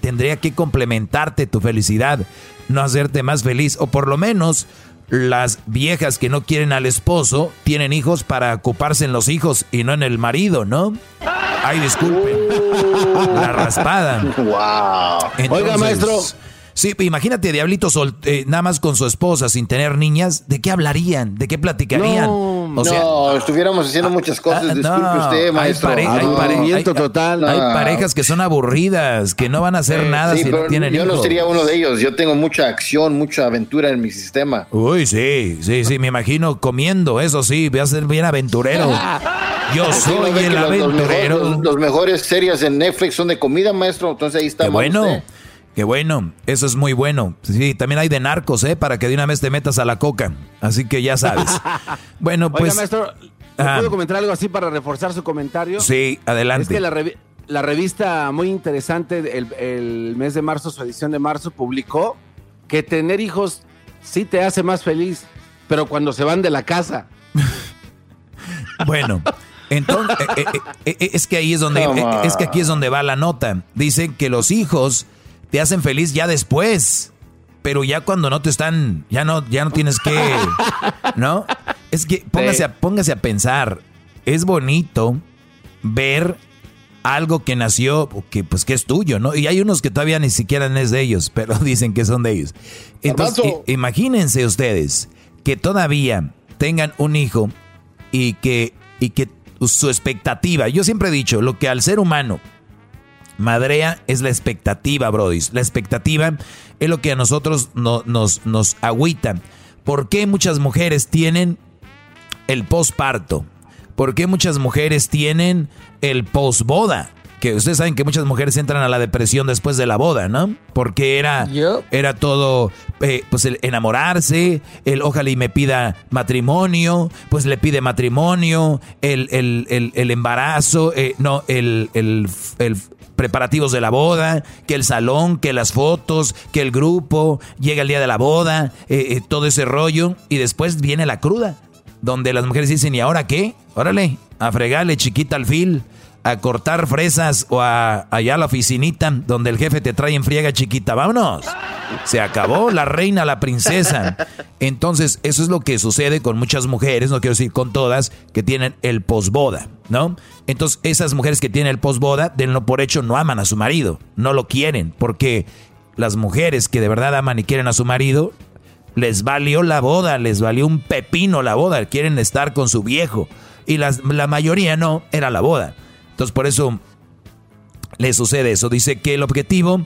tendría que complementarte tu felicidad, no hacerte más feliz. O por lo menos las viejas que no quieren al esposo tienen hijos para ocuparse en los hijos y no en el marido, ¿no? Ay, disculpen. La raspada. Wow. Oiga, maestro. Sí, imagínate, Diablito sol, eh, nada más con su esposa, sin tener niñas, ¿de qué hablarían? ¿De qué platicarían? No, no estuviéramos haciendo muchas cosas, ah, disculpe usted, maestro. Hay, hay, total. hay, parejas que son aburridas, que no van a hacer nada si no tienen Yo no sería uno de ellos, yo tengo mucha acción, mucha aventura en mi sistema. Uy, sí, sí, sí, me imagino comiendo, eso sí, voy a ser bien aventurero. Yo soy el aventurero. Los, mejores series en Netflix son de comida, maestro. Entonces ahí está. Bueno. Qué bueno, eso es muy bueno. Sí, también hay de narcos, ¿eh? Para que de una vez te metas a la coca. Así que ya sabes. bueno, pues. Oiga, maestro, ¿puedo comentar algo así para reforzar su comentario? Sí, adelante. Es que la, revista muy interesante, el, el, mes de marzo, su edición de marzo, publicó que tener hijos sí te hace más feliz, pero cuando se van de la casa. bueno, entonces, eh, eh, eh, es que ahí es donde, es que aquí es donde va la nota. Dicen que los hijos te hacen feliz ya después, pero ya cuando no te están, ya no, ya no tienes que, ¿no? Es que póngase, a, póngase a pensar, es bonito ver algo que nació, que pues que es tuyo, ¿no? Y hay unos que todavía ni siquiera es de ellos, pero dicen que son de ellos. Entonces, imagínense ustedes que todavía tengan un hijo y que, y que su expectativa. Yo siempre he dicho, lo que al ser humano madrea es la expectativa, Brody. La expectativa es lo que a nosotros nos, nos agüita. ¿Por qué muchas mujeres tienen el posparto? ¿Por qué muchas mujeres tienen el posboda? que ustedes saben que muchas mujeres entran a la depresión después de la boda, ¿no? Porque era, era todo, eh, pues el enamorarse, el ojalá y me pida matrimonio, pues le pide matrimonio, el, el, embarazo, eh, no, el, el, preparativos de la boda, que el salón, que las fotos, que el grupo, llega el día de la boda, eh, todo ese rollo, y después viene la cruda, donde las mujeres dicen, ¿y ahora qué? Órale, a fregarle chiquita al fil a cortar fresas o a, allá la oficinita donde el jefe te trae en friega chiquita. Vámonos. Se acabó la reina, la princesa. Entonces, eso es lo que sucede con muchas mujeres, no quiero decir con todas, que tienen el posboda, ¿no? Entonces, esas mujeres que tienen el posboda, denlo por hecho, no aman a su marido, no lo quieren, porque las mujeres que de verdad aman y quieren a su marido, les valió la boda, les valió un pepino la boda, quieren estar con su viejo. Y la mayoría no, era la boda. Entonces por eso le sucede eso. Dice que el objetivo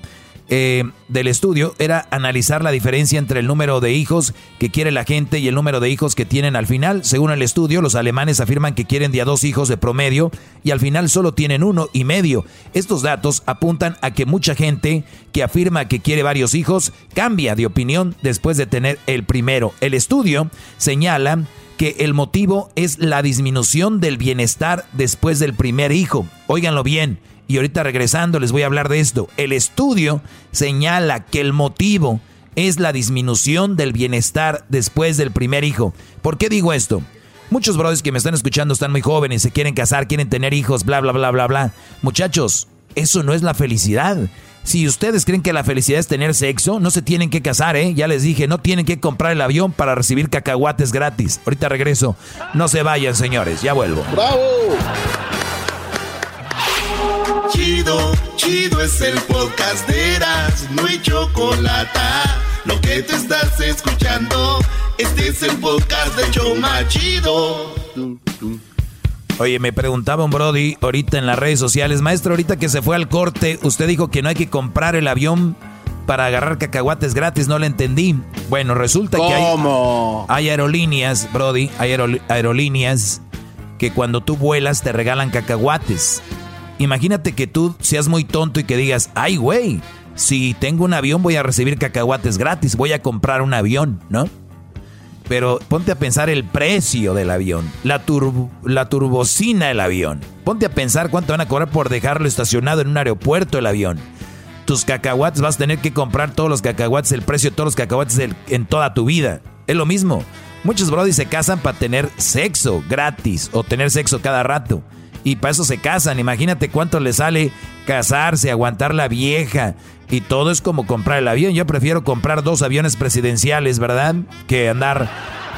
eh, del estudio era analizar la diferencia entre el número de hijos que quiere la gente y el número de hijos que tienen al final. Según el estudio, los alemanes afirman que quieren de dos hijos de promedio y al final solo tienen uno y medio. Estos datos apuntan a que mucha gente que afirma que quiere varios hijos cambia de opinión después de tener el primero. El estudio señala que el motivo es la disminución del bienestar después del primer hijo. Óiganlo bien, y ahorita regresando les voy a hablar de esto. El estudio señala que el motivo es la disminución del bienestar después del primer hijo. ¿Por qué digo esto? Muchos brothers que me están escuchando están muy jóvenes, se quieren casar, quieren tener hijos, bla, bla, bla, bla, bla. Muchachos, eso no es la felicidad. Si ustedes creen que la felicidad es tener sexo, no se tienen que casar, ¿eh? Ya les dije, no tienen que comprar el avión para recibir cacahuates gratis. Ahorita regreso. No se vayan, señores, ya vuelvo. ¡Bravo! Chido, chido es el podcast de Eras, no hay chocolate. Lo que te estás escuchando, este es el podcast de Choma Chido. Oye, me preguntaba un Brody ahorita en las redes sociales, maestro, ahorita que se fue al corte, usted dijo que no hay que comprar el avión para agarrar cacahuates gratis, no le entendí. Bueno, resulta que hay, hay aerolíneas, Brody, hay aerolíneas que cuando tú vuelas te regalan cacahuates. Imagínate que tú seas muy tonto y que digas, ay, güey, si tengo un avión voy a recibir cacahuates gratis, voy a comprar un avión, ¿no? Pero ponte a pensar el precio del avión, la, la turbocina del avión. Ponte a pensar cuánto van a cobrar por dejarlo estacionado en un aeropuerto el avión. Tus cacahuates vas a tener que comprar todos los cacahuates, el precio de todos los cacahuates en toda tu vida. Es lo mismo. Muchos brodis se casan para tener sexo gratis o tener sexo cada rato y para eso se casan. Imagínate cuánto le sale casarse, aguantar la vieja y todo es como comprar el avión. Yo prefiero comprar dos aviones presidenciales, ¿verdad? Que andar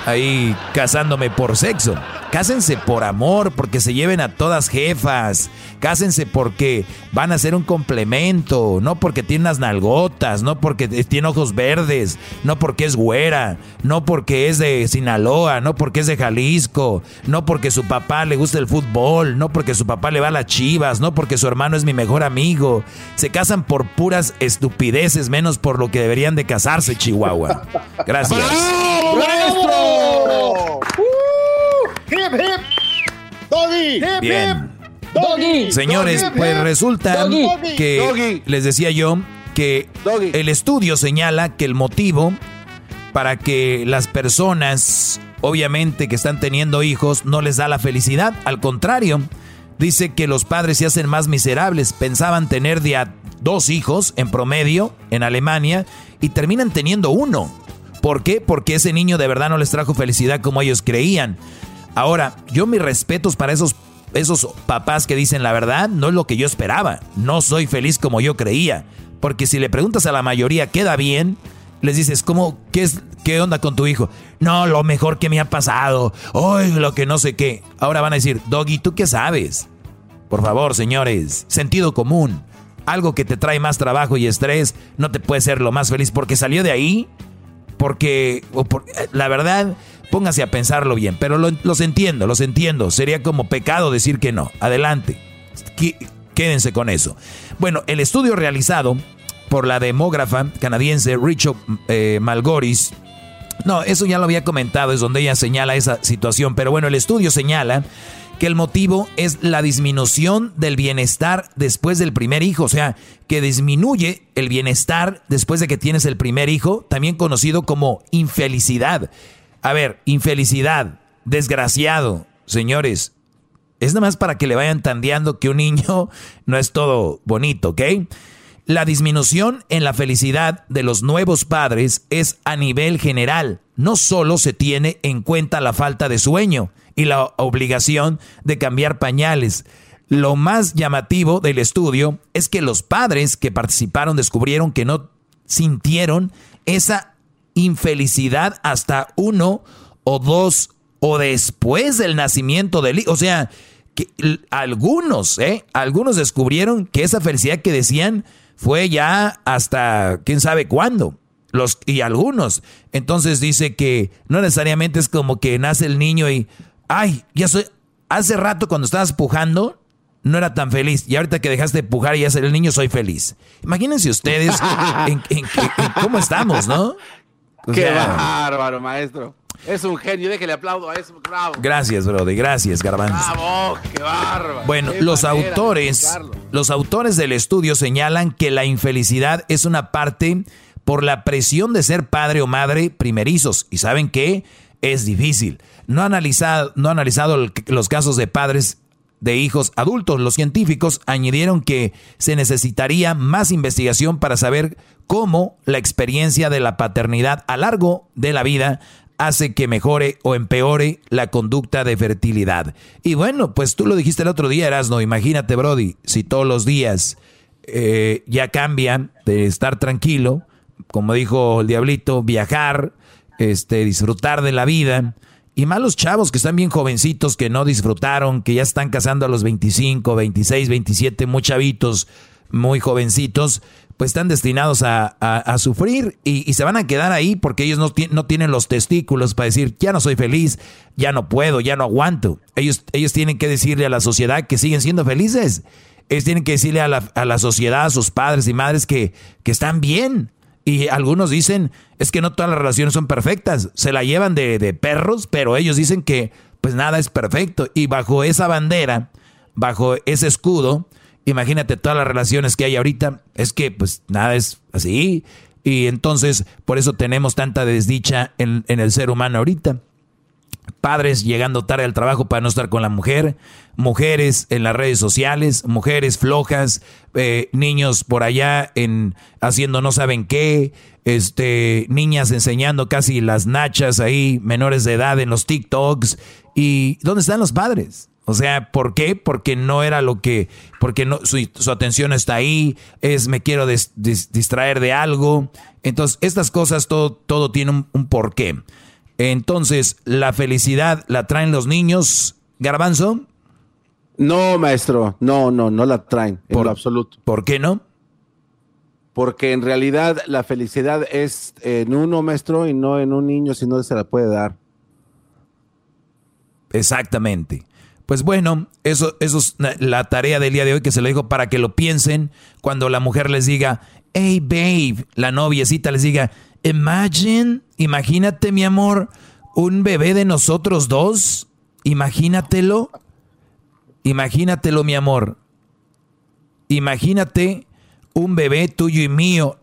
ahí casándome por sexo. Cásense por amor, porque se lleven a todas jefas. Cásense porque van a ser un complemento, no porque tiene unas nalgotas, no porque tiene ojos verdes, no porque es güera, no porque es de Sinaloa, no porque es de Jalisco, no porque su papá le gusta el fútbol, no porque su papá le va a las chivas, no porque su hermano es mi mejor amigo. Se casan por puras estupideces, menos por lo que deberían de casarse, Chihuahua. Gracias. Doggy. Bien. Señores, pues resulta que les decía yo que el estudio señala que el motivo para que las personas, obviamente que están teniendo hijos, no les da la felicidad. Al contrario, dice que los padres se hacen más miserables. Pensaban tener de a dos hijos en promedio en Alemania y terminan teniendo uno. ¿Por qué? Porque ese niño de verdad no les trajo felicidad como ellos creían. Ahora, yo mis respetos para esos, esos papás que dicen la verdad, no es lo que yo esperaba. No soy feliz como yo creía. Porque si le preguntas a la mayoría, ¿queda bien? Les dices, ¿cómo, qué, es, ¿qué onda con tu hijo? No, lo mejor que me ha pasado. Hoy lo que no sé qué. Ahora van a decir, Doggy, ¿tú qué sabes? Por favor, señores, sentido común. Algo que te trae más trabajo y estrés no te puede ser lo más feliz porque salió de ahí porque, eh, la verdad, póngase a pensarlo bien, pero los entiendo, los entiendo. Sería como pecado decir que no. Adelante, quédense con eso. Bueno, el estudio realizado por la demógrafa canadiense Richard eh, Malgoris, no, eso ya lo había comentado, es donde ella señala esa situación, pero bueno, el estudio señala que el motivo es la disminución del bienestar después del primer hijo, o sea, que disminuye el bienestar después de que tienes el primer hijo, también conocido como infelicidad. A ver, infelicidad, desgraciado, señores, es nada más para que le vayan tandeando que un niño no es todo bonito, ¿ok? La disminución en la felicidad de los nuevos padres es a nivel general. No solo se tiene en cuenta la falta de sueño, y la obligación de cambiar pañales. Lo más llamativo del estudio es que los padres que participaron descubrieron que no sintieron esa infelicidad hasta uno o dos o después del nacimiento del hijo. O sea, que algunos, ¿eh? Algunos descubrieron que esa felicidad que decían fue ya hasta quién sabe cuándo. Los, y algunos. Entonces dice que no necesariamente es como que nace el niño y, ay, ya soy, hace rato cuando estabas pujando, no era tan feliz. Y ahorita que dejaste de pujar y ya ser el niño, soy feliz. Imagínense ustedes en, cómo estamos, ¿no? Qué bárbaro, maestro. Es un genio, déjale aplaudo a eso, bravo. Gracias, Brody, gracias, Garbanzo. Bravo, qué bárbaro. Bueno, los autores, los autores del estudio señalan que la infelicidad es una parte por la presión de ser padre o madre primerizos. ¿Y saben qué? Es difícil. No ha analizado, no ha analizado los casos de padres de hijos adultos. Los científicos añadieron que se necesitaría más investigación para saber cómo la experiencia de la paternidad a largo de la vida hace que mejore o empeore la conducta de fertilidad. Y bueno, pues tú lo dijiste el otro día, Erasno, imagínate, Brody, si todos los días eh, ya cambian de estar tranquilo, como dijo el diablito, viajar, este, disfrutar de la vida, y más los chavos que están bien jovencitos, que no disfrutaron, que ya están casando a los 25, 26, 27, muy chavitos, muy jovencitos, pues están destinados a, sufrir y, se van a quedar ahí porque ellos no, no, tienen los testículos para decir, ya no soy feliz, ya no puedo, ya no aguanto. Ellos, ellos tienen que decirle a la sociedad que siguen siendo felices. Ellos tienen que decirle a la, a la sociedad, a sus padres y madres que, que están bien, y algunos dicen, es que no todas las relaciones son perfectas, se la llevan de, perros, pero ellos dicen que pues nada es perfecto. Y bajo esa bandera, bajo ese escudo, imagínate todas las relaciones que hay ahorita, es que pues nada es así. Y entonces por eso tenemos tanta desdicha en, el ser humano ahorita padres llegando tarde al trabajo para no estar con la mujer, mujeres en las redes sociales, mujeres flojas, eh, niños por allá en haciendo no saben qué, este, niñas enseñando casi las nachas ahí, menores de edad en los TikToks. ¿Y dónde están los padres? O sea, ¿por qué? Porque no era lo que, porque no, su, atención está ahí, es me quiero distraer de algo. Entonces, estas cosas, todo, todo tiene un, un porqué. Entonces, ¿la felicidad la traen los niños, Garbanzo? No, maestro, no, no, no la traen en lo absoluto. ¿Por qué no? Porque en realidad la felicidad es en uno, maestro, y no en un niño, si no se la puede dar. Exactamente. Pues bueno, eso, eso es la tarea del día de hoy que se lo digo para que lo piensen cuando la mujer les diga, hey babe, la noviecita les diga, Imagine, imagínate mi amor, un bebé de nosotros dos. Imagínatelo. Imagínatelo mi amor. Imagínate un bebé tuyo y mío.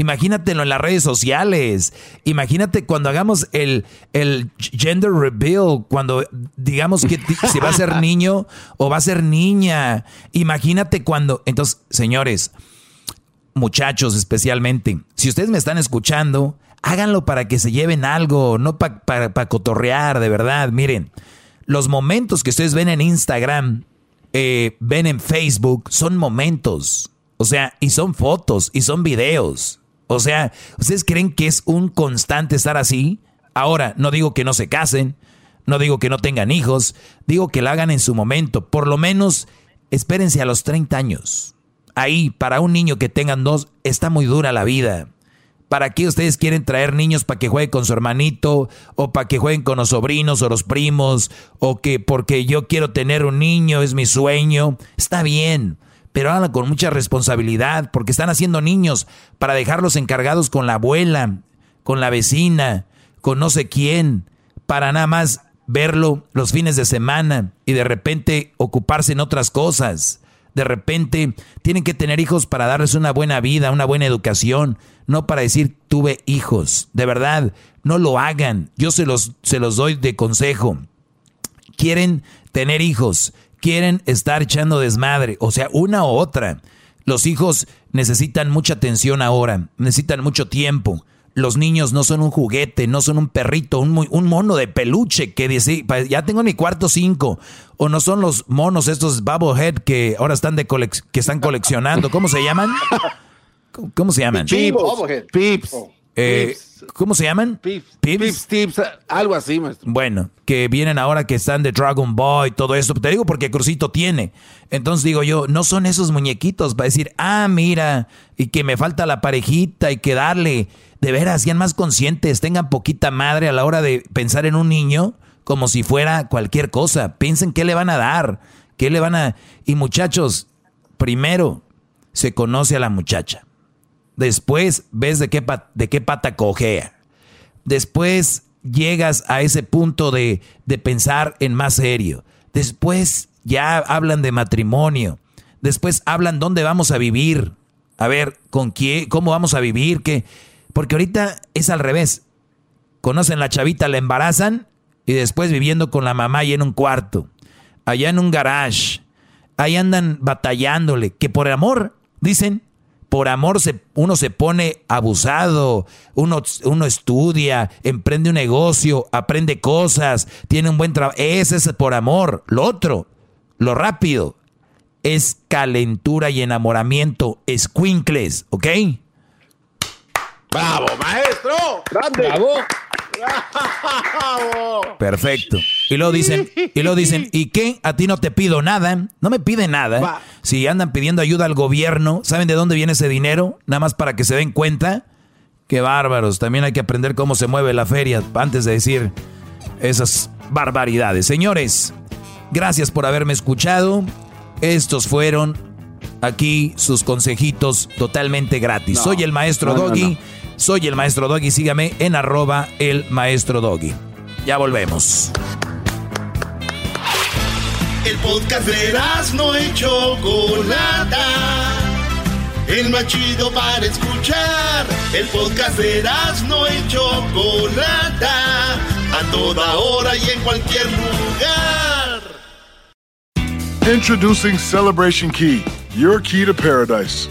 Imagínatelo en las redes sociales. Imagínate cuando hagamos el, el gender reveal, cuando digamos que si va a ser niño o va a ser niña. Imagínate cuando... Entonces, señores, muchachos especialmente, si ustedes me están escuchando, háganlo para que se lleven algo, no para cotorrear, de verdad. Miren, los momentos que ustedes ven en Instagram, eh, ven en Facebook, son momentos. O sea, y son fotos, y son videos. O sea, ¿ustedes creen que es un constante estar así? Ahora, no digo que no se casen, no digo que no tengan hijos, digo que lo hagan en su momento. Por lo menos, espérense a los 30 años ahí para un niño que tengan dos está muy dura la vida. ¿Para qué ustedes quieren traer niños para que jueguen con su hermanito o para que jueguen con los sobrinos o los primos o que porque yo quiero tener un niño es mi sueño? Está bien, pero háganlo con mucha responsabilidad porque están haciendo niños para dejarlos encargados con la abuela, con la vecina, con no sé quién, para nada más verlo los fines de semana y de repente ocuparse en otras cosas de repente tienen que tener hijos para darles una buena vida, una buena educación, no para decir tuve hijos. De verdad, no lo hagan. Yo se los, se los doy de consejo. Quieren tener hijos, quieren estar echando desmadre, o sea, una u otra. Los hijos necesitan mucha atención ahora, necesitan mucho tiempo. Los niños no son un juguete, no son un perrito, un, un mono de peluche que dice, ya tengo mi cuarto cinco. O no son los monos estos Bubblehead que ahora están, de que están coleccionando. ¿Cómo se llaman? ¿Cómo, se llaman? Pips. Pips. Eh, ¿Cómo se llaman? Pips. Pips, tips, algo así, maestro. Bueno, que vienen ahora que están de Dragon Ball, todo eso. Te digo porque Crucito tiene. Entonces digo yo, no son esos muñequitos para decir, ah, mira, y que me falta la parejita y que darle. De veras, sean más conscientes, tengan poquita madre a la hora de pensar en un niño como si fuera cualquier cosa. Piensen qué le van a dar, qué le van a... Y muchachos, primero se conoce a la muchacha. Después ves de qué, de qué pata cojea. Después llegas a ese punto de, de pensar en más serio. Después ya hablan de matrimonio. Después hablan dónde vamos a vivir. A ver, con quién, cómo vamos a vivir, qué. Porque ahorita es al revés. Conocen la chavita, la embarazan y después viviendo con la mamá y en un cuarto, allá en un garage. Ahí andan batallándole, que por amor, dicen, por amor se, uno se pone abusado, uno, uno estudia, emprende un negocio, aprende cosas, tiene un buen trabajo. Ese es por amor. Lo otro, lo rápido, es calentura y enamoramiento, escuincles, ¿ok? ¡Bravo, maestro! ¡Grande! ¡Bravo! Perfecto. Y luego dicen, y lo dicen, ¿y qué? A ti no te pido nada. No me pide nada. Si andan pidiendo ayuda al gobierno, ¿saben de dónde viene ese dinero? Nada más para que se den cuenta. Qué bárbaros. También hay que aprender cómo se mueve la feria antes de decir esas barbaridades. Señores, gracias por haberme escuchado. Estos fueron aquí sus consejitos totalmente gratis. Soy el maestro Doggy. Soy el maestro Doggy. Sígame en arroba el maestro Doggy. Ya volvemos. El podcast de no y Chocolata. El más chido para escuchar. El podcast de no y Chocolata. A toda hora y en cualquier lugar. Introducing Celebration Key, your key to paradise.